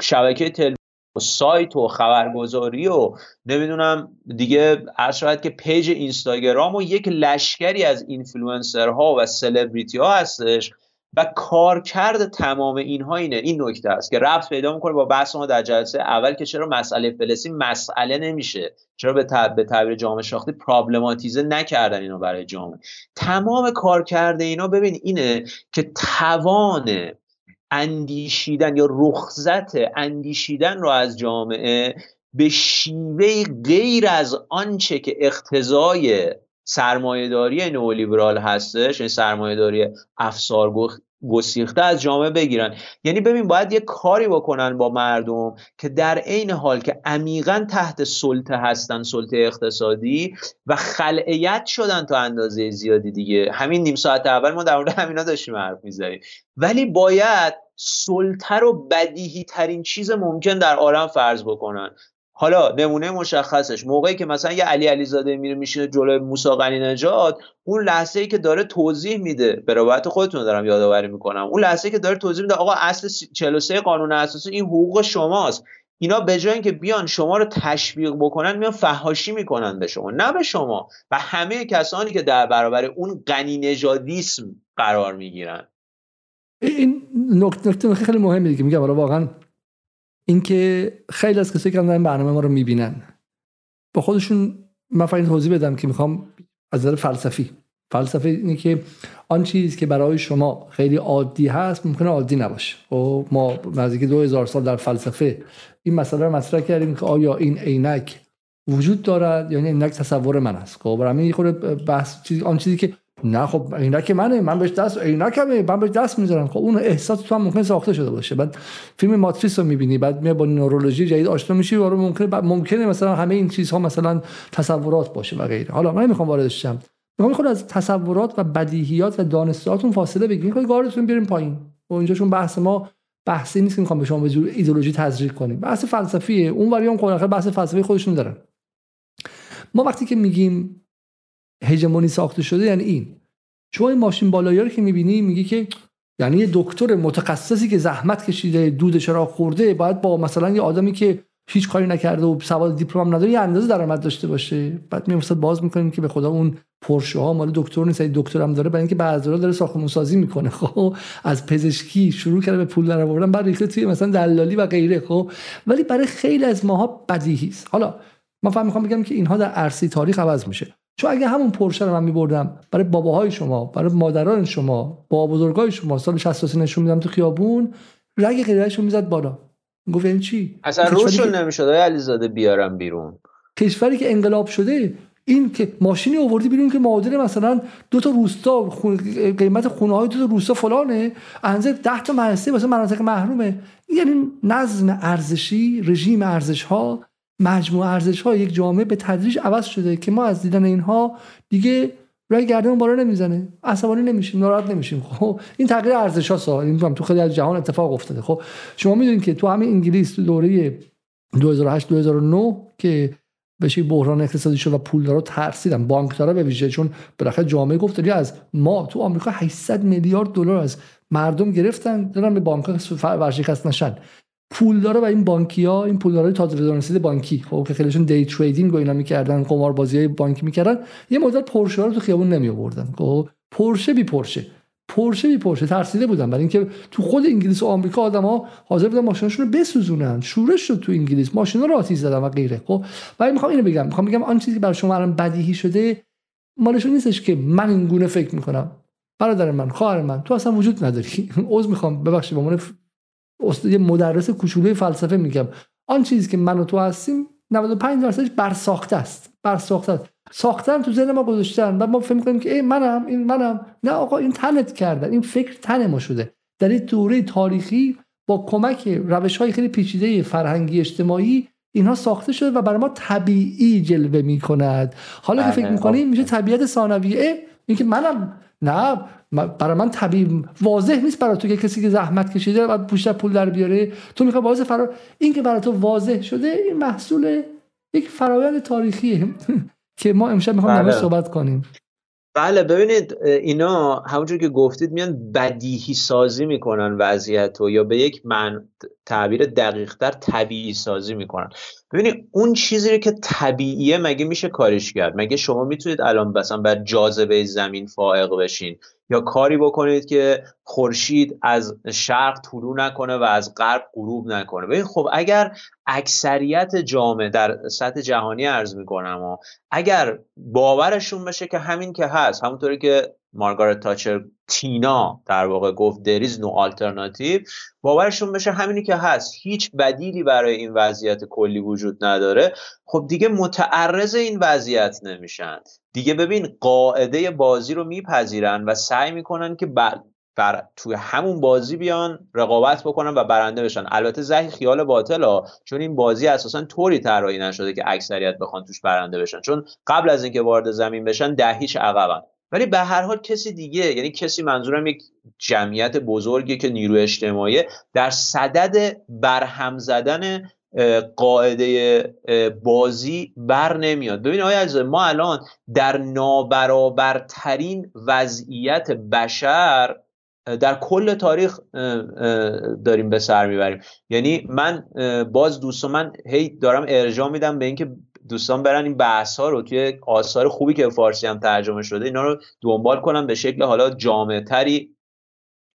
شبکه تلویزیون و سایت و خبرگزاری و نمی‌دونم دیگه شاید که پیج اینستاگرام و یک لشکری از اینفلوئنسرها و سلبریتی ها هستش و کارکرد تمام اینها اینه. این نکته است که ربط پیدا می‌کنه با بحث ما در جلسه اول که چرا مسئله فلسطین مسئله نمیشه. چرا به, به تعبیر جامعه شاختی پرابلماتیزه نکردن اینو برای جامعه. تمام کارکرد اینا ببین اینه که توان اندیشیدن یا رخصت اندیشیدن رو از جامعه به شیوه غیر از آنچه که اقتضای سرمایهداری نئولیبرال هستش این سرمایهداری افسار گسیخته از جامعه بگیرن. یعنی ببین باید یه کاری بکنن با مردم که در عین حال که عمیقا تحت سلطه هستن سلطه اقتصادی و خلعیت شدن تا اندازه زیادی دیگه. همین نیم ساعت اول ما در مورد همینا داشتیم حرف می‌زنیم ولی باید سلطه رو بدیهی ترین چیز ممکن در عالم فرض بکنن. حالا نمونه مشخصش موقعی که مثلا یه علی علیزاده میره میشینه جلوی موسی غنی نجات اون لحظه ای که داره توضیح میده به روایت خودتون دارم یادآوری می‌کنم اون لحظه ای که داره توضیح میده آقا اصل 43 قانون اساسی این حقوق شماست. اینا به جای اینکه بیان شما رو تشویق بکنن میان فهاشی می‌کنن به شما نه به شما. و همه کسانی که در برابر اون غنی نژادیسم قرار می‌گیرن. این نکته خیلی مهمه که میگم واقعا اینکه خیلی از کسایی که دارن برنامه ما رو می‌بینن با خودشون من فقط توضیح بدم که می‌خوام از نظر فلسفی. فلسفه اینه که آن چیزی که برای شما خیلی عادی هست ممکنه عادی نباشه. و خب، ما نزدیک دو هزار سال در فلسفه این مسئله رو مطرح کردیم که آیا این عینک وجود دارد این عینک تصور من است. خب برای خود بحث چیزی آن چیزی که نه خب عینک منه من بهش دست عینکمه من بهش دست می‌ذارم. خب اون احساس تو هم ممکن ساخته شده باشه. بعد فیلم ماتریس رو می‌بینی بعد می با نورولوژی جدید آشنا میشی و ممکنه ممکنه مثلا همه این چیزها مثلا تصورات باشه و غیره. حالا من نمی‌خوام واردش شم. می‌خوام خود از تصورات و بدیهیات و دانستهاتون فاصله بگیرید خود گاردتون بیاریم پایین. و اینجا چون بحث ما بحثی نیست که می‌خوام به شما به جور ایدئولوژی تزریق کنیم. بحث فلسفیه. اون وری هم بحث فلسفی خودشون دارن. ما وقتی که میگیم هژمونی ساخته شده یعنی این. شما این ماشین بالایی رو که می‌بینی میگی که یعنی یه دکتر متخصصی که زحمت کشیده دودش را خورده باید با مثلا یه آدمی که هیچ کاری نکرده و سواد دیپلم نداره یه اندازه درآمد داشته باشه. بعد میام باز می‌کنیم که به خدا اون پرشه ها مال دکتر نیست دکتر هم داره برای اینکه بعضی داره ساختمون سازی می‌کنه. خب از پزشکی شروع کرده به پول در بعد ریخته توی مثلا دلالی و غیره. خب ولی برای خیلی از ماها بدیهی است. حالا من فهم می‌خوام بگم که اینها در عرصه تاریخ عوض میشه. چون اگه همون پرشه رو من میبردم برای باباهای شما برای مادران شما با بزرگای شما سال 63 نشون میدم تو خیابون رگ غیرهشون می‌زد بالا. گفت این چی؟ اصلا روشون نمی‌شد علیزاده بیارم بیرون. کشوری که انقلاب شده این که ماشینی آوردی بیرون که معادل مثلا دو تا روستا خون... قیمت خونه های دو تا روستا فلانه انزه 10 تا مدرسه واسه مناطق محرومه. یعنی نظم ارزشی رژیم ارزش ها مجموع ارزش ها یک جامعه به تدریج عوض شده که ما از دیدن اینها دیگه رای گردن بالا نمی‌زنه. عصبانی نمیشیم ناراحت نمیشیم. خب این تغییر ارزش ها این تو خیلی از جهان اتفاق افتاده. خب شما می‌دونید که تو همین انگلیس تو دوره 2008 2009 که بشه بحران اقتصادی شد و پولدارا ترسیدن. بانکدارا به ویژه چون بالاخره جامعه گفت از ما تو آمریکا 800 میلیارد دلار از مردم گرفتن دارن به بانک ورشکست نشن. پولدارا و این بانکی ها این پولدارای تازه رسید بانکی. خب که خیلیشون دی تریدینگ و اینا می‌کردن قماربازی های بانکی می‌کردن. یه مدت پرشه رو تو خیابون نمی آوردن خب پرشه بی پرشه پرشه بی پرشه ترسیده بودن. برای اینکه تو خود انگلیس و آمریکا آدما حاضر بودن ماشیناشون رو بسوزونن. شورش شد تو انگلیس. ماشینا رو آتیش زدن و غیره. خب ولی می‌خوام اینو بگم. می‌خوام بگم آن چیزی که برای شما الان بدیهی شده مالشون نیستش که من این گونه فکر می‌کنم. برادر من خواهر من تو اصلا وجود نداری. عذر می‌خوام. ببخشید به عنوان یه مدرس کوچولوی فلسفه میگم. آن چیزی که من و تو هستیم 95 درصدش برساخته است. برساخته است. ساختن تو ذهن ما گذاشتن و ما فکر می‌کنیم که ای منم این منم. نه آقا این تنت کردن. این فکر تن ما شده. در این دوره تاریخی با کمک روش های خیلی پیچیده فرهنگی اجتماعی اینها ساخته شده و برای ما طبیعی جلوه می‌کند. حالا که فکر بله، می‌کنیم میشه طبیعت ثانویه؟ اینکه منم نه برای من طبیعی واضح نیست برای تو که کسی که زحمت کشیده و پوشت پول در بیاره. تو می‌خوای واضح فرا این که برای تو واضح شده این محصول یک فرایند تاریخیه. که ما امشب می‌خوام بله. صحبت کنیم. بله ببینید اینا همونجور که گفتید میان بدیهی سازی می‌کنن وضعیت رو یا به یک من تعبیر دقیقتر طبیعی سازی می‌کنن. ببینید اون چیزی که طبیعیه مگه میشه کارش کرد؟ مگه شما می‌تونید الان مثلا بر جاذبه زمین فائق بشین؟ یا کاری بکنید که خورشید از شرق طلوع نکنه و از غرب غروب نکنه؟ ببین خب اگر اکثریت جامعه در سطح جهانی عرض می‌کنم و اگر باورشون بشه که همین که هست همونطوری که مارگارت تاچر تینا در واقع گفت دریز نو آلترناتیو باورشون بشه همینی که هست. هیچ بدیلی برای این وضعیت کلی وجود نداره. خب دیگه متعرض این وضعیت نمیشن. دیگه ببین قاعده بازی رو میپذیرن و سعی می‌کنن که بر توی همون بازی بیان رقابت بکنن و برنده بشن. البته زهی خیال باطل ها چون این بازی اساسا طوری طراحی نشده که اکثریت بخوان توش برنده بشن. چون قبل از اینکه وارد زمین بشن ده هیچ عقبن. ولی به هر حال کسی دیگه یعنی کسی منظورم یک جمعیت بزرگی که نیروی اجتماعی در صدد برهم زدن قاعده بازی بر نمیاد. ببین آیا ما الان در نابرابرترین وضعیت بشر در کل تاریخ داریم به سر می‌بریم. یعنی من باز دوستان من هی دارم ارجاع میدم به اینکه دوستان برن این بحث ها رو توی آثار خوبی که فارسی هم ترجمه شده اینا رو دنبال کنن به شکل حالا جامع تری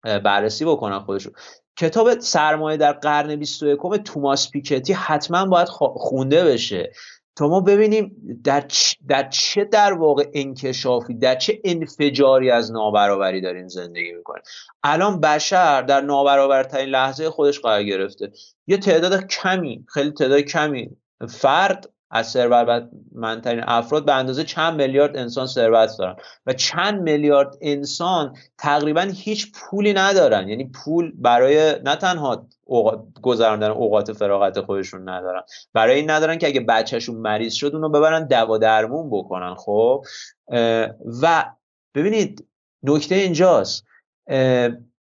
بررسی بکنن خودشون. کتاب سرمایه در قرن 21 توماس پیکتی حتما باید خونده بشه. تا ما ببینیم در, در چه در واقع انکشافی در چه انفجاری از نابرابری داریم زندگی می‌کنیم. الان بشر در نابرابرترین لحظه خودش قرار گرفته. یه تعداد کمی خیلی تعداد کمی فرد از ثروتمندترین افراد به اندازه چند میلیارد انسان ثروت دارن. و چند میلیارد انسان تقریبا هیچ پولی ندارن. یعنی پول برای نه تنها گذراندن اوقات فراغت خودشون ندارن. برای این ندارن که اگه بچهشون مریض شد اونو ببرن دوا درمون بکنن. خب؟ و ببینید نکته اینجاست.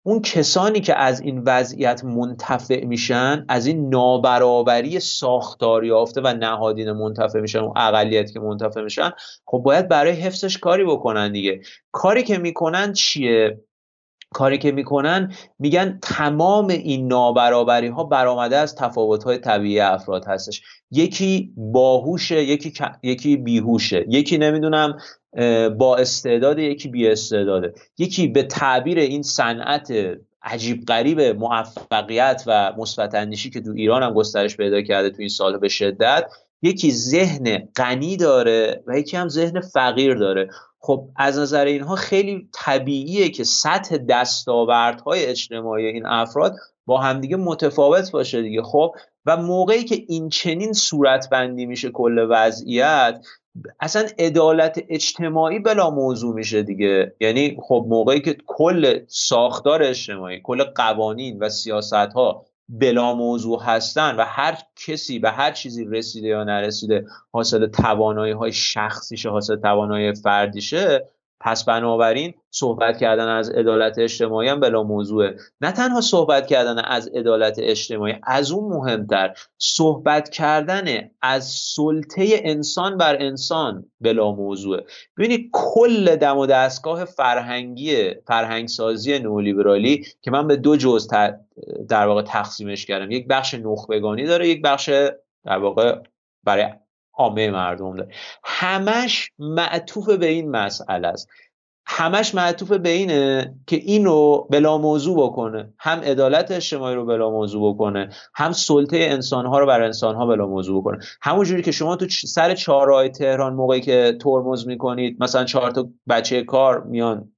اون کسانی که از این وضعیت منتفع میشن از این نابرابری ساختار یافته و نهادین منتفع میشن اون اقلیت که منتفع میشن خب باید برای حفظش کاری بکنن دیگه. کاری که می‌کنن چیه؟ کاری که می‌کنن میگن تمام این نابرابری ها برآمده از تفاوت های طبیعی افراد هستش. یکی باهوشه یکی یکی بیهوشه. یکی نمی‌دونم با استعداد یکی بی استعداده. یکی به تعبیر این صنعت عجیب غریب موفقیت و مثبت اندیشی که تو ایران هم گسترش پیدا کرده تو این سال به شدت یکی ذهن غنی داره و یکی هم ذهن فقیر داره. خب از نظر اینها خیلی طبیعیه که سطح دستاوردهای اجتماعی این افراد با همدیگه متفاوت باشه دیگه. خب و موقعی که این چنین صورت بندی میشه کل وضعیت اصلا عدالت اجتماعی بلا موضوع میشه دیگه. یعنی خب موقعی که کل ساختار اجتماعی کل قوانین و سیاست ها بلا موضوع هستن و هر کسی به هر چیزی رسیده یا نرسیده حاصل توانایی های شخصیشه حاصل توانایی فردیشه پس بنابراین صحبت کردن از عدالت اجتماعی هم بلا موضوعه. نه تنها صحبت کردن از عدالت اجتماعی از اون مهمتر صحبت کردن از سلطه انسان بر انسان بلا موضوعه. ببینید کل دم و دستگاه فرهنگی فرهنگسازی نولیبرالی که من به دو جز در واقع تقسیمش کردم. یک بخش نخبگانی داره یک بخش در واقع برای عامه مردم داره. همش معطوف به این مسئله است. همش معطوف به اینه که اینو بلا موضوع بکنه. هم عدالت اجتماعی رو بلا موضوع بکنه هم سلطه انسانها رو بر انسانها بلا موضوع بکنه. همونجوری که شما تو سر چهارراه تهران موقعی که ترمز می‌کنید مثلا چهار تا بچه کار میان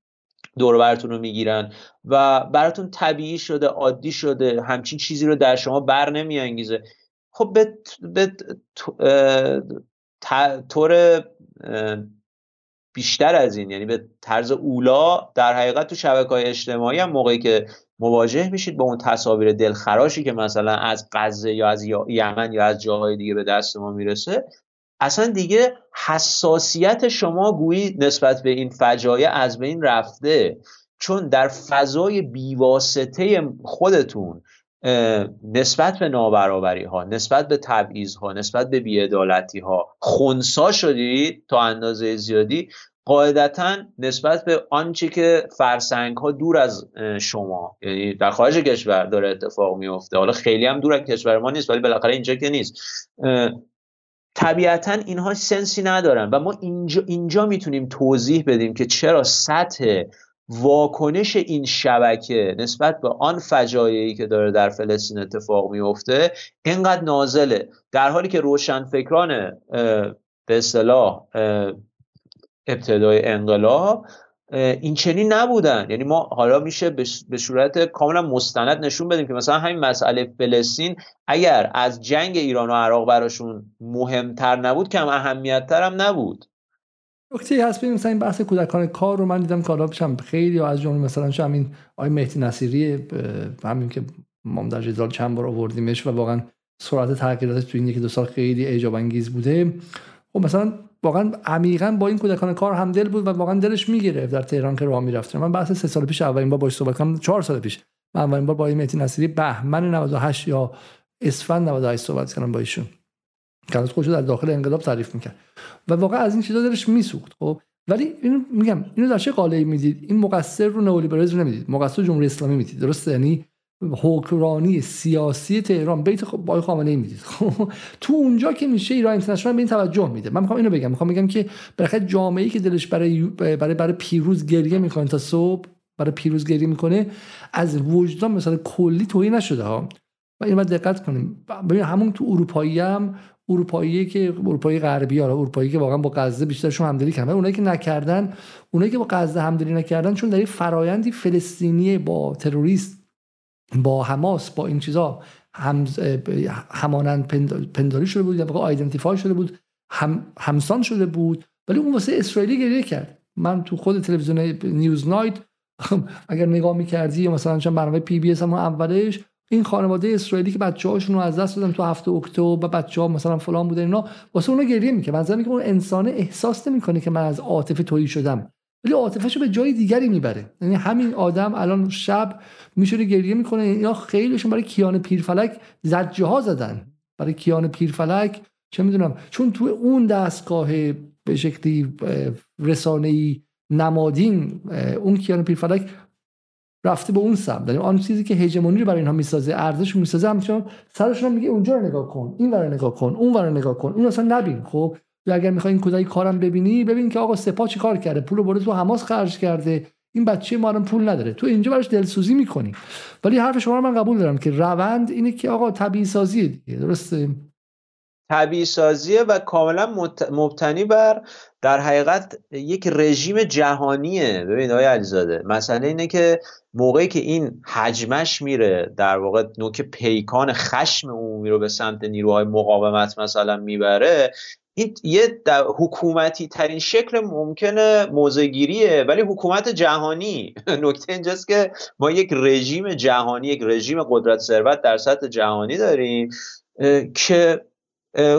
دور براتون رو می‌گیرن و براتون طبیعی شده عادی شده همچین چیزی رو در شما بر نمیانگیزه. خب به, به طور بیشتر از این یعنی به طرز اولا در حقیقت تو شبکه های اجتماعی هم موقعی که مواجه میشید با اون تصاویر دلخراشی که مثلا از غزه یا از یمن یا از جاهای دیگه به دست ما می‌رسه اصلا دیگه حساسیت شما گویی نسبت به این فجایع از بین رفته. چون در فضای بیواسطه خودتون نسبت به نابرابری ها نسبت به تبعیض ها نسبت به بیعدالتی ها خونسا شدید تا اندازه زیادی قاعدتا نسبت به آنچه که فرسنگ ها دور از شما. یعنی در خارج کشور داره اتفاق میفته حالا خیلی هم دور از کشور ما نیست ولی بالاخره اینجا که نیست. طبیعتا اینها سنسی ندارن و ما اینجا, اینجا می‌تونیم توضیح بدیم که چرا سطح واکنش این شبکه نسبت به آن فجایعی که داره در فلسطین اتفاق میفته اینقدر نازله. در حالی که روشنفکران به اصطلاح ابتدای انقلاب این چنین نبودن. یعنی ما حالا میشه به صورت کاملا مستند نشون بدیم که مثلا همین مسئله فلسطین اگر از جنگ ایران و عراق براشون مهمتر نبود کم اهمیتتر هم نبود. نکته هست ببینیم مثلا این بحث کودکان کار رو من دیدم که حالا خیلی از جمله مثلا شو همین آقای مهدی نصیری همین که ما در جدال چند بار آوردیمش و واقعا سرعت تغییرات تو این یکی دو سال خیلی ایجاب انگیز بوده. خب مثلا واقعا عمیقا با این کودکان کار هم دل بود و واقعا دلش می‌گرفت در تهران که راه می‌رفته. من بحث سه سال پیش اولین بار باش صحبت کردم چهار سال پیش من اولین بار با این مهدی نصیری بهمن 98 یا اسفند 98 صحبت کردم با ایشون. که از در داخل انقلاب تعریف می‌کرد. و واقعا از این چیزا دلش میسوخت خب. ولی اینو میگم اینو در چه قاله‌ای می‌دید؟ این مقصر رو نئولیبرالیسم نمی‌دید. مقصر جمهوری اسلامی می‌دید درسته؟ یعنی حکمرانی سیاسی تهران بیت با خامنه ای می‌دید. خب تو اونجا که میشه ایران اینترنشنال به این توجه میده. من می‌خوام اینو بگم می‌خوام بگم که بالاخره جامعه ای که دلش برای برای برای پیروز گریه می‌کنه تا صبح برای پیروز گریه می‌کنه از وجدان مثلا کلی توهی نشده ها. و اینو دقت کنیم. ببین همون تو اروپایی هم اروپایی که اروپایی غربی ها اروپایی که واقعا با غزه بیشترشون همدلی کردن اونایی که نکردن اونایی که با غزه همدلی نکردن چون در فرایندی فلسطینی با تروریست با حماس با این چیزا هم همانند پنداری شده بود یا آیدنتیفای شده بود هم همسان شده بود. ولی اون واسه اسرائیلی گریه کرد. من تو خود تلویزیون نیوز نایت اگر نگاه می‌کردی یا مثلا چون برنامه پی بی اس هم اولش این خانواده اسرائیلی که بچه هاشون رو از دست دادن تو هفته اکتبر و بچه ها مثلا فلان بودن اینا واسه اونا گریه می‌کنه. من که اون انسان احساس نمی‌کنه که من از عاطفه تویی شدم. ولی عاطفهش رو به جای دیگری می‌بره. یعنی همین آدم الان شب میشوره گریه می‌کنه. اینا خیلیشون برای کیان پیرفلک زجه ها زدن. برای کیان پیرفلک چه می‌دونم چون تو اون دستگاه به شکلی رسانه نمادین اون کیان پیرفلک رفته به اون سمت. یعنی آن چیزی که هژمونی رو برای اینها می‌سازه ارزش رو می‌سازه همچنان سرشون میگه اونجا رو نگاه کن این ور نگاه کن اون ور نگاه کن. اون اصلا نبین خب؟ اگر می‌خوای این کودک کارم ببینی ببین که آقا سپاه چی کار کرده؟ پول برده تو حماس خرج کرده. این بچه ما هم پول نداره. تو اینجا براش دلسوزی می‌کنی. ولی حرف شما رو من قبول دارم که روند اینه که آقا طبیعی سازی دیگه درسته؟ طبیعی سازیه و کاملا مبتنی بر در حقیقت یک رژیم جهانیه. ببینید آقای علیزاده مسئله اینه که موقعی که این حجمش میره در واقع نوک پیکان خشم عمومی رو به سمت نیروهای مقاومت مثلا می‌بره این یه حکومتی ترین شکل ممکنه موزگیریه. ولی حکومت جهانی نکته اینجاست که ما یک رژیم جهانی یک رژیم قدرت ثروت در سطح جهانی داریم که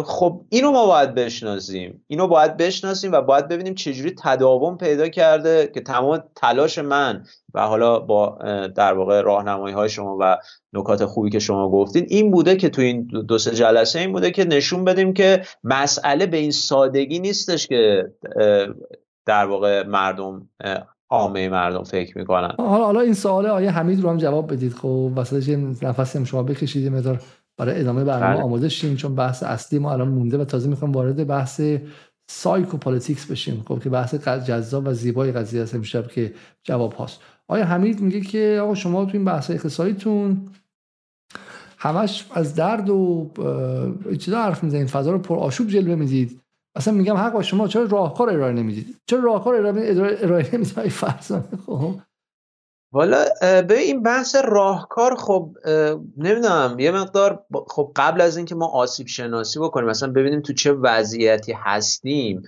خب اینو ما باید بشناسیم. اینو باید بشناسیم و باید ببینیم چجوری تداوم پیدا کرده که تمام تلاش من و حالا با در واقع راهنمایی های شما و نکات خوبی که شما گفتین این بوده که تو این دو سه جلسه این بوده که نشون بدیم که مسئله به این سادگی نیستش که در واقع مردم عامه مردم فکر می‌کنن. حالا حالا این سوال آیه حمید رو هم جواب بدید. خب واسه نفسی شما بکشید مدار برای ادامه برنامه بله. آماده شیم چون بحث اصلی ما الان مونده و تازه می‌خوام وارد بحث psychopolitics بشیم. خب که بحث جذاب و زیبای قضیه است امشب که جواب هاست. آیا حمید میگه که آقا شما تو این بحث اقتصادیتون همش از درد و چیزا حرف می‌زنید؟ فضا رو پر آشوب جلوه می‌دید. اصلا میگم حق با شما چرا راهکار ارائه نمی‌دید؟ چرا راهکار ارائه نمی‌دید؟ فرض خب. والا به این بحث راهکار خب نمی‌دونم یه مقدار خب قبل از اینکه ما آسیب شناسی بکنیم مثلا ببینیم تو چه وضعیتی هستیم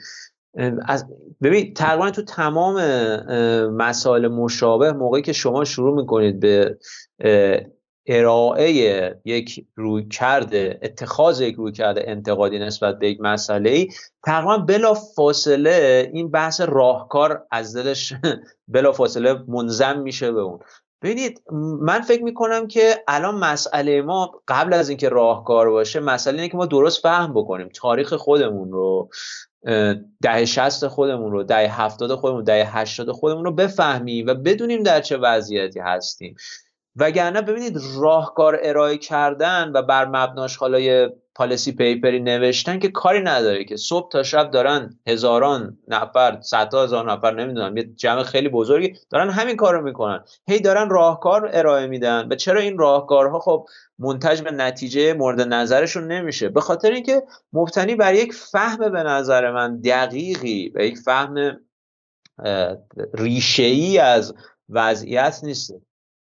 از ببین تقریبا تو تمام مسائل مشابه موقعی که شما شروع می‌کنید به ارائه یک روی کرده اتخاذ یک روی کرده انتقادی نسبت به یک مسئله ای تقریبا بلا فاصله این بحث راهکار از دلش بلا فاصله منظم میشه به اون. ببینید من فکر می‌کنم که الان مسئله ما قبل از اینکه راهکار باشه مسئله اینه که ما درست فهم بکنیم. تاریخ خودمون رو ده شست خودمون رو ده هفتاد خودمون ده هشتاد خودمون رو بفهمیم و بدونیم در چه وضعیتی هستیم. وگرنه ببینید راهکار ارائه کردن و بر مبناش حالا پالیسی پیپری نوشتن که کاری نداره که صبح تا شب دارن هزاران نفر صدها هزار نفر نمی‌دونم یه جمع خیلی بزرگی دارن همین کار رو می‌کنن. هی دارن راهکار ارائه میدن و چرا این راهکارها خب منتج به نتیجه مورد نظرشون نمیشه؟ به خاطر اینکه مبتنی بر یک فهم به نظر من دقیقی و یک فهم ریشه ای از وضعیت نیست.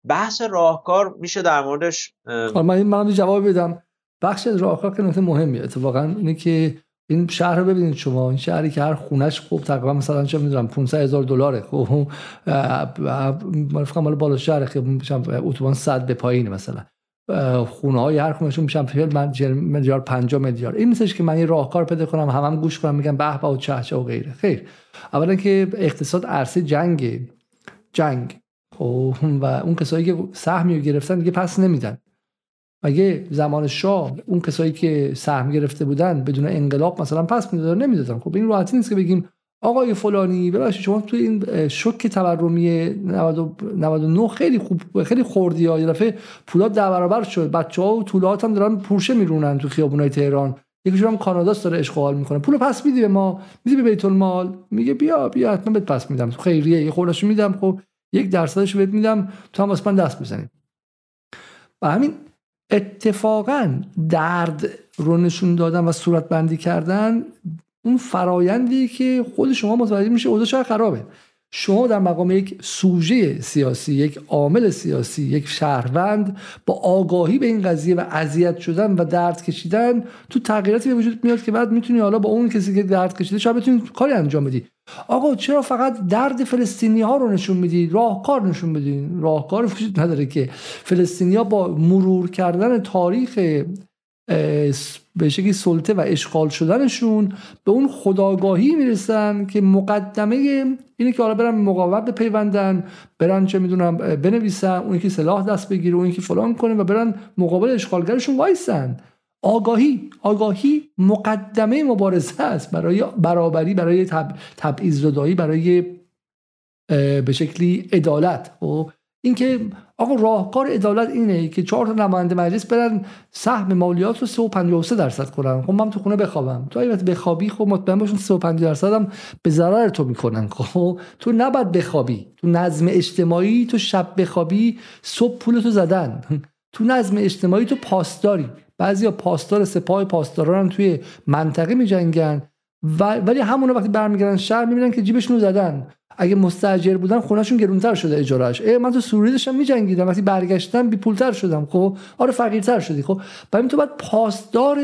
بحث راهکار میشه در موردش من من جواب بدم. بخش راهکار که نکته مهمیه. اتفاقا اینه که این شهر رو ببینید شما. این شهری که هر خونش خوب تقریبا مثلا چه می‌دونم 500 هزار دلاره. خب من فکر کنم بالا شهر خیابون اتوبان 100 به پایین مثلا. خونه های هر خونهشون میشن میلیارد 50 میلیارد. این مثلش که من یه راهکار پیدا کنم همم هم گوش کنم میگم به و چه و غیره. خیر. اولا که اقتصاد عرصه جنگ جنگ. و اون کسایی که سهمی رو گرفتن دیگه پس نمیدن. اگه زمان شاه اون کسایی که سهم گرفته بودن بدون انقلاب مثلا پس می‌دادن نمی‌دادن؟ خب این راحتی نیست که بگیم آقای فلانی ببخشید شما تو این شوک تورمی 99 خیلی خوب خیلی خوردی ها. یه دفعه پولات در برابر شد. بچه ها و طولات هم دارن پورشه میرونن تو خیابونای تهران. یکیشون هم کاناداست داره اشغال می‌کنه. پول پس میدی به ما؟ میدی به بیت المال؟ میگه بیا بیا حتما بهت پس میدم. خیریه یه میدم. خب یک درصدش بهت میدم تو هم من دست بزنیم و همین اتفاقا درد رو نشون دادن و صورت بندی کردن اون فرایندی که خود شما متوجه میشه اوضاع خرابه. شما در مقام یک سوژه سیاسی یک عامل سیاسی یک شهروند با آگاهی به این قضیه و اذیت شدن و درد کشیدن تو تغییراتی به وجود میاد که بعد می‌تونی حالا با اون کسی که درد کشیده شاید بتونی کاری انجام بدی. آقا چرا فقط درد فلسطینی ها رو نشون میدی؟ راهکار نشون میدی راهکار وجود نداره که فلسطینی ها با مرور کردن تاریخ به شکلی سلطه و اشغال شدنشون به اون خداگاهی می‌رسن که مقدمه اینه که حالا برن مقاومت بپیوندن برن چه می‌دونم بنویسن اون که سلاح دست بگیره اون که فلان کنه و برن مقابل اشغالگرشون وایسن آگاهی آگاهی مقدمه مبارزه است برای برابری برای تب... تبعیض زدایی برای به شکلی عدالت و خب؟ اینکه آقا راهکار عدالت اینه که چهار تا نماینده مجلس برن سهم مالیات رو 353 درصد کنن. خب من تو خونه بخوابم. تو اگه بخوابی خب مطمئن باشون 35 درصد هم به ضرر تو می‌کنن. خب تو نباید بخوابی. تو نظم اجتماعی تو شب بخوابی صبح پول تو زدن. تو نظم اجتماعی تو پاسداری. بعضیا پاسدار سپاه پاسداران توی منطقه میجنگن. ولی همون وقتی برمیگردن شهر می‌بینن که جیبشون رو زدن. اگه مستاجر بودن خونهشون گرونتر شده اجارهش ای من تو سوریه داشتم میجنگیدم. وقتی برگشتم بی پولتر شدم خب؟ آره فقیرتر شدی خب؟ برای تو باید پاسدار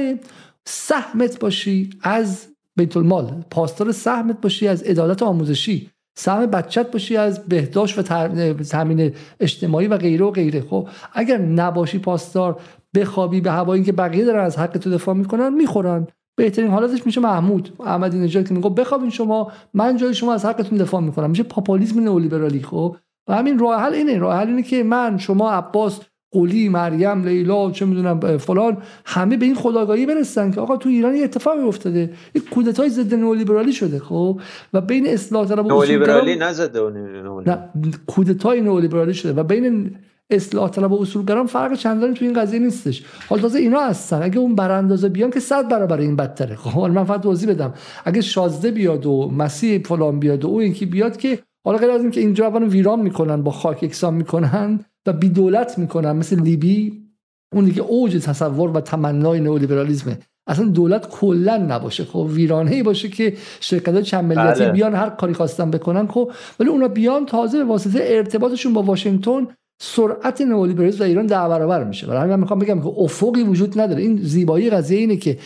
سهمت باشی از بیت المال پاسدار سهمت باشی از عدالت آموزشی. سهم بچت باشی از بهداشت و تامین اجتماعی و غیره و غیره خب؟ اگر نباشی پاسدار بخوابی به هوایی که بقیه دارن از حق تو دفاع می‌کنن می‌خورن. بهترین حالتش میشه محمود احمدی نژاد که میگه بخوابین شما من جای شما از حقتون دفاع می‌کنم. میشه پاپولیسم نئولیبرالی خب؟ و همین راه حل اینه. راه حل اینه که من شما عباس قلی مریم لیلا چه می‌دونم فلان همه به این خداگاهی برسن که آقا تو ایران یه اتفاقی افتاده. یک کودتای ضد نئولیبرالی شده خب؟ و بین اصلاح طلب و نئولیبرالی نزده نه کودتای نئولیبرالی شده و بین اصلاح طلب و اصولگران فرق چندانی تو این قضیه نیستش. حال تازه اینا هستن. اگه اون براندازه بیان که صد برابر این بدتره. خب من فقط توضیح بدم. اگه شازده بیاد و مسیح فلان بیاد و اون یکی بیاد که حالا غیر از اینکه اینجا اولو ویران می‌کنن با خاک یکسان می‌کنن و بی دولت می‌کنن مثل لیبی. اون دیگه اوج تصور و تمنای نئولیبرالیسمه اصلا دولت کلا نباشه. خب ویرانه باشه که شرکت های چند ملیتی بله. بیان هر کاری خواستن بکنن. خب ولی اونا بیان تازه به واسطه ارتباطشون با واشنگتن سرعت نئولیبرالیسم در ایران ده برابر میشه. برای همین من می‌خوام بگم که افقی وجود نداره. این زیبایی قضیه اینه که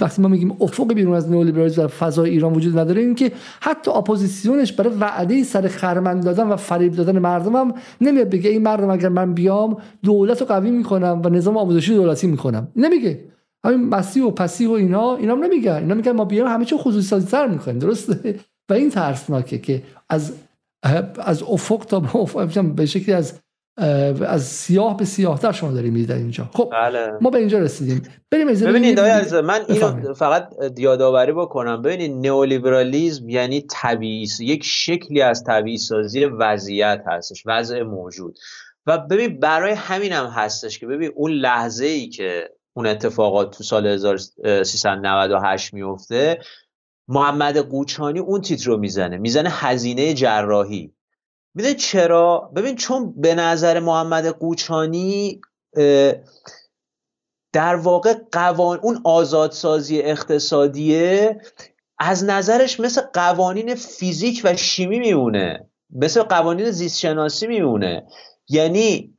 وقتی ما میگیم افق بیرون از نئولیبرالیسم در فضای ایران وجود نداره این که حتی اپوزیسیونش برای وعده سر خرمن دادن و فریب دادن مردم هم نمیاد بگه این مردم اگر من بیام دولت رو قوی می‌کنم و نظام آموزشی دولتی می‌کنم. نمیگه. همین مسیح و پسی و اینا اینا هم نمیگن. اینا میگن ما بیایم همه چی خصوصی سازی تر می‌کنیم. درسته؟ و این ترسناکه که از از افق تا به شکلی از از سیاه به سیاهتر شما داریم می‌دید اینجا. خب بله. ما به اینجا رسیدیم. بریم ببینید من اینو فقط یادآوری بکنم. ببینید نئولیبرالیسم یعنی طبیعی یک شکلی از طبیعی سازی وضعیت هستش وضع موجود. و ببین برای همین هم هستش که ببین اون لحظه ای که اون اتفاقات تو سال 1398 میفته محمد قوچانی اون تیتر رو می‌زنه. می‌زنه هزینه جراحی. می‌دونی چرا؟ ببین چون به نظر محمد قوچانی در واقع قوان اون آزادسازی اقتصادیه از نظرش مثل قوانین فیزیک و شیمی میمونه. مثل قوانین زیست شناسی میمونه. یعنی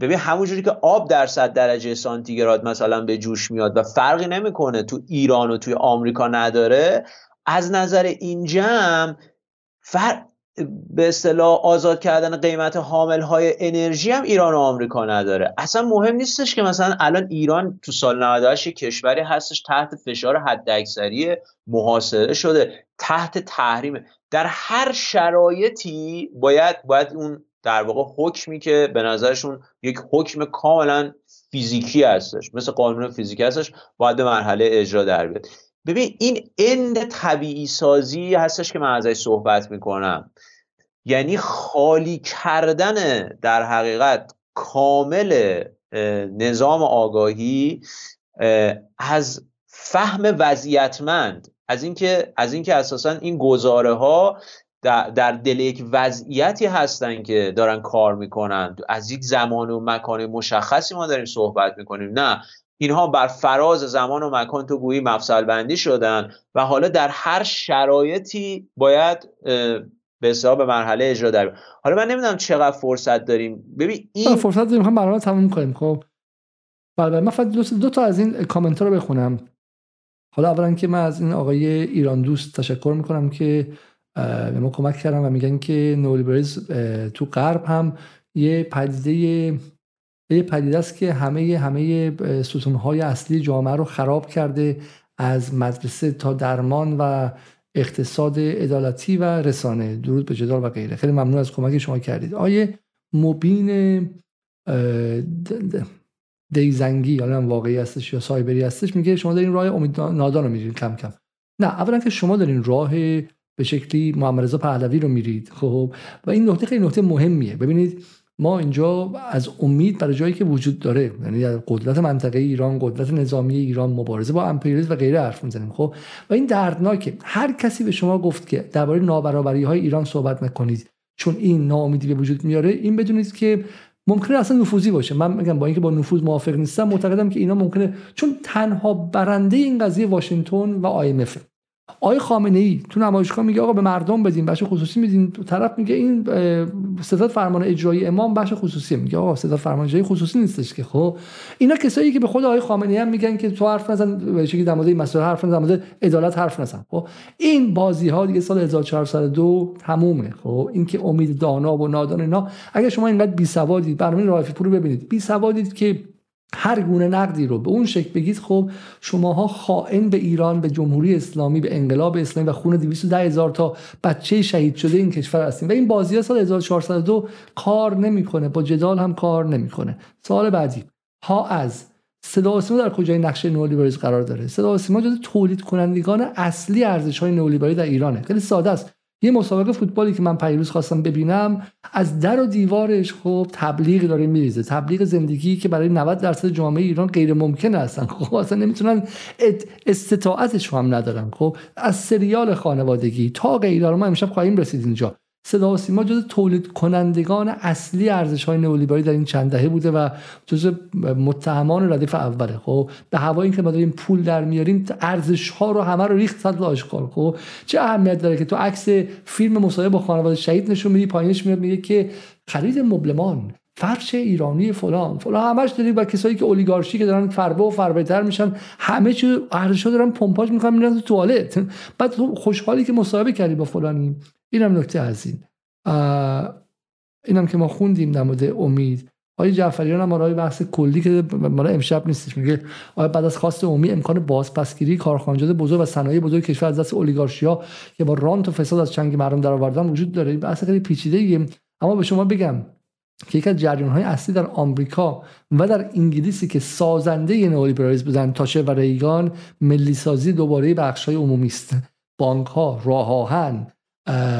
ببین همونجوری که آب در صد درجه سانتیگراد مثلا به جوش میاد و فرقی نمی‌کنه تو ایران و توی آمریکا نداره از نظر این جمع فر... به اصطلاح آزاد کردن قیمت حامل های انرژی هم ایران و آمریکا نداره. اصلا مهم نیستش که مثلا الان ایران تو سال 98 کشوری هستش تحت فشار حداکثری محاصره شده تحت تحریم. در هر شرایطی باید باید اون در واقع حکمی که به نظرشون یک حکم کاملا فیزیکی هستش مثل قانون فیزیکی هستش باید به مرحله اجرا در بیاد. ببین این اند طبیعی سازی هستش که من ازش صحبت می‌کنم. یعنی خالی کردن در حقیقت کامل نظام آگاهی از فهم وضعیتمند از اینکه از اینکه اساسا این گزاره ها در, دل یک وضعیتی هستن که دارن کار می‌کنن. از یک زمان و مکان مشخصی ما داریم صحبت می‌کنیم. نه اینها بر فراز زمان و مکان تو گویی مفصل بندی شدن و حالا در هر شرایطی باید به حساب مرحله اجرا در حالا من نمی‌دونم چقدر فرصت داریم. ببین این فرصت داریم. هم برنامه تموم کنیم. خب. بله من فقط دو, تا از این کامنت رو بخونم. حالا اولا که من از این آقای ایران دوست تشکر می‌کنم که به ما کمک کردن و میگن که نولیبریز تو غرب هم یه پدیده یه پدیده است که همه همه ستونهای اصلی جامعه رو خراب کرده از مدرسه تا درمان و اقتصاد عدالتی و رسانه. درود به جدال و غیره. خیلی ممنون از کمک شما کردید. آیه مبین دیزنگی حالا واقعی هستش یا سایبری هستش میگه شما دارین راه امید نادان رو میرید کم کم. نه اولا که شما دارین راه به شکلی محمد رضا پهلوی رو میرید. خب و این نکته خیلی نکته مهمیه. ببینید ما اینجا از امید برای جایی که وجود داره یعنی قدرت منطقه ایران قدرت نظامی ایران مبارزه با امپریالیسم و غیره حرف می‌زنیم خب؟ و این دردناکه. هر کسی به شما گفت که درباره نابرابری های ایران صحبت نکنید چون این ناامیدی به وجود میاره این بدونید که ممکنه اصلا نفوذی باشه. من میگم با اینکه با نفوذ موافق نیستم معتقدم که اینا ممکنه چون تنها برنده این قضیه واشنگتن و IMF آقای خامنه ای تو نمایشگاه میگه آقا به مردم بدین بخش خصوصی میدین. طرف میگه این ستاد فرمان اجرایی امام بخش خصوصی. میگه آقا ستاد فرمان اجرایی خصوصی نیستش که خب؟ اینا کسایی که به خود آقای خامنه ای هم میگن که تو حرف نزن به شکلی در مورد مسئله حرف نزن در عدالت حرف نزن. خب؟ این بازی ها دیگه سال 1402 تمومه. خب؟ این که امید دانا و نادان اینا اگه شما اینقدر بی سوادید برنامه رایفی پور ببینید. بی سوادید که هر گونه نقدی رو به اون شکل بگید خب شماها خائن به ایران به جمهوری اسلامی به انقلاب اسلامی و خون 210 هزار تا بچه شهید شده این کشور هستیم. و این بازی ها سال 1402 کار نمی‌کنه با جدال هم کار نمی‌کنه. سال بعدی ها از صدا سیما در کجای نقشه نولیبرالیسم قرار داره؟ صدا سیما جز تولید کنندگان اصلی ارزش های نولیبرالی در ایرانه. خیلی ساده است. یه مسابقه فوتبالی که من پیروز خواستم ببینم از در و دیوارش خب تبلیغ داره میریزه. تبلیغ زندگی که برای 90 درصد جامعه ایران غیر ممکن هستن. خب اصلا نمی‌تونن استطاعتش هم ندارن. خب از سریال خانوادگی تا غیره ما امشب خواهیم رسید اینجا. صدا و سیما جز تولید کنندگان اصلی ارزش های نئولیبرالی در این چند دهه بوده و جز متهمان ردیف اوله. خب به هوای اینکه ما داریم پول در میاریم ارزش ها رو همه رو ریخت صد آشکار خب چه اهمیت داره که تو عکس فیلم مصاحبه با خانواده شهید نشون میدی پایینش میاد میگه که خرید مبلمان فرش ایرانی فلان. فلان همش داری با کسایی که اولیگارشی که دارن فربه و فربهتر میشن همه چی ارزشا دارن پمپاژ می‌کنن میرن تو توالت. بعد خوشحالی که مصاحبه کردی با فلانی. اینم نکته از این. اینم که ما خوندیم در امید. آقای جعفریان هم آقای بحث کلی که مال امشب نیستش میگه آیا بعد از خواست امید امکان بازپسگیری کارخانجات بزرگ و صنایع بزرگ کشور از دست اولیگارشیا که با رانت و فساد از چنگ مردم در آوردن وجود داره؟ بحث خیلی پیچیده اما به شما بگم که یکی از جریان های اصلی در آمریکا و در انگلیسی که سازنده نئولیبرالیسم بودن تاشه و ریگان ملی سازی دوباره بخش های عمومی است. بانک ها راه آهن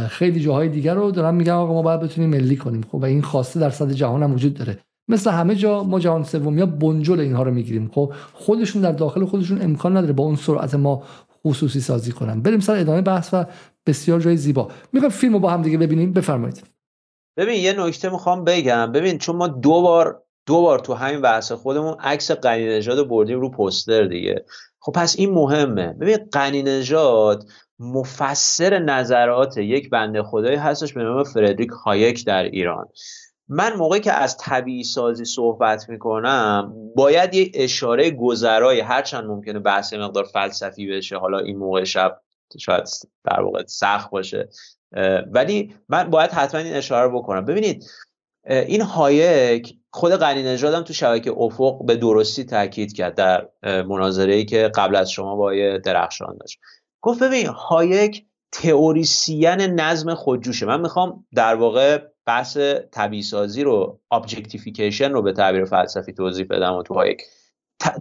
خیلی جاهای دیگر رو دارن میگن آقا ما باید بتونیم ملی کنیم. خب و این خواسته در صد جهان هم وجود داره. مثل همه جا ما جهان سومی ها بنجل اینها رو می‌گیریم. خب خودشون در داخل خودشون امکان نداره با اون سرعت ما خصوصی سازی کنن. بریم سر ادامه بحث و بسیار جای زیبا. می‌خوام فیلم با هم دیگه ببینیم. بفرمایید. ببین یه نکته می‌خوام بگم. ببین چون ما دو بار دو بار تو همین بحث خودمون عکس قنی نژاد بردیم رو پوستر دیگه. خب پس این مهمه. ببین قنی نژاد مفسر نظرات یک بنده خدایی هستش به نام فردریک هایک در ایران. من موقعی که از طبیعی سازی صحبت می‌کنم باید یه اشاره گذرای هرچند ممکنه بحث مقدار فلسفی بشه حالا این موقع شب شاید در واقع سخت باشه. ولی من باید حتما این اشاره بکنم. ببینید این هایک خود غنی نژادم تو شبکه افق به درستی تاکید کرد در مناظره که قبل از شما با درخشان داشت. گفت ببین هایک تئوریسین نظم خودجوشه. من می‌خوام در واقع بحث طبیعی سازی رو objectification رو به تعبیر فلسفی توضیح بدم و تو هایک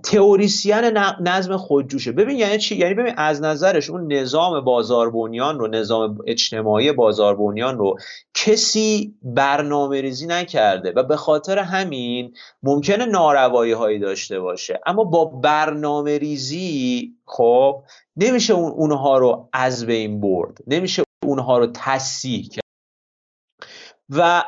تئوریسین نظم خودجوشه. ببین یعنی چی؟ یعنی ببین از نظرش اون نظام بازاربنیان رو نظام اجتماعی بازاربنیان رو کسی برنامه ریزی نکرده و به خاطر همین ممکنه ناروایی هایی داشته باشه. اما با برنامه ریزی خب نمیشه اون اونها رو از بین برد. نمیشه اونها رو تصیح کرد. و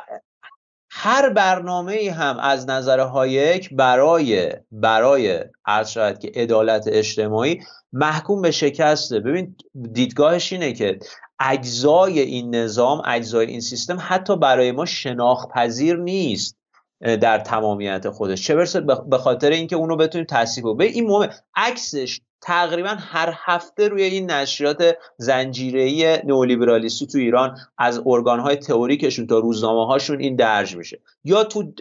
هر برنامه هم از نظر هایک برای برای عرض شاید که عدالت اجتماعی محکوم به شکسته. ببین دیدگاهش اینه که اجزای این نظام اجزای این سیستم حتی برای ما شناخت پذیر نیست در تمامیت خودش. چه برسه به خاطر اینکه اونو بتونیم تصحیح به این مهمه عکسش تقریبا هر هفته روی این نشریات زنجیره‌ای نئولیبرالیستی تو ایران از ارگانهای تئوریکشون تا روزنامه هاشون این درج میشه. یا تو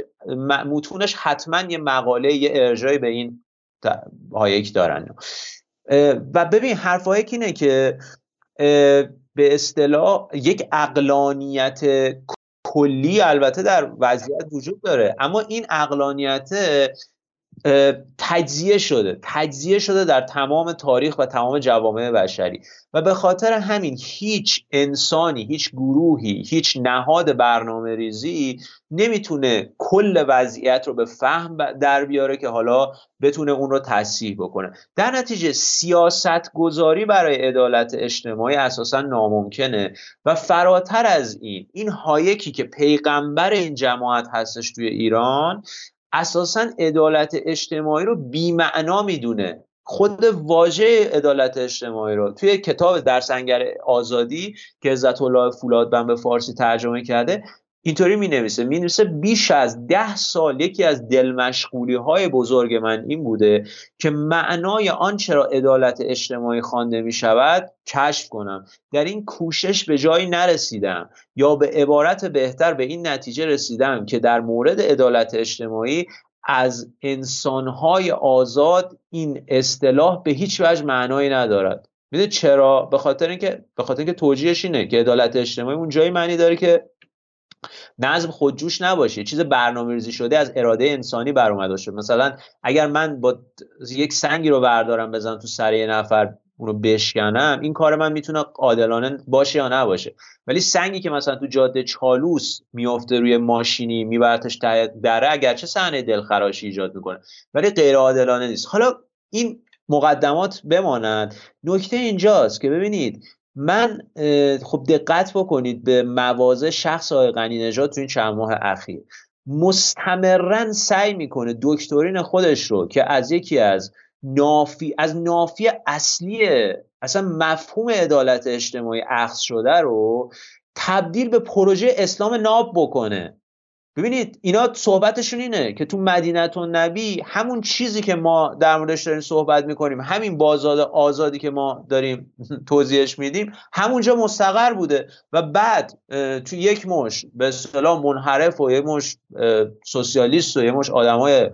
متونش حتما یه مقاله یه ارجاعی به این هایک دارن. و ببین حرف هایک اینه که به اصطلاح یک عقلانیت کلی البته در وضعیت وجود داره. اما این اقلانیت تجزیه شده تجزیه شده در تمام تاریخ و تمام جوامع بشری. و به خاطر همین هیچ انسانی هیچ گروهی هیچ نهاد برنامه ریزی نمی‌تونه کل وضعیت رو به فهم در بیاره که حالا بتونه اون رو تصحیح بکنه. در نتیجه سیاست گذاری برای عدالت اجتماعی اساسا ناممکنه و فراتر از این این هایکی که پیغمبر این جماعت هستش توی ایران اساسا عدالت اجتماعی رو بیمعنا می‌دونه. خود واژه عدالت اجتماعی رو توی کتاب در سنگر آزادی که عزت الله فولادبند به فارسی ترجمه کرده اینطوری می نویسه می نویسه بیش از ده سال یکی از دلمشغولی های بزرگ من این بوده که معنای آن چرا عدالت اجتماعی خوانده می شود کشف کنم. در این کوشش به جایی نرسیدم یا به عبارت بهتر به این نتیجه رسیدم که در مورد عدالت اجتماعی از انسانهای آزاد این اصطلاح به هیچ وجه معنایی ندارد. می‌دونید چرا؟ به خاطر اینکه به خاطر اینکه توجیهش اینه که عدالت اجتماعی اون جایی معنی داره که نظم خودجوش نباشه. چیز برنامه ریزی شده از اراده انسانی بر اومده شد. مثلا اگر من با یک سنگی رو بردارم بزنم تو سر یه نفر اونو بشکنم این کار من می‌تونه عادلانه باشه یا نباشه. ولی سنگی که مثلا تو جاده چالوس میافته روی ماشینی میبرتش دره اگرچه صحنه دلخراشی ایجاد می‌کنه. ولی غیر عادلانه نیست. حالا این مقدمات بمانند نکته اینجاست که ببینید من خب دقت بکنید به مواضع شخص آقای غنی نژاد تو این چند ماه اخیر. مستمرا سعی می‌کنه دکترین خودش رو که از یکی از نافی از نافی اصلی اصلا مفهوم عدالت اجتماعی اخذ شده رو تبدیل به پروژه اسلام ناب بکنه. ببینید اینا صحبتشون اینه که تو مدینت و نبی همون چیزی که ما در موردش داریم صحبت می‌کنیم همین بازار آزادی که ما داریم توضیحش میدیم همونجا مستقر بوده و بعد تو یک مش به اصطلاح منحرف و یک مش سوسیالیست و یک مش آدمای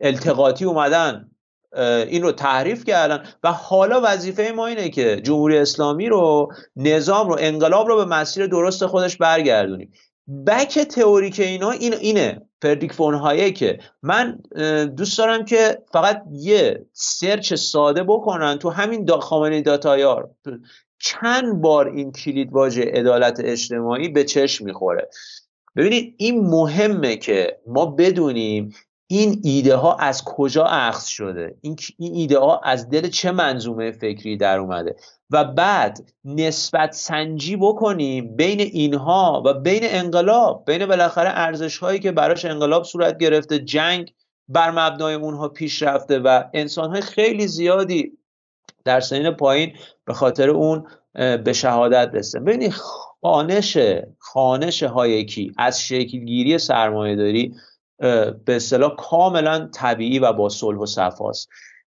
التقاطی اومدن این رو تحریف کردن و حالا وظیفه ما اینه که جمهوری اسلامی رو نظام رو انقلاب رو به مسیر درست خودش برگردونیم. بک تئوریک اینا این اینه پردیک فون که من دوست دارم که فقط یه سرچ ساده بکنن تو همین دا خامنه داتایار چند بار این کلید واژه عدالت اجتماعی به چشم می‌خوره. ببینید این مهمه که ما بدونیم این ایده ها از کجا اخذ شده؟ این, ایده ها از دل چه منظومه فکری در اومده؟ و بعد نسبت سنجی بکنیم بین اینها و بین انقلاب بین بالاخره ارزش هایی که براش انقلاب صورت گرفته جنگ بر مبنای اونها پیش رفته و انسان های خیلی زیادی در سنین پایین به خاطر اون به شهادت رسیدن. ببینید خانش خانش هایکی از شکلگیری سرمایه داری به اصطلاح کاملا طبیعی و با صلح و صفاست.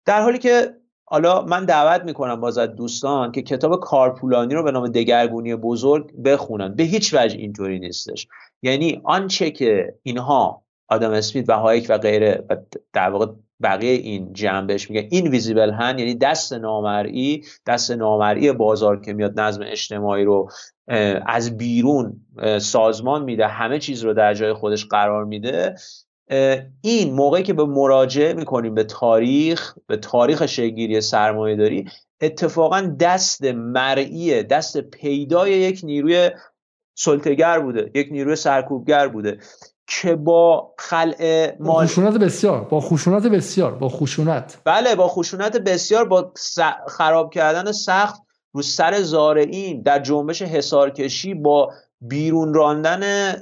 در حالی که حالا من دعوت می‌کنم باز از دوستان که کتاب کارپولانی رو به نام دگرگونی بزرگ بخونن. به هیچ وجه اینطوری نیستش. یعنی آنچه که اینها آدم اسمیت و هایک و غیره و در واقع بقیه این جنبش میگه این ویزیبل هن یعنی دست نامرئی دست نامرئی بازار که میاد نظم اجتماعی رو از بیرون سازمان میده همه چیز رو در جای خودش قرار میده. این موقعی که به مراجعه می‌کنیم به تاریخ به تاریخ شگیری سرمایه داری اتفاقا دست مرئی دست پیدای یک نیروی سلطگر بوده یک نیروی سرکوبگر بوده که با خلع مال خشونت بسیار با خشونت بسیار با خشونت. بله با خشونت بسیار با خراب کردن سخت رو سر زارعین در جنبش حسارکشی با بیرون راندن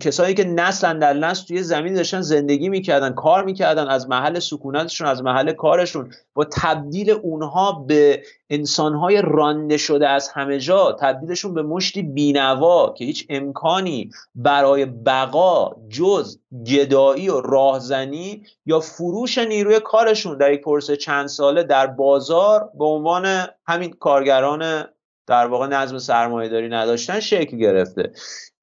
کسایی که نسل در نسل توی زمین داشتن زندگی می‌کردن کار می‌کردن از محل سکونتشون از محل کارشون با تبدیل اونها به انسانهای رانده شده از همه جا تبدیلشون به مشتی بینوا که هیچ امکانی برای بقا جز گدایی و راهزنی یا فروش نیروی کارشون در یک پرسه چند ساله در بازار به عنوان همین کارگران در واقع نظم سرمایه داری نداشتن شکل گرفته.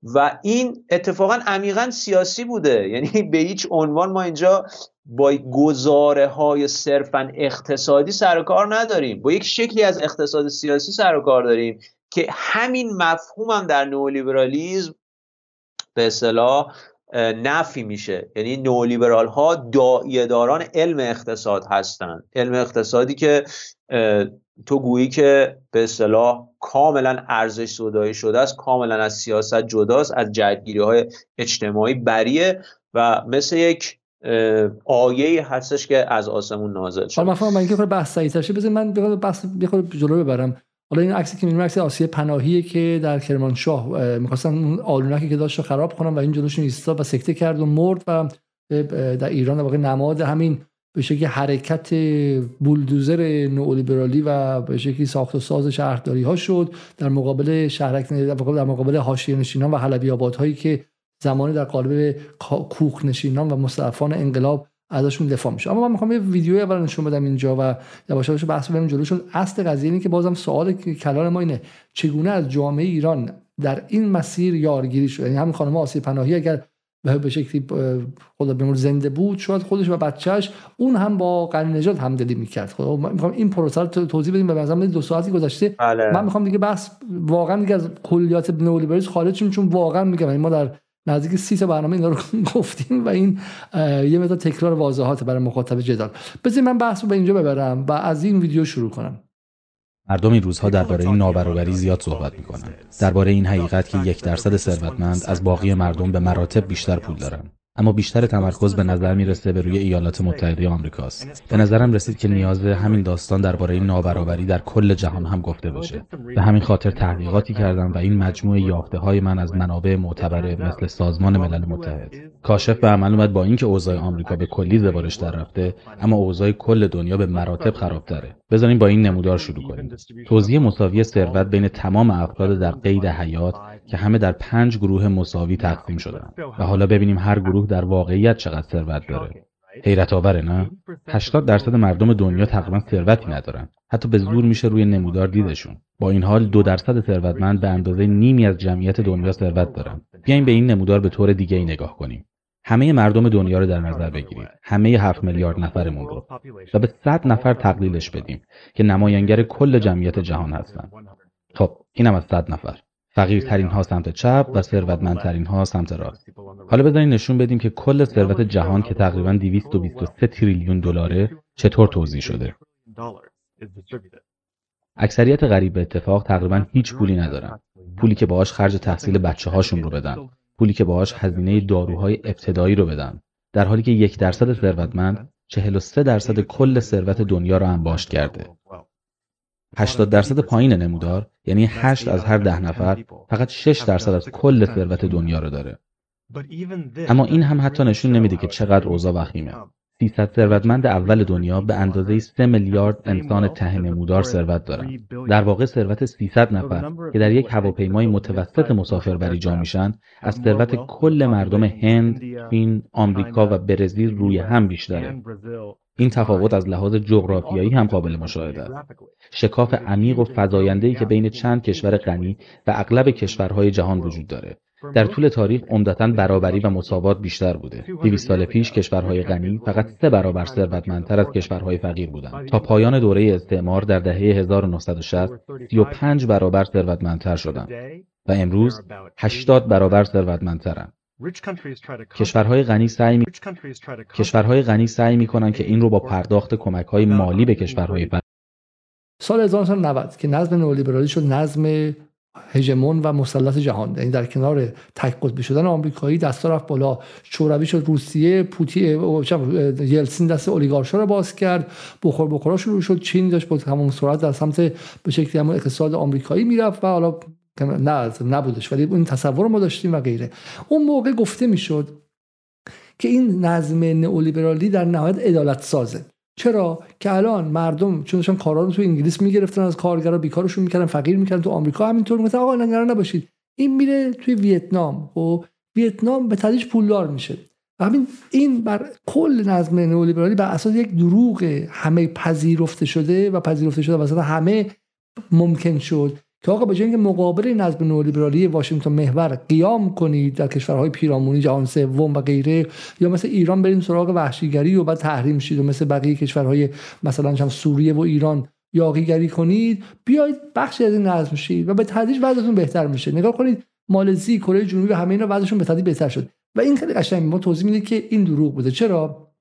و این اتفاقا عمیقا سیاسی بوده. یعنی به هیچ عنوان ما اینجا با گزاره های صرفا اقتصادی سر و کار نداریم. با یک شکلی از اقتصاد سیاسی سر و کار داریم که همین مفهوم هم در نولیبرالیزم به اصطلاح نفی میشه. یعنی نولیبرال ها داران علم اقتصاد هستند علم اقتصادی که تو گویی که به اصطلاح کاملا ارزش زدایی شده است کاملا از سیاست جداست از جدگیری های اجتماعی بریه و مثل یک آیه هستش که از آسمون نازل شد حالا من اینکه بحث سعیتر شه من بحث جلو ببرم. حالا این عکسی که عکس آسیه پناهیه که در کرمانشاه می‌خواستن اون آلونکی که داشت خراب کنن و این جلوشون ایستاد و سکته کرد و مرد و در ایران واقع نماد همین به شکلی حرکت بولدوزر نئولیبرالی و به شکلی ساخت و ساز شهرداری ها شد در مقابل شهرک در مقابل حاشیه نشینان و حلبی هایی که زمانی در قالب کوخ نشینان و مصطفان انقلاب ازشون دفاع میشه. اما من می‌خوام یه ویدیو اول نشون بدم اینجا و یواش یواش بحث بریم جلو چون اصل قضیه اینه که بازم سوال کلان ما اینه چگونه از جامعه ایران در این مسیر یارگیری شد؟ یعنی همین خانم آسیب پناهی اگر به شکلی خدا بیمور زنده بود شاید خودش و بچهش اون هم با قرن نجات همدلی می‌کرد. خب من می‌خوام این پروسه رو توضیح بدیم به مثلا دو ساعتی گذشته. بله. من می‌خوام دیگه بحث واقعا دیگه از کلیات نئولیبرالیسم خارج چون چون واقعا میگم یعنی ما در نزدیک سی تا برنامه اینا رو گفتیم و این یه مقدار تکرار واضحات برای مخاطب جدال. بذارید من بحث رو به اینجا ببرم و از این ویدیو شروع کنم. مردم این روزها درباره این نابرابری زیاد صحبت می‌کنند درباره این حقیقت که یک درصد ثروتمند از باقی مردم به مراتب بیشتر پول دارند اما بیشتر تمرکز به نظر می‌رسه به روی ایالات متحده آمریکاست به نظرم رسید که نیاز همین داستان درباره نابرابری در کل جهان هم گفته بشه به همین خاطر تحقیقاتی کردم و این مجموعه یافته های من از منابع معتبر مثل سازمان ملل متحد. کاشف به عمل اومد با اینکه اوضاع آمریکا به کلی زوارش در رفته اما اوضاع کل دنیا به مراتب خرابتره بذاریم با این نمودار شروع کنیم. توزیع مساوی ثروت بین تمام افراد در قید حیات که همه در پنج گروه مساوی تقسیم شدن. و حالا ببینیم هر گروه در واقعیت چقدر ثروت داره. حیرت آوره نه؟ 80 درصد مردم دنیا تقریبا ثروتی ندارن. حتی به زور میشه روی نمودار دیدشون. با این حال دو درصد ثروتمند به اندازه نیمی از جمعیت دنیا ثروت دارن. بیایم به این نمودار به طور دیگه ای نگاه کنیم. همه مردم دنیا رو در نظر بگیرید. همه هفت میلیارد نفرمون رو. و به صد نفر تقلیلش بدیم که نماینگر کل جمعیت جهان هستن. خب اینم از صد نفر. فقیرترین ها سمت چپ و ثروتمندترین ها سمت راست حالا بذارین نشون بدیم که کل ثروت جهان که تقریبا 223 تریلیون دلاره چطور توضیح شده؟ اکثریت غریب به اتفاق تقریبا هیچ پولی ندارن. پولی که باهاش خرج تحصیل بچه هاشون رو بدن. پولی که باهاش هزینه داروهای ابتدایی رو بدن. در حالی که یک درصد ثروتمند 43 درصد کل ثروت دنیا رو انباشت کرده. 80 درصد پایین نمودار یعنی 8 از هر ده نفر فقط 6 درصد از کل ثروت دنیا رو داره. اما این هم حتی نشون نمیده که چقدر اوضاع وخیمه. 300 ثروتمند اول دنیا به اندازه 3 میلیارد انسان ته نمودار ثروت دارن در واقع ثروت 300 نفر که در یک هواپیمای متوسط مسافربری جا میشن از ثروت کل مردم هند، فین، آمریکا و برزیل روی هم بیشتره. این تفاوت از لحاظ جغرافیایی هم قابل مشاهده است. شکاف عمیق و فزاینده‌ای که بین چند کشور غنی و اغلب کشورهای جهان وجود داره. در طول تاریخ عمدتا برابری و مساوات بیشتر بوده. 200 سال پیش کشورهای غنی فقط سه برابر ثروتمندتر از کشورهای فقیر بودند. تا پایان دوره استعمار در دهه 1960 35 برابر ثروتمندتر شدند. و امروز 80 برابر ثروتمندترند. کشورهای غنی سعی می... کشورهای غنی سعی می‌کنن که این رو با پرداخت کمک های مالی به کشورهای فقیر سال 1990 که نظم نئولیبرالی شد نظم هژمون و مسلط جهان. یعنی در کنار تک قطبی شدن آمریکایی دستا رفت بالا. شوروی شد روسیه پوتی یلسین دست اولیگارشا رو باز کرد. بخور بخورا شروع شد. چین داشت با تمام سرعت در سمت به شکلی همون اقتصاد آمریکایی می‌رفت و حالا نه نبودش ولی این تصور ما داشتیم و غیره. اون موقع گفته می‌شد که این نظم نئولیبرالی در نهایت عدالت سازه چرا؟ که الان مردم چون داشتن کارا رو تو انگلیس می‌گرفتن از کارگرا بیکارشون می‌کردن فقیر می‌کردن تو آمریکا همینطور مثلا آقا نگران نباشید. این میره توی ویتنام. و خب، ویتنام به تدریج پولدار میشه. همین این بر کل نظم نئولیبرالی بر اساس یک دروغ همه پذیرفته شده و پذیرفته شده واسه همه ممکن شد که آقا به جای اینکه مقابل نظم نئولیبرالی واشنگتن محور قیام کنید در کشورهای پیرامونی جهان سوم و غیره یا مثل ایران بریم سراغ وحشیگری و بعد تحریم شید و مثل بقیه کشورهای مثلا هم سوریه و ایران یاقیگری کنید بیایید بخشی از این نظم شید و به تدریج وضعتون بهتر میشه. نگاه کنید مالزی کره جنوبی همه اینا وضعشون به تدریج بهتر شد. و این خیلی قشنگ ما توضیح میده که این دروغ بوده. چرا؟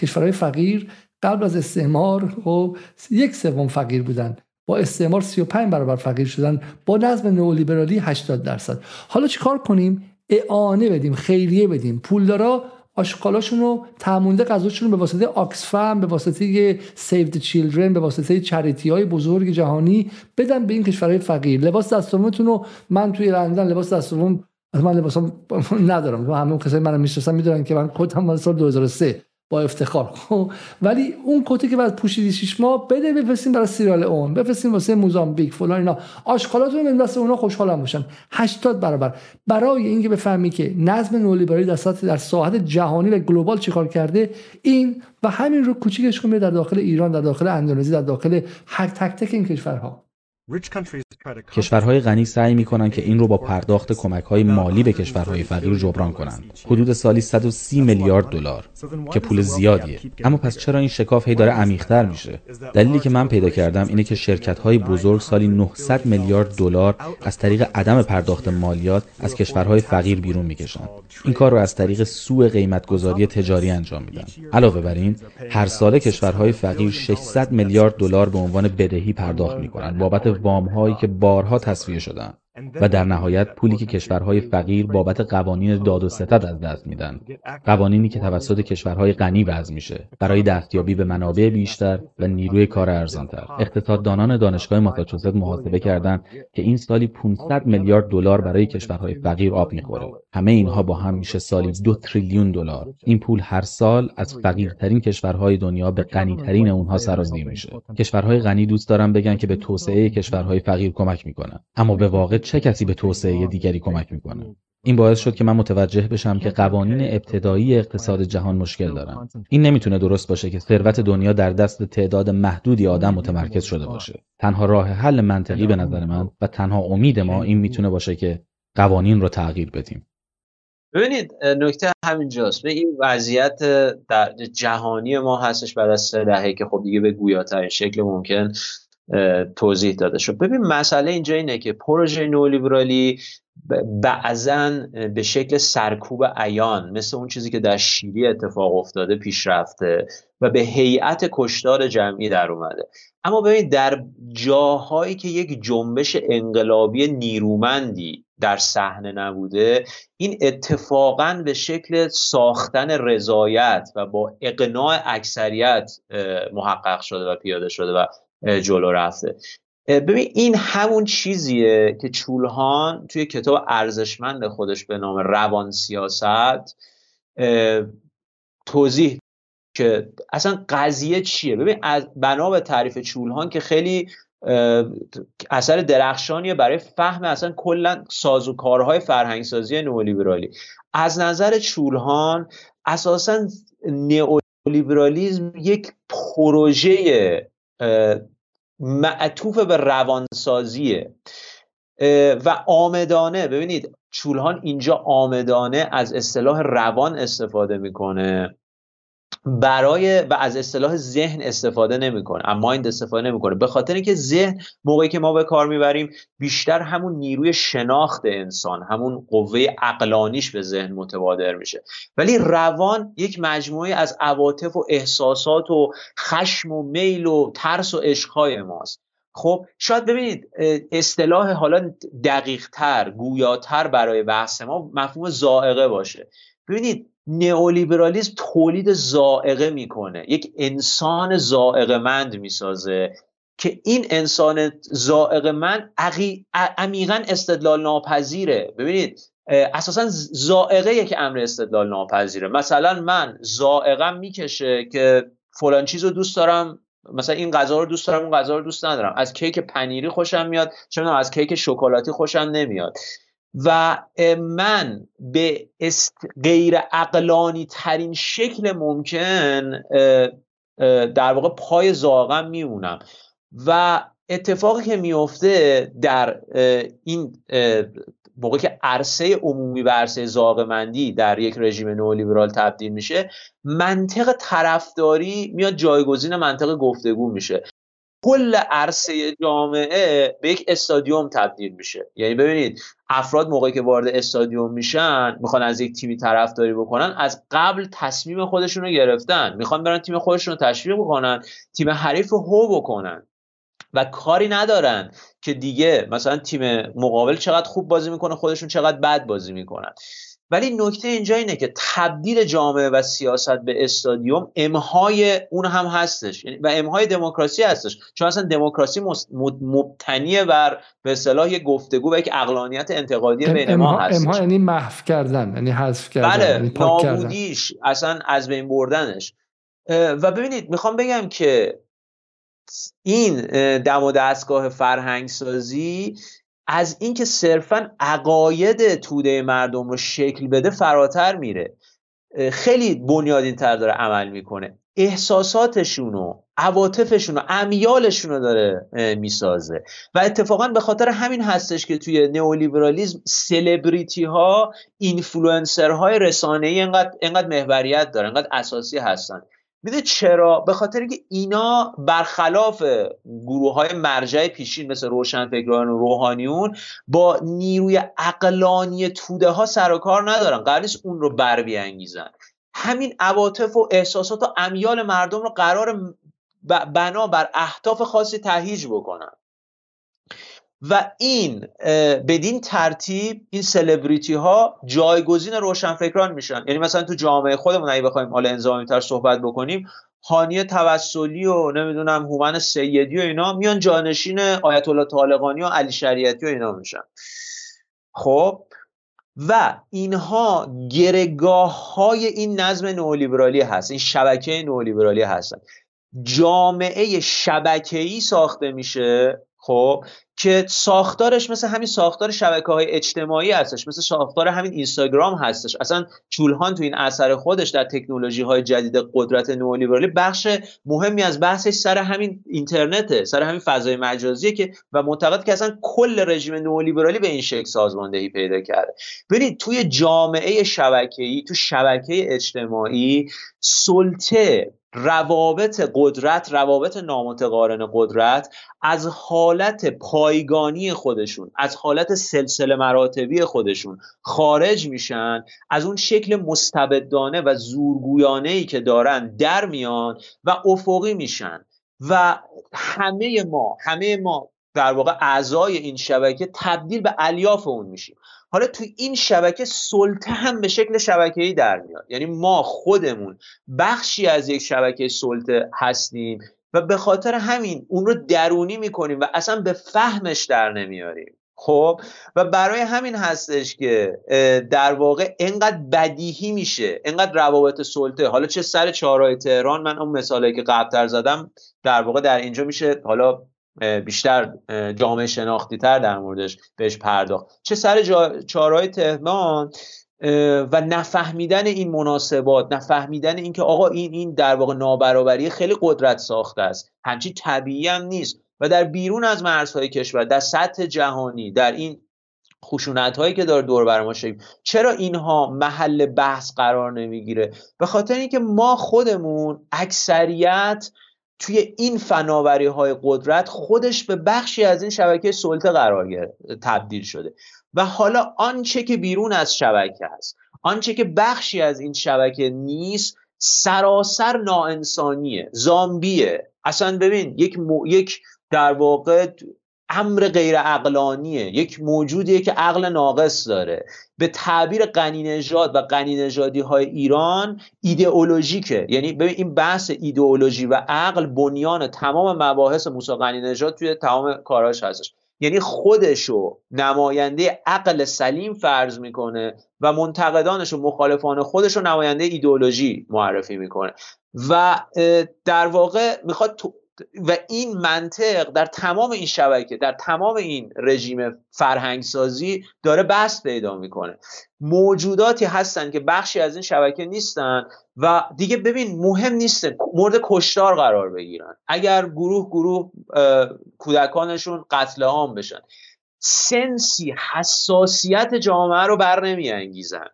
کشورهای فقیر قبل از استعمار خب یک سوم فقیر بودن. با استعمار 35 برابر فقیر شدن با نظم نئولیبرالی 80 درصد. حالا چیکار کنیم؟ اعانه بدیم خیریه بدیم. پولدارا آشغالاشون رو تامونده غذاشون به واسطه آکسفم به واسطه سیو د چیلدرن به واسطه چریتی های بزرگ جهانی بدن به این کشورهای فقیر. لباس دستومتون رو من توی لندن لباس دستوم من لباسم ندارم. همه کسایی منو می‌شناسن می‌دونن که من مال سال 2003 با افتخار. خب ولی اون کتی که بعد پوشیدی شش ماه بده بفرستیم برای سیرال اون بفرستیم واسه موزامبیک فلان اینا. آشغالاتون رو دست اونا خوشحالم باشن. 80 برابر. برای اینکه بفهمی که نظم نولیبرالی در سطح در ساحت جهانی و گلوبال چیکار کرده این و همین رو کوچیکش کنه در داخل ایران در داخل اندونزی در داخل هر تک تک این کشورها. کشورهای غنی سعی می‌کنن که این رو با پرداخت کمک های مالی به کشورهای فقیر جبران کنند حدود سالی 130 میلیارد دلار که پول زیادیه. اما پس چرا این شکاف هی داره عمیق‌تر میشه؟ دلیلی که من پیدا کردم اینه که شرکت های بزرگ سالی 900 میلیارد دلار از طریق عدم پرداخت مالیات از کشورهای فقیر بیرون می‌کشن. این کار رو از طریق سوء قیمتگذاری تجاری انجام میدن. علاوه بر این هر ساله کشورهای فقیر 600 میلیارد دلار به عنوان بدهی پرداخت می‌کنن بابت وام هایی که بارها تصویه شدن و در نهایت پولی که کشورهای فقیر بابت قوانین داد و ستد از دست میدن. قوانینی که توسط کشورهای غنی وضع میشه برای دستیابی به منابع بیشتر و نیروی کار ارزانتر. اقتصاددانان دانشگاه ماساچوست محاسبه کردند که این سالی 500 میلیارد دلار برای کشورهای فقیر آب می‌خوره. همه اینها با هم میشه سالی دو تریلیون دلار. این پول هر سال از فقیرترین کشورهای دنیا به غنیترین اونها سرازیر میشه. کشورهای غنی دوست دارن بگن که به توسعه کشورهای فقیر کمک می‌کنن. اما به واقع چه کسی به توسعه دیگری کمک می‌کنه؟ این باعث شد که من متوجه بشم که قوانین ابتدایی اقتصاد جهان مشکل دارن. این نمی‌تونه درست باشه که ثروت دنیا در دست تعداد محدودی آدم متمرکز شده باشه. تنها راه حل منطقی به نظر من و تنها امید ما این می‌تونه باشه که قوانین رو تغییر بدیم. ببینید نکته همینجاست. به این وضعیت در جهانی ما هستش بعد از سه دهه که خب دیگه به گویاترین شکل ممکن توضیح داده شد. ببین مسئله اینجا اینه که پروژه نولیبرالی بعضا به شکل سرکوب عیان مثل اون چیزی که در شیلی اتفاق افتاده پیش رفته و به هیئت کشتار جمعی در اومده. اما ببینید در جاهایی که یک جنبش انقلابی نیرومندی در صحنه نبوده این اتفاقا به شکل ساختن رضایت و با اقناع اکثریت محقق شده و پیاده شده و جلو رفته. ببین این همون چیزیه که چولهان توی کتاب ارزشمند خودش به نام روان سیاست توضیح که اصلا قضیه چیه؟ ببین از بنا به تعریف چولهان که خیلی اثر درخشانیه برای فهم اصلا کلا سازوکارهای فرهنگسازی نئولیبرالی. از نظر چولهان اساسا نئولیبرالیزم یک پروژه معطوف به روانسازیه. و آمدانه ببینید چولهان اینجا آمدانه از اصطلاح روان استفاده می‌کنه. برای و از اصطلاح ذهن استفاده نمی‌کنه اما مایند استفاده نمی‌کنه. به خاطر اینکه ذهن موقعی که ما به کار می‌بریم بیشتر همون نیروی شناخت انسان همون قوه عقلانیش به ذهن متبادر میشه. ولی روان یک مجموعه از عواطف و احساسات و خشم و میل و ترس و عشقهای ماست. خب شاید ببینید اصطلاح حالا دقیق تر گویاتر برای بحث ما مفهوم زائقه باشه. ببینید نئولیبرالیسم تولید زائقه می‌کنه. یک انسان زائقه مند می‌سازه که این انسان زائقه مند عمیقا استدلال ناپذیره ببینید اساسا زائقه یک امر استدلال ناپذیره مثلا من زائقم می‌کشه که فلان چیز رو دوست دارم مثلا این غذا رو دوست دارم اون غذا رو دوست ندارم. از کیک پنیری خوشم میاد چه از کیک شکلاتی خوشم نمیاد. و من به است غیر اقلانی ترین شکل ممکن در واقع پای زاغم میمونم. و اتفاقی که میفته در این موقع که عرصه عمومی به عرصه زاغمندی در یک رژیم نولیبرال تبدیل میشه منطق طرفداری میاد جایگزین منطق گفتگو میشه. کل عرصه جامعه به یک استادیوم تبدیل میشه. یعنی ببینید افراد موقعی که وارد استادیوم میشن می‌خوان از یک تیمی طرفداری بکنن از قبل تصمیم خودشون رو گرفتن. می‌خوان برن تیم خودشون رو تشویق بکنن تیم حریف رو هو بکنن. و کاری ندارن که دیگه مثلا تیم مقابل چقدر خوب بازی می‌کنه خودشون چقدر بد بازی می‌کنن. ولی نکته اینجا اینه که تبدیل جامعه و سیاست به استادیوم امهای اون هم هستش. یعنی و امهای دموکراسی هستش. چون اصلا دموکراسی مبتنی بر به اصطلاح یک گفتگو و یک اقلانیت انتقادی بین ما هست امها یعنی محو کردن یعنی حذف کردن بله یعنی نابودیش اصلا از بین بردنش. و ببینید می‌خوام بگم که این دم و دستگاه فرهنگ سازی از اینکه صرفا عقاید توده مردم رو شکل بده فراتر میره. خیلی بنیادین تر داره عمل می‌کنه. احساساتشون و عواطفشون و امیالشون رو داره می‌سازه. و اتفاقا به خاطر همین هستش که توی نئولیبرالیزم سلبریتی ها اینفلوئنسر های رسانه ای انقدر, انقدر محوریت دارن انقدر اساسی هستن. میده چرا؟ به خاطر اینکه اینا برخلاف گروه های مرجع پیشین مثل روشنفکران و روحانیون با نیروی عقلانی توده ها سر و کار ندارن. قراره اون رو بر بیانگیزن. همین عواطف و احساسات و امیال مردم رو قراره بنا بر اهداف خاصی تهیج بکنن. و این بدین ترتیب این سلبریتی ها جایگزین روشنفکران میشن. یعنی مثلا تو جامعه خودمون اگه بخوایم حالا انزامی تر صحبت بکنیم هانی توسلی و نمی‌دونم هومن سیدی و اینا میان جانشین آیت الله طالقانی و علی شریعتی و اینا میشن. خب؟ و اینها گرگاه های این نظم نولیبرالی هست این شبکه نولیبرالی هستن. جامعه شبکه‌ای ساخته میشه خب؟ که ساختارش مثل همین ساختار شبکه های اجتماعی هستش مثل ساختار همین اینستاگرام هستش. اصلا چولهان تو این اثر خودش در تکنولوژی های جدید قدرت نولیبرالی بخش مهمی از بحثش سر همین اینترنته سر همین فضای مجازیه که و معتقد که اصلا کل رژیم نولیبرالی به این شکل سازماندهی پیدا کرده. ببینید توی جامعه شبکه‌ای تو شبکه اجتماعی سلطه روابط قدرت روابط نامتقارن قدرت از حالت پایگانی خودشون از حالت سلسله مراتبی خودشون خارج میشن از اون شکل مستبدانه و زورگویانه ای که دارن در میان و افقی میشن. و همه ما همه ما در واقع اعضای این شبکه تبدیل به الیاف اون میشیم. حالا تو این شبکه سلطه هم به شکل شبکه‌ای در میاد. یعنی ما خودمون بخشی از یک شبکه سلطه هستیم و به خاطر همین اون رو درونی می‌کنیم و اصلا به فهمش در نمیاریم. خب؟ و برای همین هستش که در واقع انقدر بدیهی میشه انقدر روابط سلطه. حالا چه سر چهارراه تهران من اون مثالی که قبلتر زدم در واقع در اینجا میشه. حالا بیشتر جامعه شناختی تر در موردش بهش پرداخت. چه سر چهارراه تهران و نفهمیدن این مناسبات نفهمیدن اینکه آقا این این در واقع نابرابری خیلی قدرت ساخته است. همچی طبیعی هم نیست. و در بیرون از مرزهای کشور در سطح جهانی در این خشونت هایی که داره دور بر ما چرا اینها محل بحث قرار نمی‌گیره؟ به خاطر اینکه ما خودمون اکثریت توی این فناوری های قدرت خودش به بخشی از این شبکه سلطه قرار تبدیل شده. و حالا آنچه که بیرون از شبکه است آنچه که بخشی از این شبکه نیست سراسر ناانسانیه زامبیه. اصلا ببین یک, یک در واقع امر غیر اقلانیه یک موجودیه که عقل ناقص داره. به تعبیر قنی نژاد و قنی نژادی های ایران ایدئولوژیکه. یعنی ببین این بحث ایدئولوژی و عقل بنیان تمام مباحث موسی قنی نژاد توی تمام کاراش هستش. یعنی خودشو نماینده عقل سلیم فرض می‌کنه و منتقدانش و مخالفان خودش رو نماینده ایدئولوژی معرفی می‌کنه. و در واقع می‌خواد و این منطق در تمام این شبکه در تمام این رژیم فرهنگسازی داره بحث پیدا می‌کنه. موجوداتی هستن که بخشی از این شبکه نیستن و دیگه ببین مهم نیست مورد کشتار قرار بگیرن. اگر گروه گروه کودکانشون قتل عام بشن سنسی حساسیت جامعه رو بر نمی انگیزن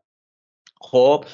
خب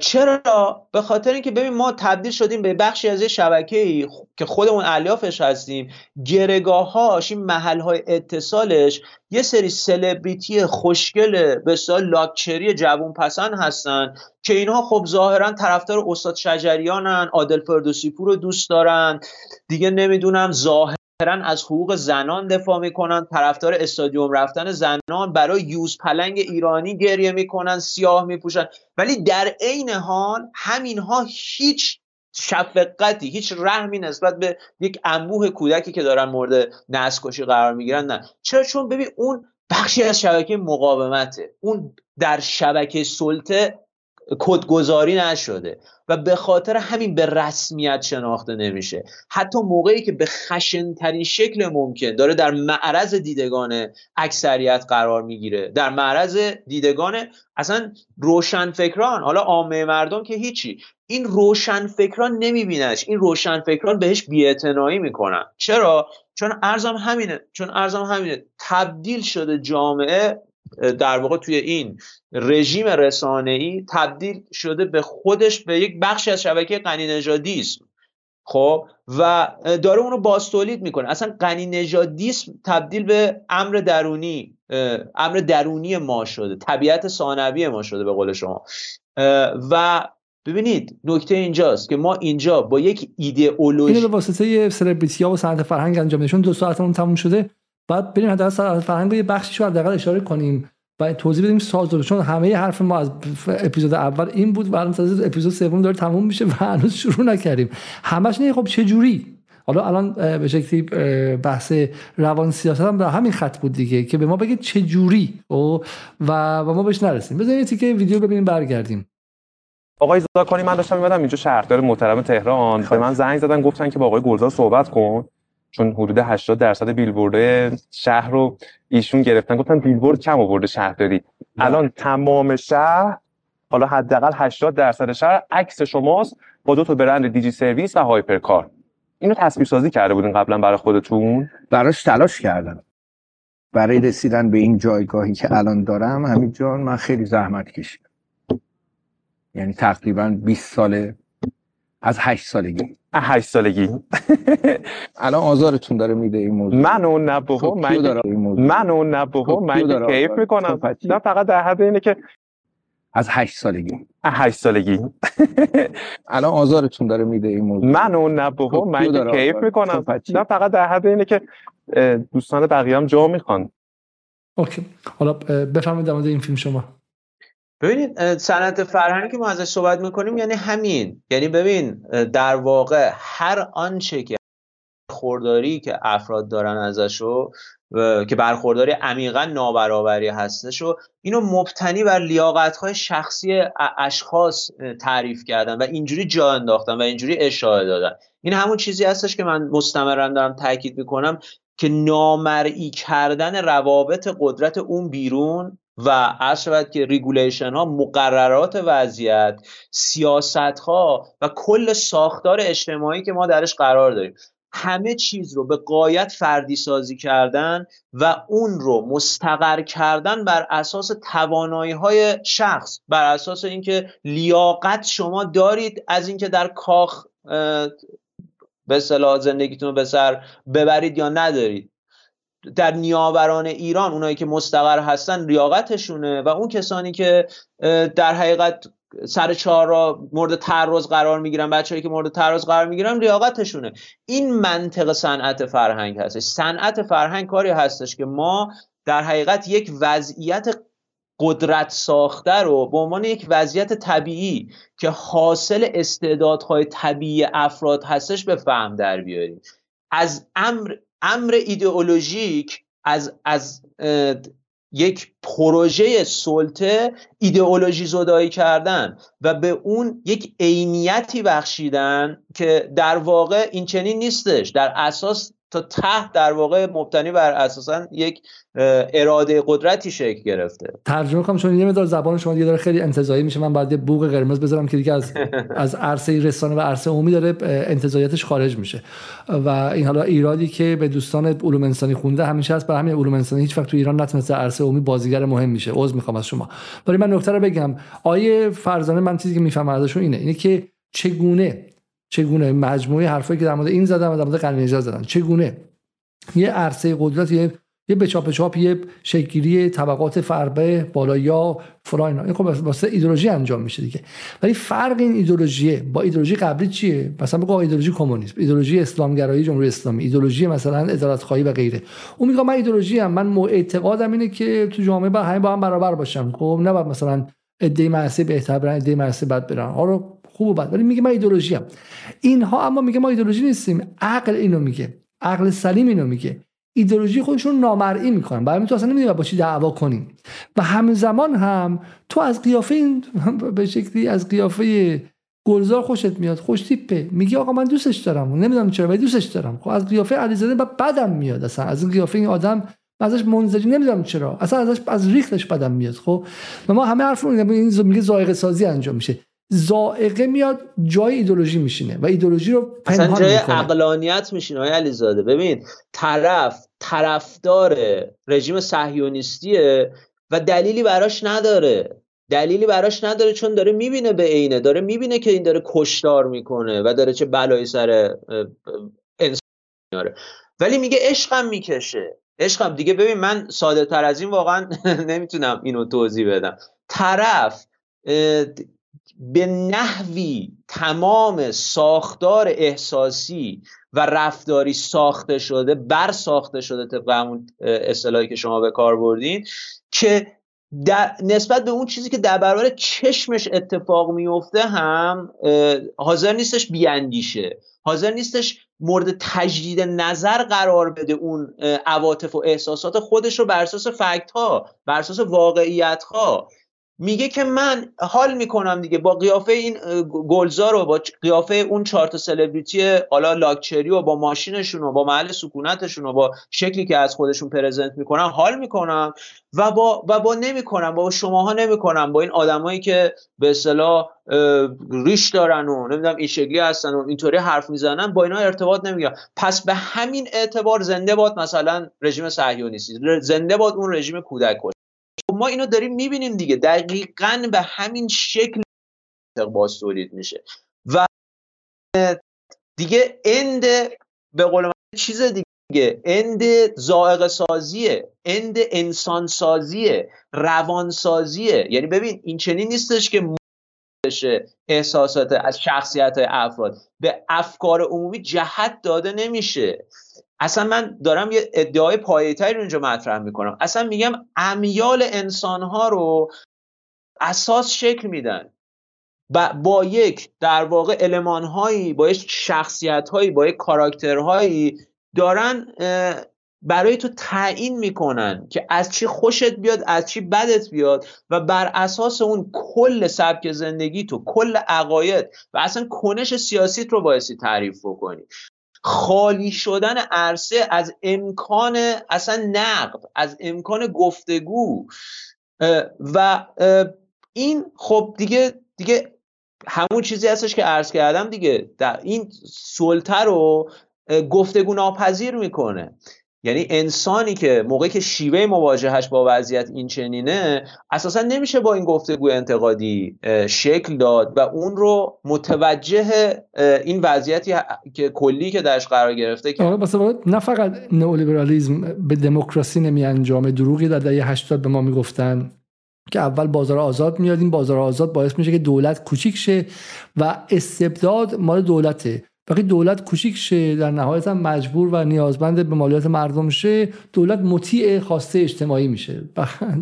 چرا؟ به خاطر اینکه ببین ما تبدیل شدیم به بخشی از یه شبکه ای که خودمون الیافش هستیم. گرگاهاش این محل های اتصالش یه سری سلبریتی خوشگل به سال لاکچری جوون پسند هستن که اینها خب ظاهرا طرفدار استاد شجریانن عادل فردوسی پور رو دوست دارن. دیگه نمی‌دونم ظاهر از حقوق زنان دفاع می‌کنن طرفدار استادیوم رفتن زنان برای یوز پلنگ ایرانی گریه می‌کنن سیاه میپوشن. ولی در عین حال همینها هیچ شفقتی هیچ رحمی نسبت به یک انبوه کودکی که دارن مورد نسل قرار می‌گیرن نه. چرا؟ چون ببین اون بخشی از شبکه مقاومته. اون در شبکه سلطه کدگذاری نشده و به خاطر همین به رسمیت شناخته نمیشه. حتی موقعی که به خشنترین شکل ممکن داره در معرض دیدگان اکثریت قرار می‌گیره. در معرض دیدگان اصلا روشنفکران حالا عامه مردم که هیچی. این روشنفکران نمیبینش این روشنفکران بهش بیاعتنایی می‌کنن. چرا؟ چون ارزم همینه. چون ارزم همینه. تبدیل شده جامعه در واقع توی این رژیم ای تبدیل شده به خودش به یک بخشی از شبکه غنی نژادیسم خب؟ و داره اونو باستولید می‌کنه. اصلا غنی نژادیسم تبدیل به امر درونی امر درونی ما شده. طبیعت ثانوی ما شده به قول شما. و ببینید نکته اینجاست که ما اینجا با یک ایدئولوژی اینو به واسطه سلبریتی و صنعت فرهنگ انجام نشون دو ساعتمون تموم شده بعد بریم حداقل صنعت فرهنگ یه بخشی رو حداقل اشاره کنیم و توضیح بدیم ساز چون همه حرف ما از اپیزود اول این بود و الان اپیزود سوم داره تموم میشه و هنوز شروع نکردیم. همش نه خب چه جوری؟ حالا الان به شکلی بحث روان سیاست هم در همین خط بود دیگه که به ما بگید چه جوری. و و ما بهش نرسیم. بذارید که ویدیو ببینیم برگردیم. آقای زاکانی من داشتم میمدم اینجا شهردار محترم تهران. به من زنگ زدن گفتن که با آقای گلزار صحبت کن. چون حدود 80 درصد بیلبورد شهر رو ایشون گرفتن. گفتن بیلبورد کم آورده شهرداری الان تمام شهر حالا حداقل 80 درصد شهر عکس شماست با دو تا برند دیجی سرویس و هایپرکار. اینو تصویر سازی کرده بودین قبلا برای خودتون؟ براش تلاش کردم. برای رسیدن به این جایگاهی که الان دارم همین جان من خیلی زحمت کشیدم. یعنی تقریبا 20 ساله از 8 سالگی. 8 سالگی. الان آزارتون داره میده این موضوع. من اون نه بابا من من اون بابا من کیف می‌کنم. نه فقط در حد اینه که از 8 سالگی. 8 سالگی. الان آزارتون داره میده این موضوع. من اون بابا من کیف می‌کنم. نه فقط در حد اینه که دوستان بقیه هم جا می‌خوان. اوکی. حالا بفرمایید در این فیلم شما. ببینید صنعت فرهنگی که ما ازش صحبت می‌کنیم یعنی همین. یعنی ببین در واقع هر آنچه که خورداری که افراد دارن ازشو که برخورداری عمیقا نابرابری هستش و اینو مبتنی بر لیاقت شخصی اشخاص تعریف کردن و اینجوری جا انداختن و اینجوری اشاره دادن. این همون چیزی هستش که من مستمرا دارم تاکید می‌کنم که نامرئی کردن روابط قدرت اون بیرون و عرض که regulation ها مقررات وضعیت سیاست ها و کل ساختار اجتماعی که ما درش قرار داریم همه چیز رو به غایت فردی سازی کردن و اون رو مستقر کردن بر اساس توانایی های شخص بر اساس اینکه لیاقت شما دارید از اینکه در کاخ به اصطلاح زندگیتون رو به سر ببرید یا ندارید. در نیاوران ایران اونایی که مستقر هستن لیاقتشونه و اون کسانی که در حقیقت سر چهار را مورد تعرض قرار می‌گیرن بچه‌ای که مورد تعرض قرار می‌گیرن لیاقتشونه. این منطق صنعت فرهنگ هستش. صنعت فرهنگ کاری هستش که ما در حقیقت یک وضعیت قدرت ساخته رو به عنوان یک وضعیت طبیعی که حاصل استعدادهای طبیعی افراد هستش به فهم در بیاریم. از امر امر ایدئولوژیک از از یک پروژه سلطه ایدئولوژی زدایی کردن و به اون یک عینیتی بخشیدن که در واقع این چنین نیستش. در اساس تا ته در واقع مبتنی بر اساسا یک اراده قدرتی شکل گرفته. ترجمه کنم چون یه مقدار زبان شما دیگه داره خیلی انتزاعی میشه. من بعد یه بوق قرمز بذارم که دیگه از از عرصه رسانه و عرصه عمومی داره انتزاعیتش خارج میشه. و این حالا ایرادی که به دوستان علوم انسانی خونده همیشه هست. برای همین علوم انسانی هیچ وقت تو ایران نتونسته عرصه عمومی بازیگر مهم میشه. عذر می‌خوام از شما. ولی من نکته رو بگم. آیه فرزانه من چیزی که می‌فهمم ازشون اینه. اینه که چگونه چگونه مجموعه حرفایی که در مورد این زدن و در مورد قلمی زدن. چگونه؟ یه عرصه قدرت یه یه به چاپ چاپ یه شکلی طبقات فربه بالا یا فلان این خب واسه ایدولوژی انجام میشه دیگه. ولی فرق این ایدولوژیه با ایدولوژی قبلی چیه؟ مثلا بگو ایدولوژی کمونیسم ایدولوژی اسلامگرایی جمهوری اسلامی ایدولوژی مثلا عدالت خواهی و غیره. اون میگه من ایدولوژی هم من اعتقادم اینه که تو جامعه با همه با هم برابر باشم. خب نه مثلا ادعای معصی بهتر برن ادعای معصی بد برن. حالا خوب و بد ولی میگه من ایدولوژی هم اینها اما میگه ما ایدولوژی نیستیم. عقل اینو میگه. عقل سلیم اینو میگه. ایدئولوژی خودشون نامرئی می‌کنن. برای تو اصلا نمی‌دونی با چی دعوا کنیم و همزمان هم تو از قیافه این به شکلی از قیافه گلزار خوشت میاد خوش تیپه. میگی آقا من دوستش دارم. نمی‌دونم چرا ولی دوستش دارم. خب از قیافه علیزاده بدم میاد اصلا. از این قیافه این آدم ازش منزجی نمی‌دونم چرا. اصلا ازش از ریختش بدم میاد. خب؟ ما همه حرف این میگه سازی انجام میشه. زائقه میاد جای ایدولوژی میشینه و ایدولوژی رو اصلا جای اقلانیت میشینه های علیزاده. ببین طرف طرفدار رژیم صهیونیستیه و دلیلی براش نداره. دلیلی براش نداره چون داره می‌بینه به عینه داره می‌بینه که این داره کشتار می‌کنه و داره چه بلایی سر انسان میاره. ولی میگه عشقم می‌کشه. عشقم. دیگه ببین من ساده تر از این واقعا نمی‌تونم اینو توضیح بدم. طرف به نحوی تمام ساختار احساسی و رفتاری ساخته شده بر ساخته شده طبق همون اصطلاحی که شما به کار بردین که در نسبت به اون چیزی که در برابر چشمش اتفاق میفته هم حاضر نیستش بیاندیشه. حاضر نیستش مورد تجدید نظر قرار بده اون عواطف و احساسات خودش رو بر اساس فکت ها بر اساس واقعیت ها میگه که من حال می‌کنم دیگه. با قیافه این گلزار و با قیافه اون چارت سلبریتی حالا لاکچری و با ماشینشون و با محل سکونتشون و با شکلی که از خودشون پرزنت می‌کنن حال می‌کنم. و با و با نمی‌کنم با شماها نمی‌کنم با این آدمایی که به اصطلاح ریش دارن و نمی‌دونم این شکلی هستن و اینطوری حرف می‌زنن با اینا ارتباط نمی‌گیرم. پس به همین اعتبار زنده باد مثلا رژیم صهیونیستی. زنده باد اون رژیم کودک ما اینو داریم می‌بینیم دیگه. دقیقا به همین شکل باز تولید میشه. و دیگه اند به قول من چیز دیگه. اند زائق سازیه اند انسان سازیه روان سازیه یعنی ببین این چنین نیستش که بشه احساسات از شخصیت افراد. به افکار عمومی جهت داده نمیشه. اصلا من دارم یه ادعای پایه‌تری رو اینجا مطرح می‌کنم. اصلا میگم امیال انسانها رو اساس شکل میدن. با یک در واقع المانهایی با یک شخصیتهایی با یک کاراکترهایی دارن برای تو تعیین می‌کنن که از چی خوشت بیاد از چی بدت بیاد و بر اساس اون کل سبک زندگی تو کل عقاید و اصلا کنش سیاسیت رو بایستی تعریف بکنی. خالی شدن عرصه از امکان اصلا نقد از امکان گفتگو. و این خب دیگه دیگه همون چیزی هستش که عرض کردم دیگه در این سلطه رو گفتگو ناپذیر می‌کنه. یعنی انسانی که موقعی که شیوه مواجهش با وضعیت این چنینه اساسا نمیشه با این گفتگو انتقادی شکل داد و اون رو متوجه این وضعیتی که کلی که درش قرار گرفته که آره نه فقط نئولیبرالیسم به دموکراسی نمی انجامه دروغی در دهه 80 به ما می‌گفتن که اول بازار آزاد میاد این بازار آزاد باعث میشه که دولت کوچیک شه و استبداد مال دولته. وقتی دولت کوچیک شه در نهایت هم مجبور و نیازمند به مالیات مردم شه. دولت مطیع خواسته اجتماعی میشه.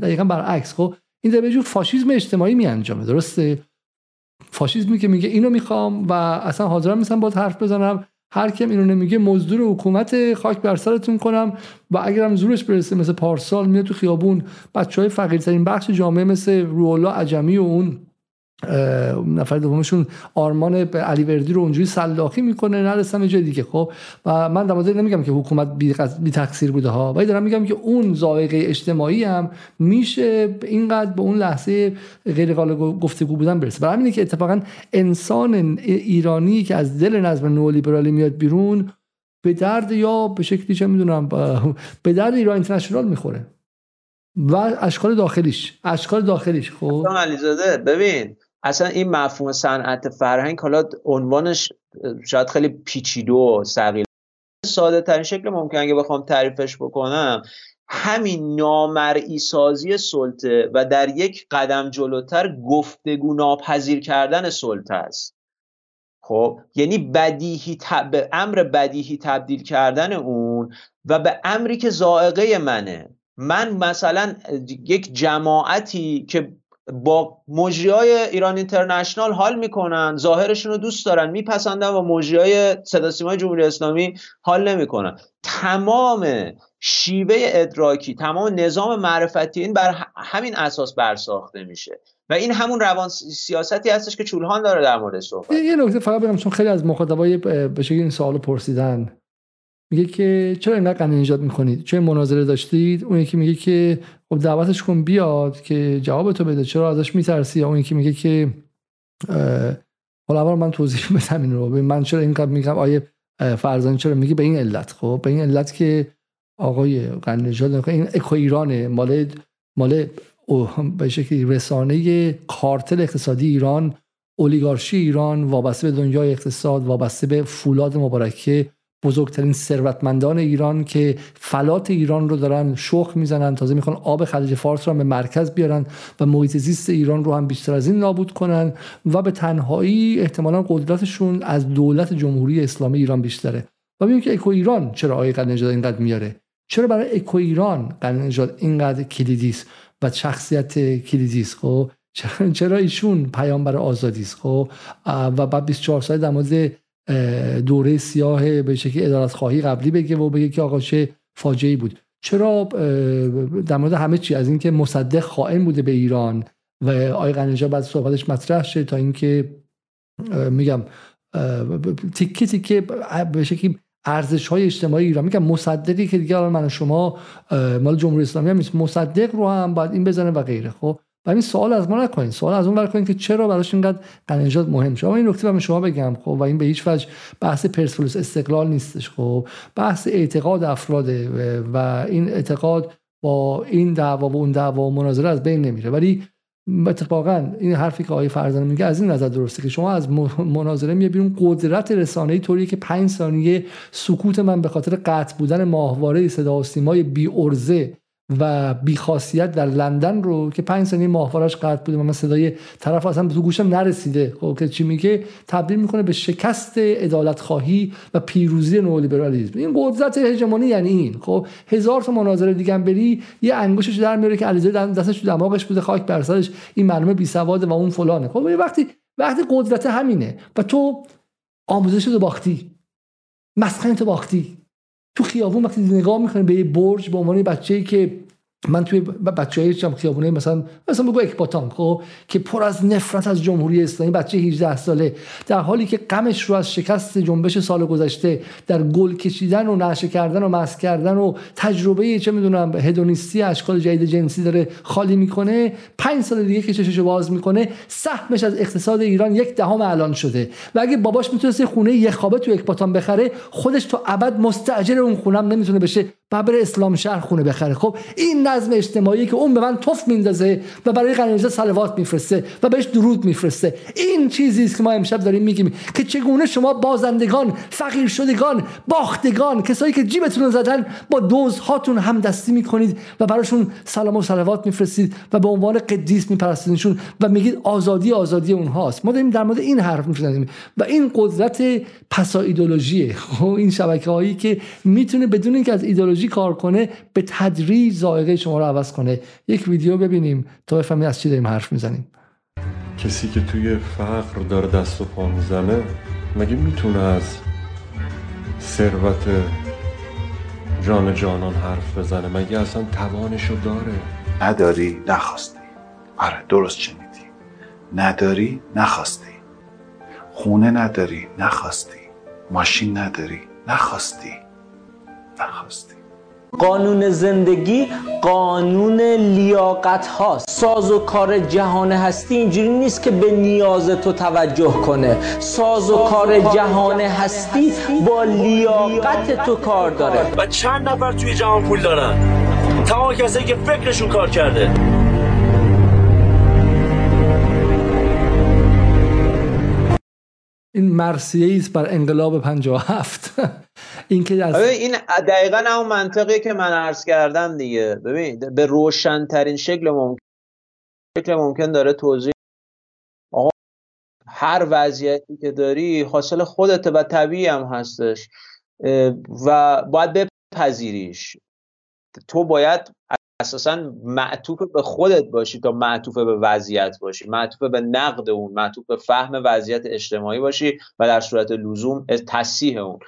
دقیقا برعکس خب این در جور فاشیزم اجتماعی می انجامه درسته؟ فاشیزمی که میگه اینو می‌خوام و اصلا حاضرم نیستم با حرف بزنم. هر کیم اینو نمیگه مزدور حکومت خاک بر سرتون کنم و اگرم زورش برسه مثل پارسال میاد تو خیابون بچه های فقیرترین بخش جامعه مثل روحالله عجمی و اون. نفر دومشون آرمان علی وردی رو اونجوری سلاخی می‌کنه نرسم جای دیگه. خب و من در نمیگم که حکومت بی, تقصیر بوده ها ولی دارم میگم که اون ذائقه اجتماعی هم میشه اینقدر به اون لحظه غیر قابل گفتگو بودن برسه. برای همینه که اتفاقا انسان ایرانی که از دل نظم نولیبرالی میاد بیرون به درد یا به شکلی چه می‌دونم به درد ایران اینترنشنال می‌خوره. و اشکال داخلیش اشکال داخلیش خب. علیزاده ببین اصلا این مفهوم صنعت فرهنگ حالا عنوانش شاید خیلی پیچیده و سقیل ساده ترین شکل ممکن اگه بخوام تعریفش بکنم همین نامرئی سازی سلطه و در یک قدم جلوتر گفتگو ناپذیر کردن سلطه است. خب یعنی بدیهی به امر بدیهی تبدیل کردن اون و به امری که زائقه منه. من مثلا یک جماعتی که با مجری های ایران اینترنشنال حال می‌کنن ظاهرشون رو دوست دارن میپسندن و مجری های صدا جمهوری اسلامی حال نمی‌کنن. تمام شیوه ادراکی تمام نظام معرفتی این بر همین اساس برساخته میشه. و این همون روان سیاستی هستش که چولهان داره در مورد صحبت. یه نکته فقط بگم چون خیلی از مخاطبای به این سوالو پرسیدن. میگه که چرا اینقدر قند نجات می‌کنید چه مناظره داشتید؟ اون یکی میگه که خب دعوتش کن بیاد که جواب تو بده. چرا ازش میترسی؟ اون یکی میگه که حالا اول من توضیح بدم این رو. من چرا اینقدر میگم؟ آیه فرزانه چرا میگه به این علت؟ خب به این علت که آقای قند نجات این اکو ایرانه. مال مال به شکلی رسانه کارتل اقتصادی ایران اولیگارشی ایران وابسته به دنیای اقتصاد وابسته به فولاد مبارکه. بزرگترین ثروتمندان ایران که فلات ایران رو دارن شخ می‌زنن تازه می‌خوان آب خلیج فارس رو هم به مرکز بیارن و محیط زیست ایران رو هم بیشتر از این نابود کنن و به تنهایی احتمالا قدرتشون از دولت جمهوری اسلامی ایران بیشتره. و ببینیم که اکو ایران چرا آقای نژاد اینقدر میاره؟ چرا برای اکو ایران نژاد اینقدر کلیدی است و شخصیت کلیدی است؟ خب چرا ایشون پیامبر آزادی است؟ خب و بعد 24 سال در مورد دوره سیاه به شکلی ادارت خواهی قبلی بگه و بگه که آقا چه فاجعه بود. چرا در مورد همه چی از اینکه مصدق خائن بوده به ایران و آقای قنجا بعد صحبتش مطرح شه تا اینکه میگم تیکه تیکه به شکلی ارزش های اجتماعی ایران. میگم مصدقی که دیگه من شما مال جمهوری اسلامی هم مصدق رو هم باید این بزنه و غیره. خب و این سوال از ما نکنین. سوال از اون کنین که چرا براش اینقدر قنجات مهم شد این نکته به شما بگم خب و این به هیچ وجه بحث پرسپولیس استقلال نیستش خب. بحث اعتقاد افراده و این اعتقاد با این دعوا و اون دعوا و مناظره از بین نمیره. ولی اتفاقا این حرفی که آقای فرزانه میگه از این نظر درسته که شما از مناظره میه بیرون قدرت رسانه‌ای طوری که پنج ثانیه سکوت من به خاطر قطع بودن ماهواره صدا و سیمای بی ارزه و بیخاصیت در لندن رو که پنج سنی ماهوارش قطع بوده و من صدای طرف اصلا تو گوشم نرسیده. خب که چی میگه؟ تبدیل می‌کنه به شکست عدالت خواهی و پیروزی نولیبرالیسم. این قدرت هژمونی یعنی این. خب هزار تا مناظره دیگه بری یه انگشتش در میاره که علیزاده دستش تو دماغش بوده خاک بر سرش این معلومه بی سواده و اون فلانه. خب وقتی وقتی قدرت همینه و تو آموزش رو باختی مسخن تو باختی. تو خیابون وقتی نگاه می‌کنه به یه برج به عنوان بچه‌ای که من توی بچه های خیابونه مثلا مثلا بگو اکباتان خب؟ که پر از نفرت از جمهوری اسلامی بچه 18 ساله. در حالی که غمش رو از شکست جنبش سال گذشته در گل کشیدن و نشه کردن و مس کردن و تجربه چه می‌دونم هدونیستی اشکال جدید جنسی داره خالی می‌کنه پنج سال دیگه که چششو باز می‌کنه سهمش از اقتصاد ایران یک دهم الان شده. و اگه باباش می‌تونست خونه یک خوابه تو اکباتان بخره خودش تو ابد مستاجر اون خونم نمی‌تونه بشه. و بره اسلام شهر خونه بخره. خب این نظم اجتماعی که اون به من توف میندازه و برای قنیزه صلوات میفرسته و بهش درود میفرسته. این چیزی است که ما امشب داریم میگیم که چگونه شما بازندگان فقیر شدگان باختگان کسایی که جیبتون زدن با دوز هاتون هم دستی می‌کنید و براشون سلام و صلوات میفرستید و به عنوان قدیس میپرستیدشون و میگید آزادی آزادی اونهاست. ما داریم در مورد این حرف می‌زنیم و این قدرت پسا ایدولوژیه. خب این شبکه هایی که می‌تونه بدون اینکه از ایدولوژی کار کنه به تدریج ذائقه شما رو عوض کنه. یک ویدیو ببینیم تا بفهمید از چی داریم حرف می‌زنیم. کسی که توی فقر داره دست و پا می‌زنه مگه می‌تونه از ثروت جان جانان حرف بزنه؟ مگه اصلا توانشو داره؟ نداری نخواستی. آره درست شنیدی. نداری نخواستی. خونه نداری نخواستی. ماشین نداری نخواستی. نخواستی. قانون زندگی قانون لیاقت هاست. ساز و کار جهان هستی اینجوری نیست که به نیاز تو توجه کنه. ساز و کار جهان هستی با لیاقت تو کار داره. و چند نفر توی جهان پول دارن؟ تمام کسایی که فکرشون کار کرده. این مرسیه است بر انقلاب 57 این که از این دقیقا همون منطقی که من عرض کردم دیگه. ببین به روشن ترین شکل ممکن شکل ممکن داره توضیح آقا هر وضعیتی که داری حاصل خودته و طبیعی هم هستش و باید بپذیریش. تو باید اساسا معطوف به خودت باشی تا معطوف به وضعیت باشی. معطوف به نقد اون معطوف به فهم وضعیت اجتماعی باشی و در صورت لزوم تصیح اون.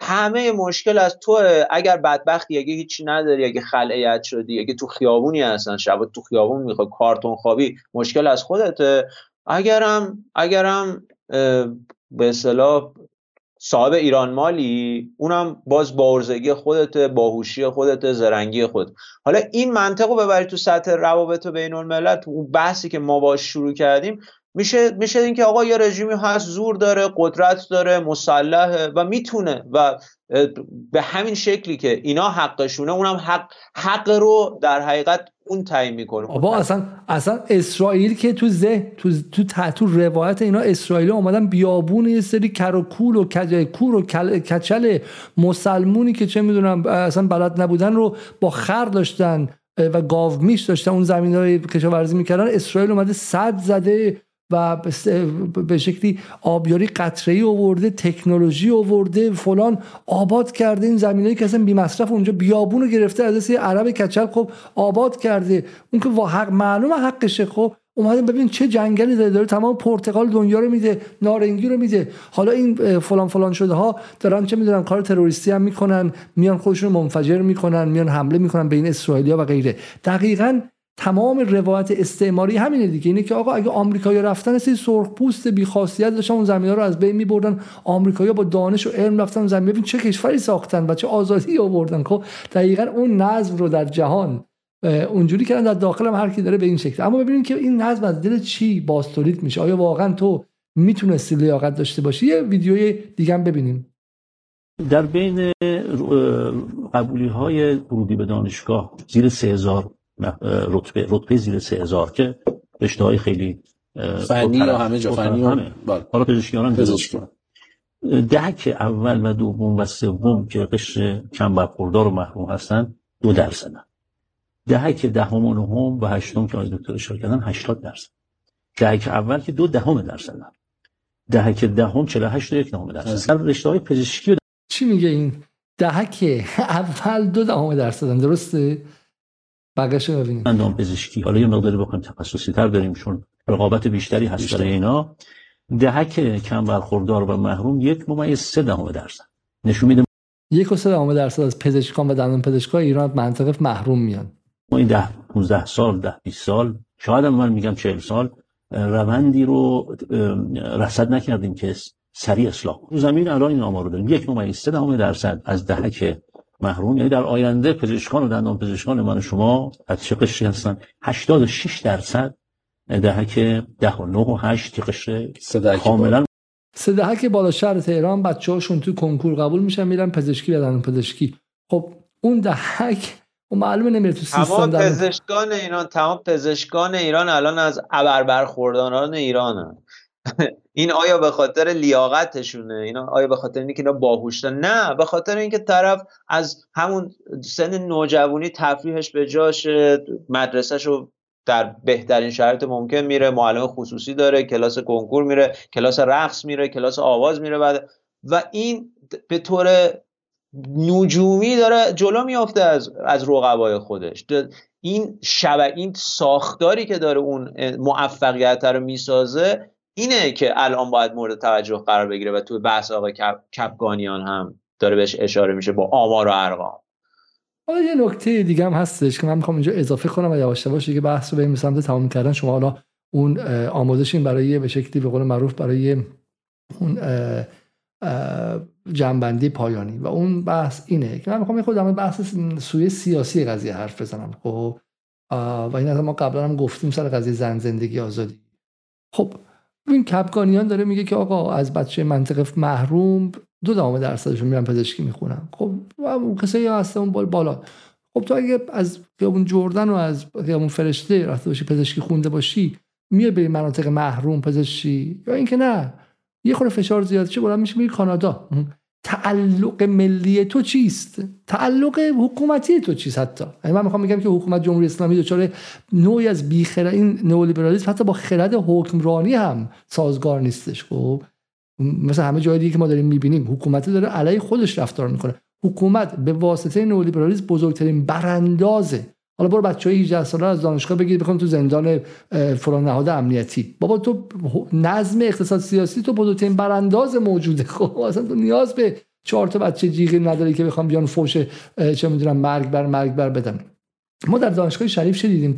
همه مشکل از تو اگر بدبختی اگه هیچی نداری اگه خلعیت شدی اگه تو خیابونی هستن شب تو خیابون می‌خوای کارتون خوابی مشکل از خودته. اگرم اگرم به اصطلاح صاحب ایران مالی اونم باز بارزگی خودت باهوشی خودت زرنگی خود. حالا این منطق رو ببری تو سطح روابط بین الملل تو اون بحثی که ما باش شروع کردیم میشه میشه اینکه آقا یه رژیمی هست زور داره قدرت داره مسلحه و می‌تونه و به همین شکلی که اینا حقشونه اونم حق حق رو در حقیقت اون تعیین می‌کنه. بابا اصلا اصلا اسرائیل که تو زه تو تو, تو روایت اینا اسرائیل اومدن بیابون یه سری کروکول و کور و کچل مسلمونی که چه می‌دونم اصلا بلد نبودن رو با خر داشتن و گاو میش داشتن اون زمین های کشاورزی می‌کردن اسرائیل اومده صد زده و به شکلی آبیاری قطره آورده تکنولوژی آورده فلان آباد کرده. این زمینایی که اصلا بی مصرف اونجا بیابون رو گرفته از عرب کچل خب آباد کرده. اون که حق معلوم حقشه خب. اومده ببین چه جنگلی داره داره تمام پرتغال دنیا رو میده نارنگی رو میده. حالا این فلان فلان شده ها دارن چه می‌دونن؟ کار تروریستی هم می‌کنن میان خودشون منفجر می‌کنن میان حمله می‌کنن بین اسرائیلیا و غیره. دقیقاً تمام روایت استعماری همینه دیگه. اینه که آقا اگه آمریکایی رفتن سری سرخ پوست بی خاصیت داشتن اون زمین رو از بین میبردن. آمریکایی‌ها با دانش و علم رفتن زمین ببین چه کشوری ساختن و چه آزادی آوردن. خب دقیقا اون نظم رو در جهان اونجوری کردن در داخل هم هر کی داره به این شکل. اما ببینیم که این نظم از دل چی باستولید میشه؟ آیا واقعا تو می‌تونستی لیاقت داشته باشی؟ یه ویدیوی دیگه هم ببینیم. در بین قبولی های ورودی به دانشگاه زیر 3000 رتبه رتبه زیر 3000 که رشته های خیلی فنی یا همه جا فنی همه. حالا پزشکیان هم دهک اول و دوم و سوم که قشر کم برخوردار و محروم هستن دو درصدن. دهک دهم و نهم و هشتم که آقای دکتر اشاره کردن 80 درصد. دهک اول که دو دهم درصدن. دهک دهم 48 و یک دهم درصد. در رشته های پزشکی چی میگه این؟ دهک اول دو دهم درصدن درسته؟ بقیش ببینیم. اندام پزشکی. حالا یه مقداری بخوایم تخصصی تر بریم چون رقابت بیشتری هست برای اینا. دهک کم برخوردار و محروم یک ممیز سه دهم درصد. نشون میده یک و سه دهم درصد از پزشکان و دندان پزشکان ایران منطقه محروم میان. ما این ده 15 سال ده 20 سال شاید هم من میگم 40 سال روندی رو رصد نکردیم که سریع اصلاح رو زمین الان این آمار رو داریم. یک ممیز سه دهم درصد از دهک محروم یعنی در آینده پزشکان و دندان پزشکان من و شما از چه قشری هستن؟ 86 درصد دهک 10 و 9 و 8 قشر کاملا. سه دهک بالا شهر تهران بچه هاشون تو کنکور قبول میشن میرن پزشکی و دندان پزشکی. خب اون دهک و معلومه نمیره تو سیستم تمام پزشکان ایران تمام پزشکان ایران الان از ابر برخورداران ایرانن. این آیا به خاطر لیاقتشونه؟ اینا آیا به خاطر اینکه اینا باهوشن؟ نه به خاطر اینکه طرف از همون سن نوجوانی تفریحش به جاش مدرسهش رو در بهترین شرایط ممکن میره معلم خصوصی داره کلاس کنکور میره کلاس رقص میره کلاس آواز میره بعد و این به طور نجومی داره جلو میافته از از رقبای خودش. این شبه این ساختاری که داره اون موفقیت رو می‌سازه اینه که الان باید مورد توجه قرار بگیره و توی بحث آقای کپ، کپگانیان هم داره بهش اشاره میشه با آمار و ارقام. حالا یه نکته دیگه هم هستش که من می‌خوام اینجا اضافه کنم و یواش یواش که بحث رو بریم سمت تمام کردن. شما حالا اون آموزشین برای به شکلی به قول معروف برای اون جنبندی پایانی. و اون بحث اینه که من می‌خوام خود بحث سوی سیاسی قضیه حرف بزنم. خب و این ما قبلا هم گفتیم سر قضیه زن زندگی آزادی. خب این کپگانیان داره میگه که آقا از بچه منطقه محروم دو دام درصدشون میرن پزشکی می‌خونن. خب اون کسایی هست اون بال بالا. خب تو اگه از خیابون جردن و از خیابون فرشته رفته باشی پزشکی خونده باشی میای به مناطق محروم پزشکی؟ یا اینکه نه. یه خورده فشار زیاد چه بلند میشه میری کانادا. تعلق ملی تو چیست؟ تعلق حکومتی تو چیست حتی؟ یعنی من می‌خوام بگم که حکومت جمهوری اسلامی دچار نوعی از بیخرد این نئولیبرالیسم حتی با خرد حکمرانی هم سازگار نیستش. خب مثل همه جای دیگه که ما داریم می‌بینیم حکومت داره علیه خودش رفتار می‌کنه. حکومت به واسطه نئولیبرالیسم بزرگترین برانداز حالا برو بچه های 18 ساله از دانشگاه بگیر بکن تو زندان فلان نهاد امنیتی. بابا تو نظم اقتصاد سیاسی تو بزرگترین برانداز موجوده. خب اصلا تو نیاز به چهار تا بچه جیغی نداری که بخوام بیان فوش چه می‌دونم مرگ بر مرگ بر بدن. ما در دانشگاه شریف چه دیدیم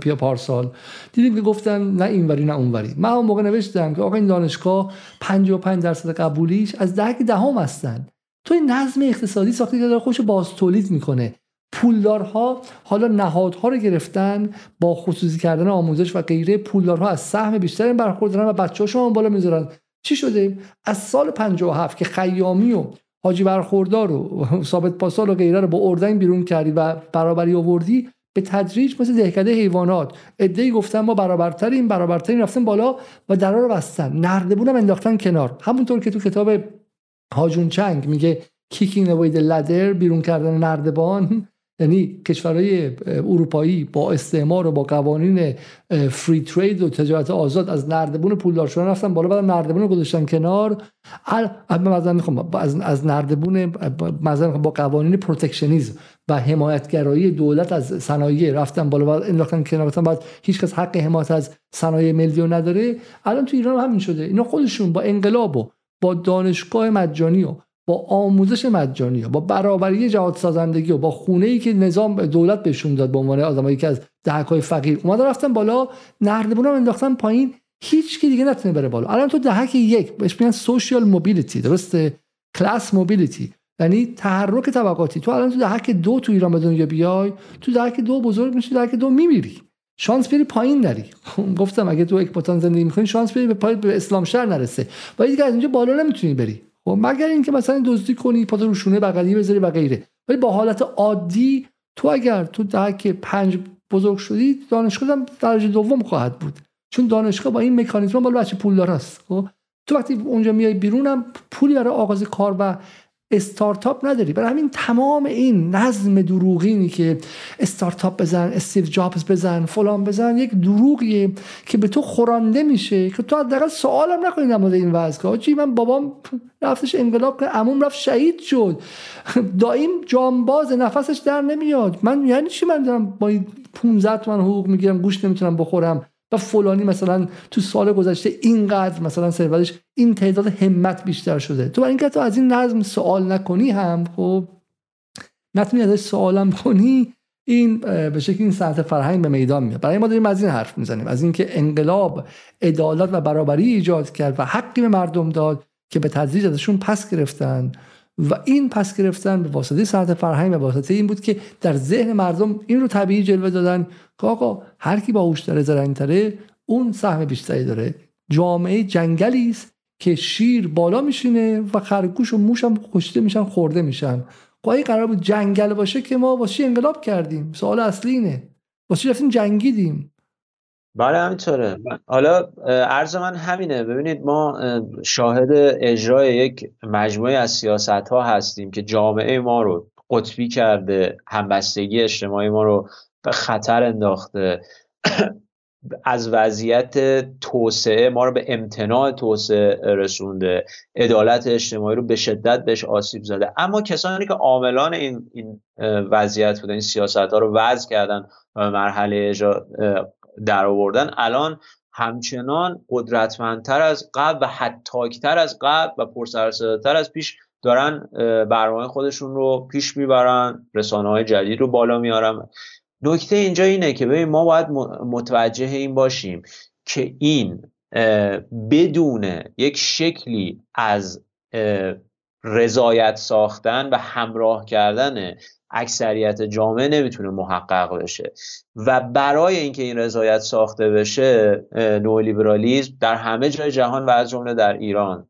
پیا پارسال؟ دیدیم که گفتن نه اینوری نه اونوری. من اون موقع نوشتم که آقا این دانشگاه 55 درصد قبولیش از دهک دهم هستن. تو این نظم اقتصادی ساختی که داره خوش باز تولید می‌کنه. پولدارها حالا نهادها رو گرفتن با خصوصی کردن آموزش و غیره. پولدارها از سهم بیشتری برخوردارن و بچه‌هاشون هم بالا می‌ذارن. چی شده؟ از سال 57 که خیامی و حاجی برخوردار و ثابت پاسال و غیره رو با اردن بیرون کردی و برابری آوردی به تدریج مثل دهکده حیوانات. ادعی گفتن ما برابرتریم برابرترین رفتن بالا و درا رو بستن. نردبونم انداختن کنار. همونطور که تو کتاب هاجون چنگ میگه کیکینگ اوی لدر بیرون کردن نردبان. یعنی کشورهای اروپایی با استعمار و با قوانین فری ترید و تجارت آزاد از نردبون پولدار شدن رفتن بالا بعد نردبون رو گذاشتن کنار. می‌خوام از نردبون با قوانین protectionism و حمایتگرایی دولت از صنایع رفتن بالا بعد انداختن کنار بعد هیچ کس حق حمایت از صنایع ملی نداره. الان تو ایران همین شده. اینا خودشون با انقلاب و با دانشگاه مجانی و با آموزش مجانی با برابری جهاد سازندگی و با خونه ای که نظام دولت بهشون داد به عنوان آدمایی که از دهک های فقیر اومدن رفتن بالا نردبون هم انداختن پایین هیچ کی دیگه نتونه بره بالا. الان تو دهک یک بهش میگن social mobility درسته؟ کلاس موبیلیتی یعنی تحرک طبقاتی. تو الان تو دهک دو تو ایران به دنیا بیای تو دهک دو بزرگ میشی دهک دو میمیری. شانس بری پایین نری. گفتم اگه تو بوتان زندگی می‌کنی شانس بری به پای به اسلام شهر نرسه. ولی دیگه از اینجا بالا نمی‌تونی بری. خب مگر اینکه مثلا دزدی کنی پات رو شونه بغلی بذاری و غیره. ولی با حالت عادی تو اگر تو دهک پنج بزرگ شدی دانشگاه هم درجه دوم خواهد بود. چون دانشگاه با این مکانیزم بالا بچه پولدار است. خب تو وقتی اونجا میای بیرونم پولی برای آغاز کار و استارتاپ نداری. برای همین تمام این نظم دروغینی که استارتاپ بزن استیو جابز بزن فلان بزن یک دروغیه که به تو خورانده میشه که تو حداقل سوالم نکنی در مورد این وضع که من بابام رفتش انقلاب که عموم رفت شهید شد. دایم جانباز نفسش در نمیاد. من یعنی چی من دارم با 15 تومن حقوق می‌گیرم گوش نمی‌تونم بخورم؟ و فلانی مثلا تو سال گذشته اینقدر مثلا ثروتش این تعداد همت بیشتر شده. تو برای اینکه تو از این نظم سوال نکنی هم خب نتونی ازش سوالم کنی این به شکل این سطح فرهنگ به میدان میاد. برای ما داریم از این حرف می‌زنیم از اینکه انقلاب عدالت و برابری ایجاد کرد و حقی به مردم داد که به تدریج ازشون پس گرفتن. و این پس گرفتن به واسطه سطح فرهنگ به واسطه این بود که در ذهن مردم این رو طبیعی جلوه دادن که آقا هر کی باهوش داره زرنگتره اون سهم بیشتری داره. جامعه جنگلی است که شیر بالا میشینه و خرگوش و موش هم کشته میشن خورده میشن. خب قرار بود جنگل باشه که ما واسه انقلاب کردیم. سوال اصلی اینه. واسه رفتیم جنگیدیم؟ بله همینطوره. حالا عرض من همینه. ببینید ما شاهد اجرای یک مجموعه از سیاست ها هستیم که جامعه ما رو قطبی کرده همبستگی اجتماعی ما رو به خطر انداخته. از وضعیت توسعه ما رو به امتناع توسعه رسونده. عدالت اجتماعی رو به شدت بهش آسیب زده. اما کسانی که عاملان این, این وضعیت بودن این سیاست ها رو وضع کردن مرحله اجرا در آوردن الان همچنان قدرتمندتر از قبل و حتاکتر از قبل و پرسرصداتر از پیش دارن برنامه خودشون رو پیش می‌برن رسانه های جدید رو بالا میارن. نکته اینجا اینه که ببین ما باید متوجه این باشیم که این بدون یک شکلی از رضایت ساختن و همراه کردن اکثریت جامعه نمی‌تونه محقق بشه. و برای اینکه این رضایت ساخته بشه نولیبرالیزم در همه جای جهان و از جمله در ایران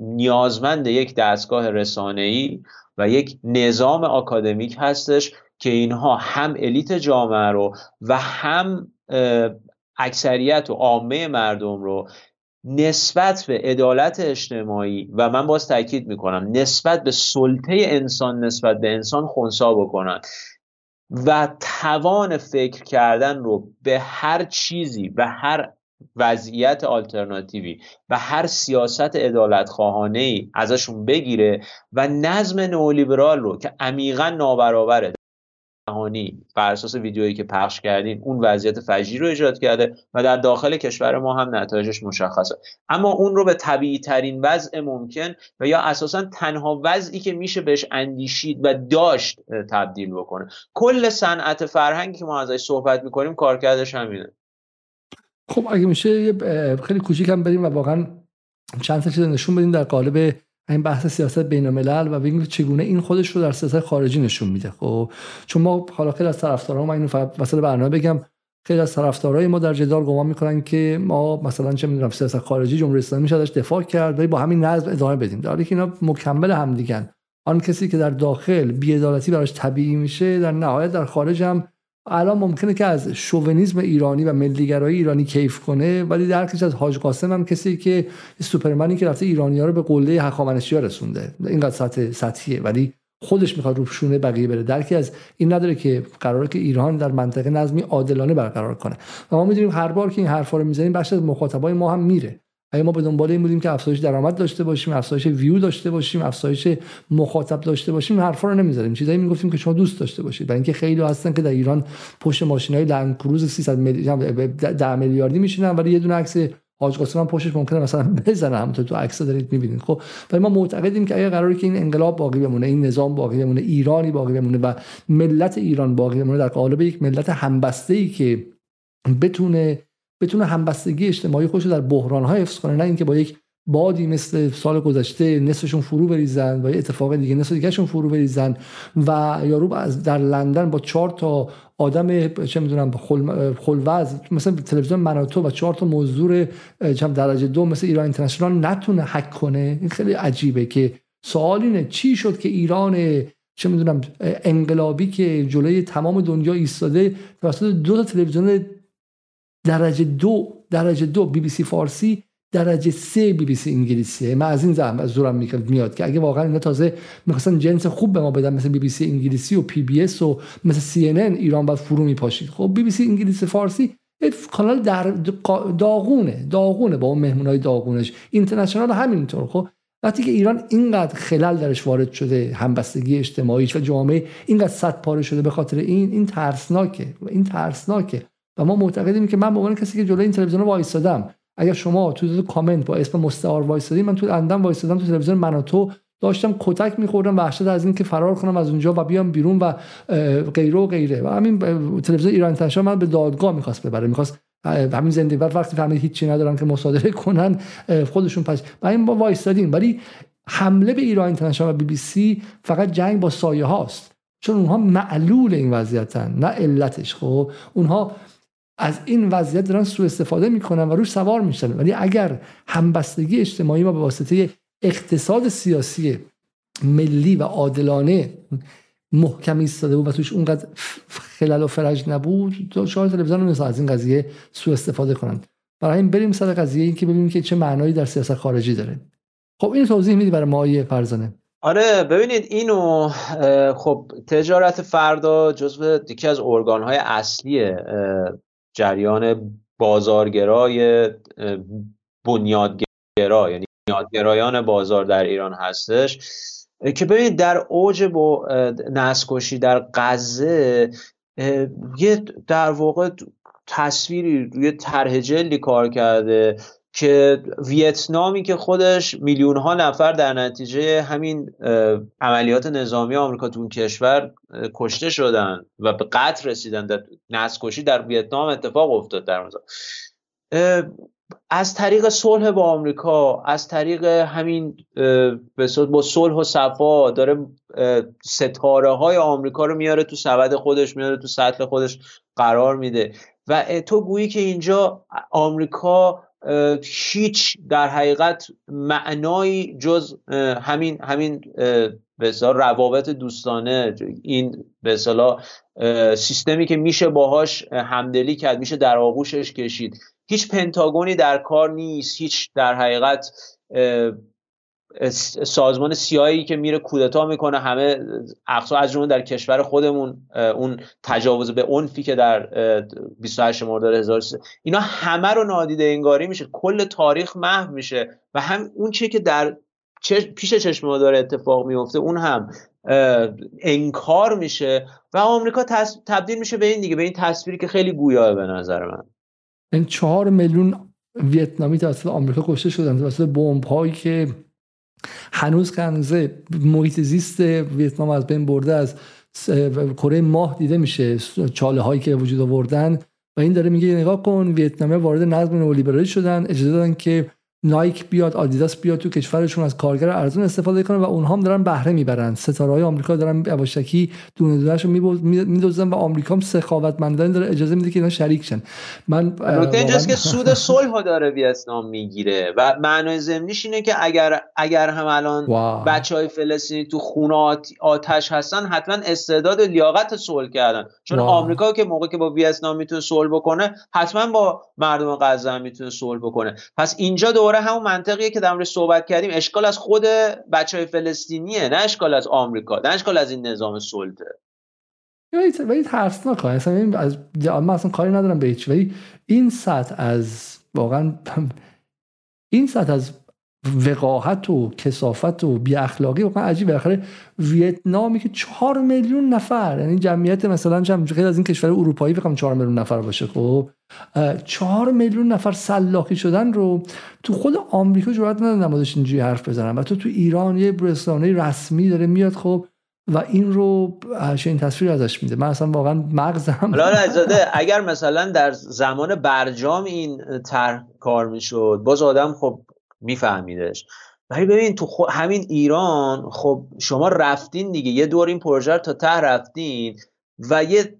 نیازمند یک دستگاه رسانه‌ای و یک نظام آکادمیک هستش که اینها هم الیت جامعه رو و هم اکثریت و عامه مردم رو نسبت به عدالت اجتماعی و من باز تاکید می‌کنم نسبت به سلطه انسان نسبت به انسان خونسا بکنن و توان فکر کردن رو به هر چیزی و هر وضعیت آلترناتیوی و هر سیاست عدالت خواهانه ای ازشون بگیره و نظم نولیبرال رو که عمیقا نابرابره. جهانی بر اساس ویدیویی که پخش کردین اون وضعیت فجی رو ایجاد کرده و در داخل کشور ما هم نتایجش مشخصه. اما اون رو به طبیعی ترین وضع ممکن و یا اساسا تنها وضعی که میشه بهش اندیشید و داشت تبدیل بکنه. کل صنعت فرهنگی که ما ازش صحبت می‌کنیم کارکردش همینه. خب اگه میشه خیلی کوچیک هم بریم و واقعا چند تا چیز نشون بدیم در قالب این بحث سیاست بین الملل و ببینیم چگونه این خودش رو در سیاست خارجی نشون میده. خب چون ما حالا خیلی از طرفدارا ما اینو فقط وسط برنامه بگم خیلی از طرفدارای ما در جدال گمان می‌کنن که ما مثلا چه می‌دونم سیاست خارجی جمهوری اسلامی ازش دفاع کرد ولی با همین نظم ادامه بدیم. در حالی که اینا مکمل هم دیگن آن کسی که در داخل بی‌عدالتی براش طبیعی میشه در نهایت در خارج هم الان ممکنه که از شوونیسم ایرانی و ملیگرایی ایرانی کیف کنه ولی درکش از حاج قاسم هم کسی که سوپرمنی که رفته ایرانی ها رو به قله هخامنشی ها رسونده. اینقدر سطح سطحیه ولی خودش می‌خواد رو شونه بقیه بره. درکی از این نداره که قراره که ایران در منطقه نظمی عادلانه برقرار کنه. و ما می‌دونیم هر بار که این حرفا رو می‌زنیم بخش از مخاطبای ما هم میره. اگه ما به دنبال این بودیم که افزایش درآمد داشته باشیم افزایش ویو داشته باشیم افزایش مخاطب داشته باشیم حرفا رو نمی‌ذاریم. چیزایی می‌گفتیم که شما دوست داشته باشید. برای اینکه خیلی هستن که در ایران پشت ماشینای لند کروز 300 میلیارد 10 میلیاردی میشینن ولی یه دونه عکس حاج قاسم هم پشتش ممکنه مثلا بزنه. همونطور تو عکس دارید می‌بینید. خب ولی ما معتقدیم که اگه قراره که این انقلاب باقی بمونه این نظام باقی بمونه ایرانی باقی بمونه و ملت ایران باقی بمونه در قالب یک ملت همبسته ای که بتونه بتونه همبستگی اجتماعی خودش رو در بحران ها حفظ کنه نه اینکه با یک بادی مثل سال گذشته نصفشون فرو بریزن و اتفاق دیگه نصف دیگهشون فرو بریزن و یارو از در لندن با چهار تا آدم چه می‌دونم خلوز مثلا تلویزیون مناتو و چهار تا مزدور چم درجه دو مثل ایران اینترنشنال نتونه حک کنه. این خیلی عجیبه که سوال اینه چی شد که ایران چه می‌دونم انقلابی که جلوی تمام دنیا ایستاده توسط دو تا تلویزیون درجه دو درجه دو بی بی سی فارسی درجه سه بی بی سی انگلیسیه من از این جهت زورم میاد که اگه واقعا اینا تازه می‌خواستن جنس خوب به ما بدن مثل بی بی سی انگلیسی و پی بی اس و مثل سی ان ان ایران باید فرو میپاشید. خب بی بی سی انگلیسی فارسی کانال درب داغونه داغونه با اون مهمونای داغونش. اینترنشنال همینطور. خب وقتی که ایران اینقدر خلل درش وارد شده همبستگی اجتماعیش و جامعه اینقدر صد پاره شده به خاطر این این ترسناکه این ترسناکه. و ما معتقدیم که من به عنوان کسی که جلوی این تلویزیون وایسادم اگر شما تو کامنت با اسم مستعار وایسادین من تو لندن وایسادم تو تلویزیون من تو داشتم کتک میخوردم وحشت از اینکه فرار کنم از اونجا و بیام بیرون و غیره و غیره. و همین تلویزیون ایران تنشا من به دادگاه می‌خواست ببره. می‌خواست همین زنده و وقتی فهمید هیچی ندارن که مصادره کنن خودشون پس و این با وایستادیم ولی حمله به ایران اینترنشنال و بی بی سی فقط جنگ با سایه هاست چون اونها معلول این وضعیتن نه علتش. خب اونها از این وضعیت دارن سوء استفاده می‌کنن و روش سوار میشن. ولی اگر همبستگی اجتماعی ما به واسطه اقتصاد سیاسی ملی و عادلانه محکم ایستاده بود و توش اونقدر خلل و فرج نبود شاید تلویزیون مثلا از این قضیه سوء استفاده کنند. برای این بریم سر قضیه این که ببینیم که چه معنایی در سیاست خارجی داره. خب این توضیح میدی برای مایه فرزانه. آره ببینید اینو خب تجارت فردا جزو یکی از ارگانهای اصلی جریان بازارگرای بنیادگرا یعنی بنیادگرایان بازار در ایران هستش. که ببینید در اوج با نسکشی در غزه یه در واقع تصویری روی طرح جلدی کار کرده. که ویتنامی که خودش میلیون ها نفر در نتیجه همین عملیات نظامی آمریکا تو اون کشور کشته شدن و به قتل رسیدن در نسل در ویتنام اتفاق افتاد در اونجا. از طریق صلح با آمریکا از طریق همین با صلح و صفا داره ستاره های آمریکا رو میاره تو سبد خودش میاره تو سطح خودش قرار میده. و تو گویی که اینجا آمریکا هیچ در حقیقت معنایی جز همین همین به روابط دوستانه این به سیستمی که میشه باهاش همدلی کرد میشه در آغوشش کشید. هیچ پنتاگونی در کار نیست هیچ در حقیقت سازمان سیایی که میره کودتا می‌کنه همه اقصا از در کشور خودمون اون تجاوز به عنفی که در 28 مرداد 1300 اینا همه رو نادیده انگاری میشه. کل تاریخ محو میشه. و هم اون چی که در پیش چشم ما داره اتفاق میفته اون هم انکار میشه. و آمریکا تبدیل میشه به این دیگه به این تصویری که خیلی گویاه به نظر من. این چهار میلیون ویتنامی توسط آمریکا کشته شدن توسط بمب هایی که هنوز کنزه محیط زیست ویتنام از بین برده از کره ماه دیده میشه چاله هایی که وجود آوردن. و این داره میگه نگاه کن ویتنامه وارد نظم نئولیبرالی شدن اجازه دادن که نایک بیاد آدیداس بیاد تو کشورشون از کارگر ارزون استفاده کنه و اونها هم دارن بهره می‌برن. ستاره های آمریکا دارن یواشکی دونه دونهشو میدوزن و آمریکا هم سخاوتمندانه داره اجازه میده که اینا شریک شن. من نکته اینجاست که سود صلح داره ویتنام می‌گیره و معنای ضمنیش اینه که اگر اگر هم الان بچه های فلسطینی تو خونه آتش هستن حتما استعداد لیاقت صلح کردن. چون واو. آمریکا که موقع که با ویتنام می‌تونه صلح بکنه حتما با مردم غزه می‌تونه صلح بکنه. پس اینجا دوباره همون منطقیه که در صحبت کردیم. اشکال از خود بچه های فلسطینیه نه اشکال از آمریکا نه اشکال از این نظام سلطه. ولی ترسناک اصلا این از من اصلا کاری ندارم به هیچ ولی این سطح از واقعا این سطح از وقاحت و کسافت و بی اخلاقی واقعا عجیبه. بالاخره ویتنامی که چهار میلیون نفر یعنی جمعیت مثلا چند خیلی از این کشور اروپایی بخوام چهار میلیون نفر باشه خب؟ چهار میلیون نفر سلاخی شدن رو تو خود آمریکا جرأت ندارن نمازش اینجوری حرف بزنن. و تو تو ایران یه رسانه رسمی داره میاد خب؟ و این رو این تصویر ازش میده. من اصلا واقعا مغزم حالا اگر مثلا در زمان برجام این طرح کار می‌شد باز آدم خب میفهمیدش. ولی ببین تو همین ایران خب شما رفتین دیگه یه دور این پروژه تا ته رفتین و یه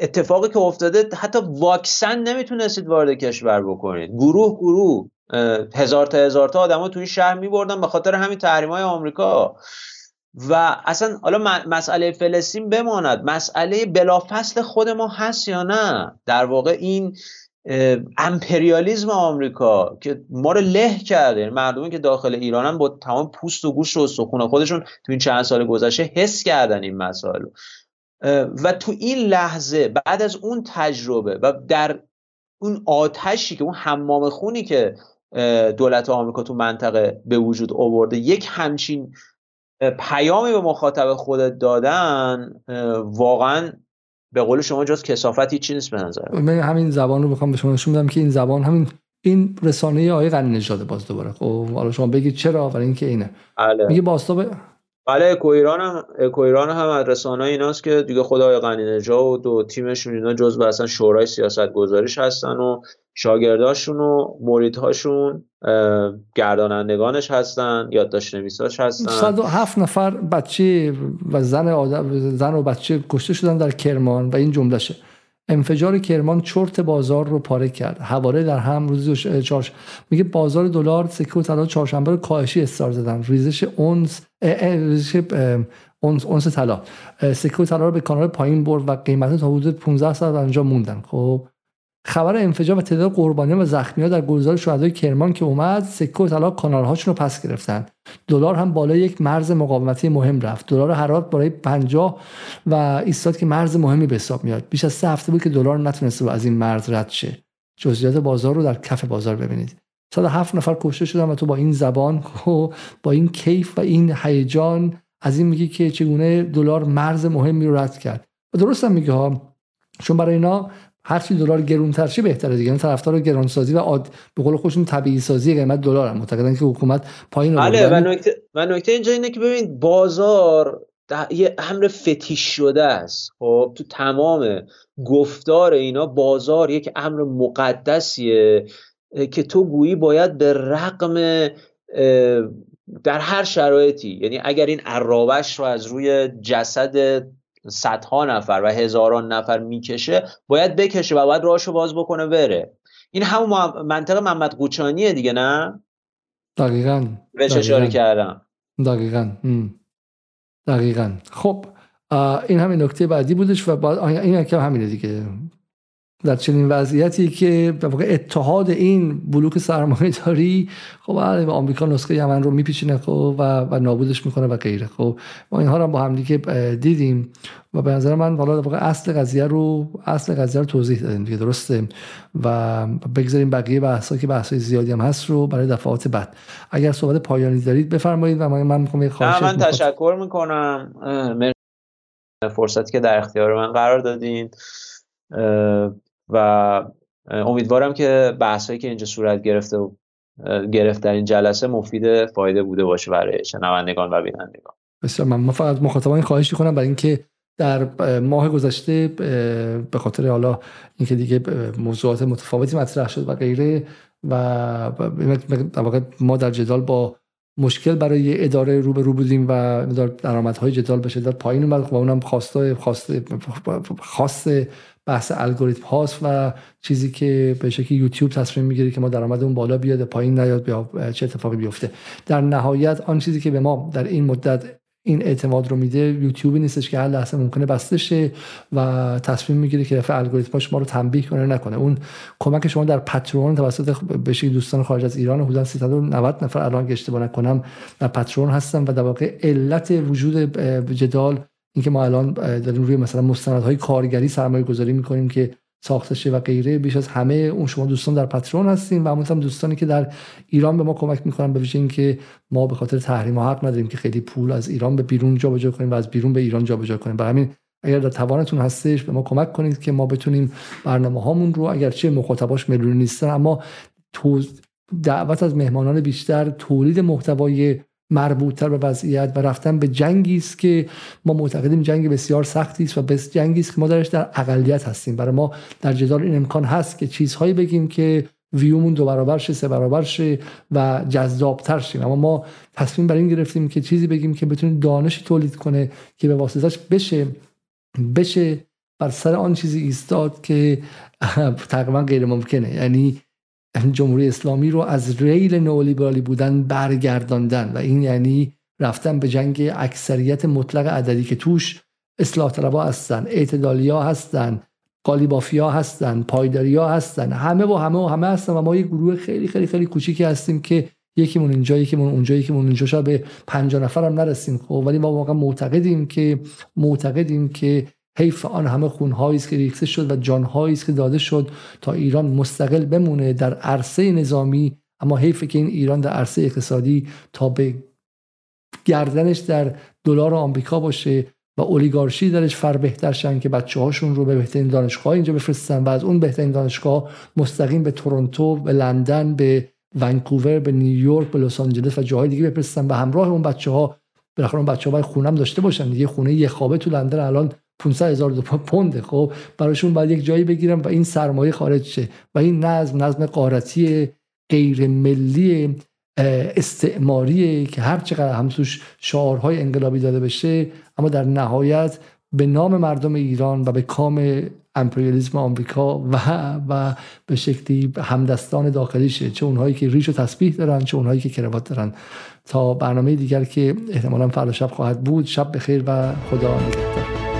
اتفاقی که افتاده حتی واکسن نمی‌تونستید وارد کشور بکنید. گروه گروه هزار تا هزار تا آدم ها توی شهر میبردن به خاطر همین تحریم های آمریکا. و اصلا حالا مسئله فلسطین بماند. مسئله بلافصل خود ما هست یا نه؟ در واقع این امپریالیزم آمریکا که ما رو له کرده. یعنی مردمی که داخل ایرانن با تمام پوست و گوشت و استخون خودشون تو این چند سال گذشته حس کردن این مسائل و تو این لحظه بعد از اون تجربه و در اون آتشی که اون حمام خونی که دولت آمریکا تو منطقه به وجود آورده یک همچین پیامی به مخاطب خودت دادن واقعا به قول شما جز کسافت چی نیست به نظر من. همین زبان رو بخوام به شما نشون بدم که این زبان همین این رسانه آقای غنی نژاد باز دوباره. خب حالا شما بگید چرا ولی اینکه اینه. بله. میگه باستاب بله اکو ایران هم اکو ایران هم از ایناست که دیگه خدای غنی و تیمشون اینا جزء اصلا شورای سیاست گذاریش هستن و شاگرداشون و مریدهاشون گردانندگانش هستن یادداشت نویساش هستن 107 نفر بچه و زن آدم زن و بچه کشته شدن در کرمان و این جملهشه. انفجار کرمان چرت بازار رو پاره کرد. حواله در هم روز چارش میگه بازار دلار سکه و طلا چهارشنبه رو کاهشی استار زدن. ریزش اونس اونس طلا. سکه طلا رو به کانال پایین برد و قیمت تا حدود 15 ساعت انجا موندن. خب خبر انفجار و تعداد قربانیان و زخمی در گلزار شهدای کرمان که اومد سکه و طلا کانالهاشون رو پس گرفتن. دلار هم بالای یک مرز مقاومتی مهم رفت. دلار حرارت بالای 50 و ایستاد که مرز مهمی به حساب میاد. بیش از سه هفته بود که دلار نتونسته از این مرز رد شه. جزئیات بازار رو در کف بازار ببینید. هفت نفر کشته شدن و تو با این زبان و با این کیف و این هیجان از این میگی که چگونه دلار مرز مهمی رو رد کرد. و درست هم میگه ها. چون برای اینا هر چی دلار گرونتر شه بهتره دیگه؟ این طرفدار گرانسازی و عاد به قول خودشون طبیعی سازی قیمت دلار هم. معتقدن که حکومت پایین بله و نکته و نکته اینجا اینه که ببین بازار یه امر فتیش شده است. خب تو تمام گفتار اینا بازار یک امر مقدسیه. که تو گویی باید به رقم در هر شرایطی یعنی اگر این عرابش رو از روی جسد صدها نفر و هزاران نفر می‌کشه باید بکشه و باید راهشو باز بکنه بره. این همون منطقه محمد قوچانیه دیگه نه؟ دقیقا. بهش اشاره کردم. دقیقا. دقیقا. خب این همین نکته بعدی بودش و بعد این که همینه دیگه. در چنین وضعیتی که به واقع اتحاد این بلوک سرمایه داری خب به آمریکا نسخه یمن رو میپیچینه خب و, و نابودش می‌کنه و غیره. خب ما اینها رو با هم دیگه دیدیم و به نظر من والا واقع اصل قضیه رو اصل قضیه رو توضیح دادیم دیگه درسته؟ و بگذاریم بقیه بحثا که بحثای زیادی هم هست رو برای دفعات بعد. اگر صحبت پایانی دارید بفرمایید و من من می‌خوام خواهش من تشکر می‌کنم. فرصتی که در اختیار من قرار دادین. و امیدوارم که بحثایی که اینجا صورت گرفته و گرفت در این جلسه مفید فایده بوده باشه برای شنوندگان و بینندگان. بسیار من فقط مخاطبان خواهش کنم برای اینکه در ماه گذشته به خاطر حالا اینکه دیگه موضوعات متفاوتی مطرح شد و غیره و واقع ما در جدال با مشکل برای اداره رو به رو بودیم و درآمدهای جدال به شدت پایین اومد و اونم خواسته خواسته بحث الگوریتم هاست و چیزی که به شکلی یوتیوب تصمیم می‌گیره که ما درآمدمون بالا بیاد پایین نیاد یا چه اتفاقی بیفته. در نهایت آن چیزی که به ما در این مدت این اعتماد رو میده یوتیوبی نیستش که هر لحظه ممکنه بسته شه و تصمیم می‌گیره که دفعه الگوریتم شما رو تنبیه کنه نکنه. اون کمک شما در پترون توسط بشه دوستان خارج از ایران حدود 390 نفر الان که اشتباه نکنم در پترون هستن و در واقع علت وجود جدال اینکه ما الان داریم روی مثلا مستندهای کارگری سرمایه گذاری می‌کنیم که ساخته و غیره بیش از همه اون شما دوستان در پترون هستیم و هم دوستانی که در ایران به ما کمک می‌کنن به ویژه اینکه ما به خاطر تحریم حق نداریم که خیلی پول از ایران به بیرون جابجا کنیم و از بیرون به ایران جابجا کنیم. برای همین اگر در توانتون هستش به ما کمک کنید که ما بتونیم برنامه هامون رو اگرچه مخاطباش میلیونی نیستن اما دعوت از مهمانان بیشتر تولید محتوای مربوطتر به وضعیت و رفتن به جنگی است که ما معتقدیم جنگ بسیار سختی است و بس جنگی است که ما درش در اقلیت هستیم. برای ما در جدال این امکان هست که چیزهایی بگیم که ویومون دو برابر شه سه برابر شه و جذابتر شیم. اما ما تصمیم بر این گرفتیم که چیزی بگیم که بتونه دانش تولید کنه که به واسطش بشه بشه بر سر آن چیزی ایستاد که تقریبا غیر ممکنه یعنی جمهوری اسلامی رو از ریل نئولیبرالی بودن برگرداندن و این یعنی رفتن به جنگ اکثریت مطلق عددی که توش اصلاح طلبا هستن اعتدالیا هستن قالیبافیا هستن پایداریا هستن همه و همه و همه هستن و ما یه گروه خیلی خیلی خیلی کوچیکی هستیم که یکیمون اینجا یکیمون اونجا یکیمون اونجا شاید به 50 نفر نرسیم خب ولی ما واقعا معتقدیم که معتقدیم که حیف آن همه خونهایی است که ریخته شد و جانهایی است که داده شد تا ایران مستقل بمونه در عرصه نظامی. اما حیف که این ایران در عرصه اقتصادی تا به گردنش در دلار آمریکا باشه و اولیگارشی درش فر بهتر شن که بچه هاشون رو به بهترین دانشگاه اینجا بفرستن و از اون بهترین دانشگاه مستقیم به تورنتو به لندن به ونکوور به نیویورک به لس آنجلس و جاهای دیگه بفرستن و همراه اون بچه ها بالاخره اون بچه ها خونم داشته باشن. دیگه خونه یه خوابه تو لندن الان 500 هزار پونده خب؟ براشون باید یک جایی بگیرم و این سرمایه خارج شه و این نظم نظم قارتی غیر ملی استعماریه که هر چقدر هم توش شعارهای انقلابی داده بشه اما در نهایت به نام مردم ایران و به کام امپریالیسم آمریکا و و به شکلی همدستان داخلیشه. چه اونهایی که ریش و تسبیح دارن چه اونهایی که کروات دارن. تا برنامه دیگر که احتمالا فردا شب خواهد بود شب بخیر و خدا نگهدار.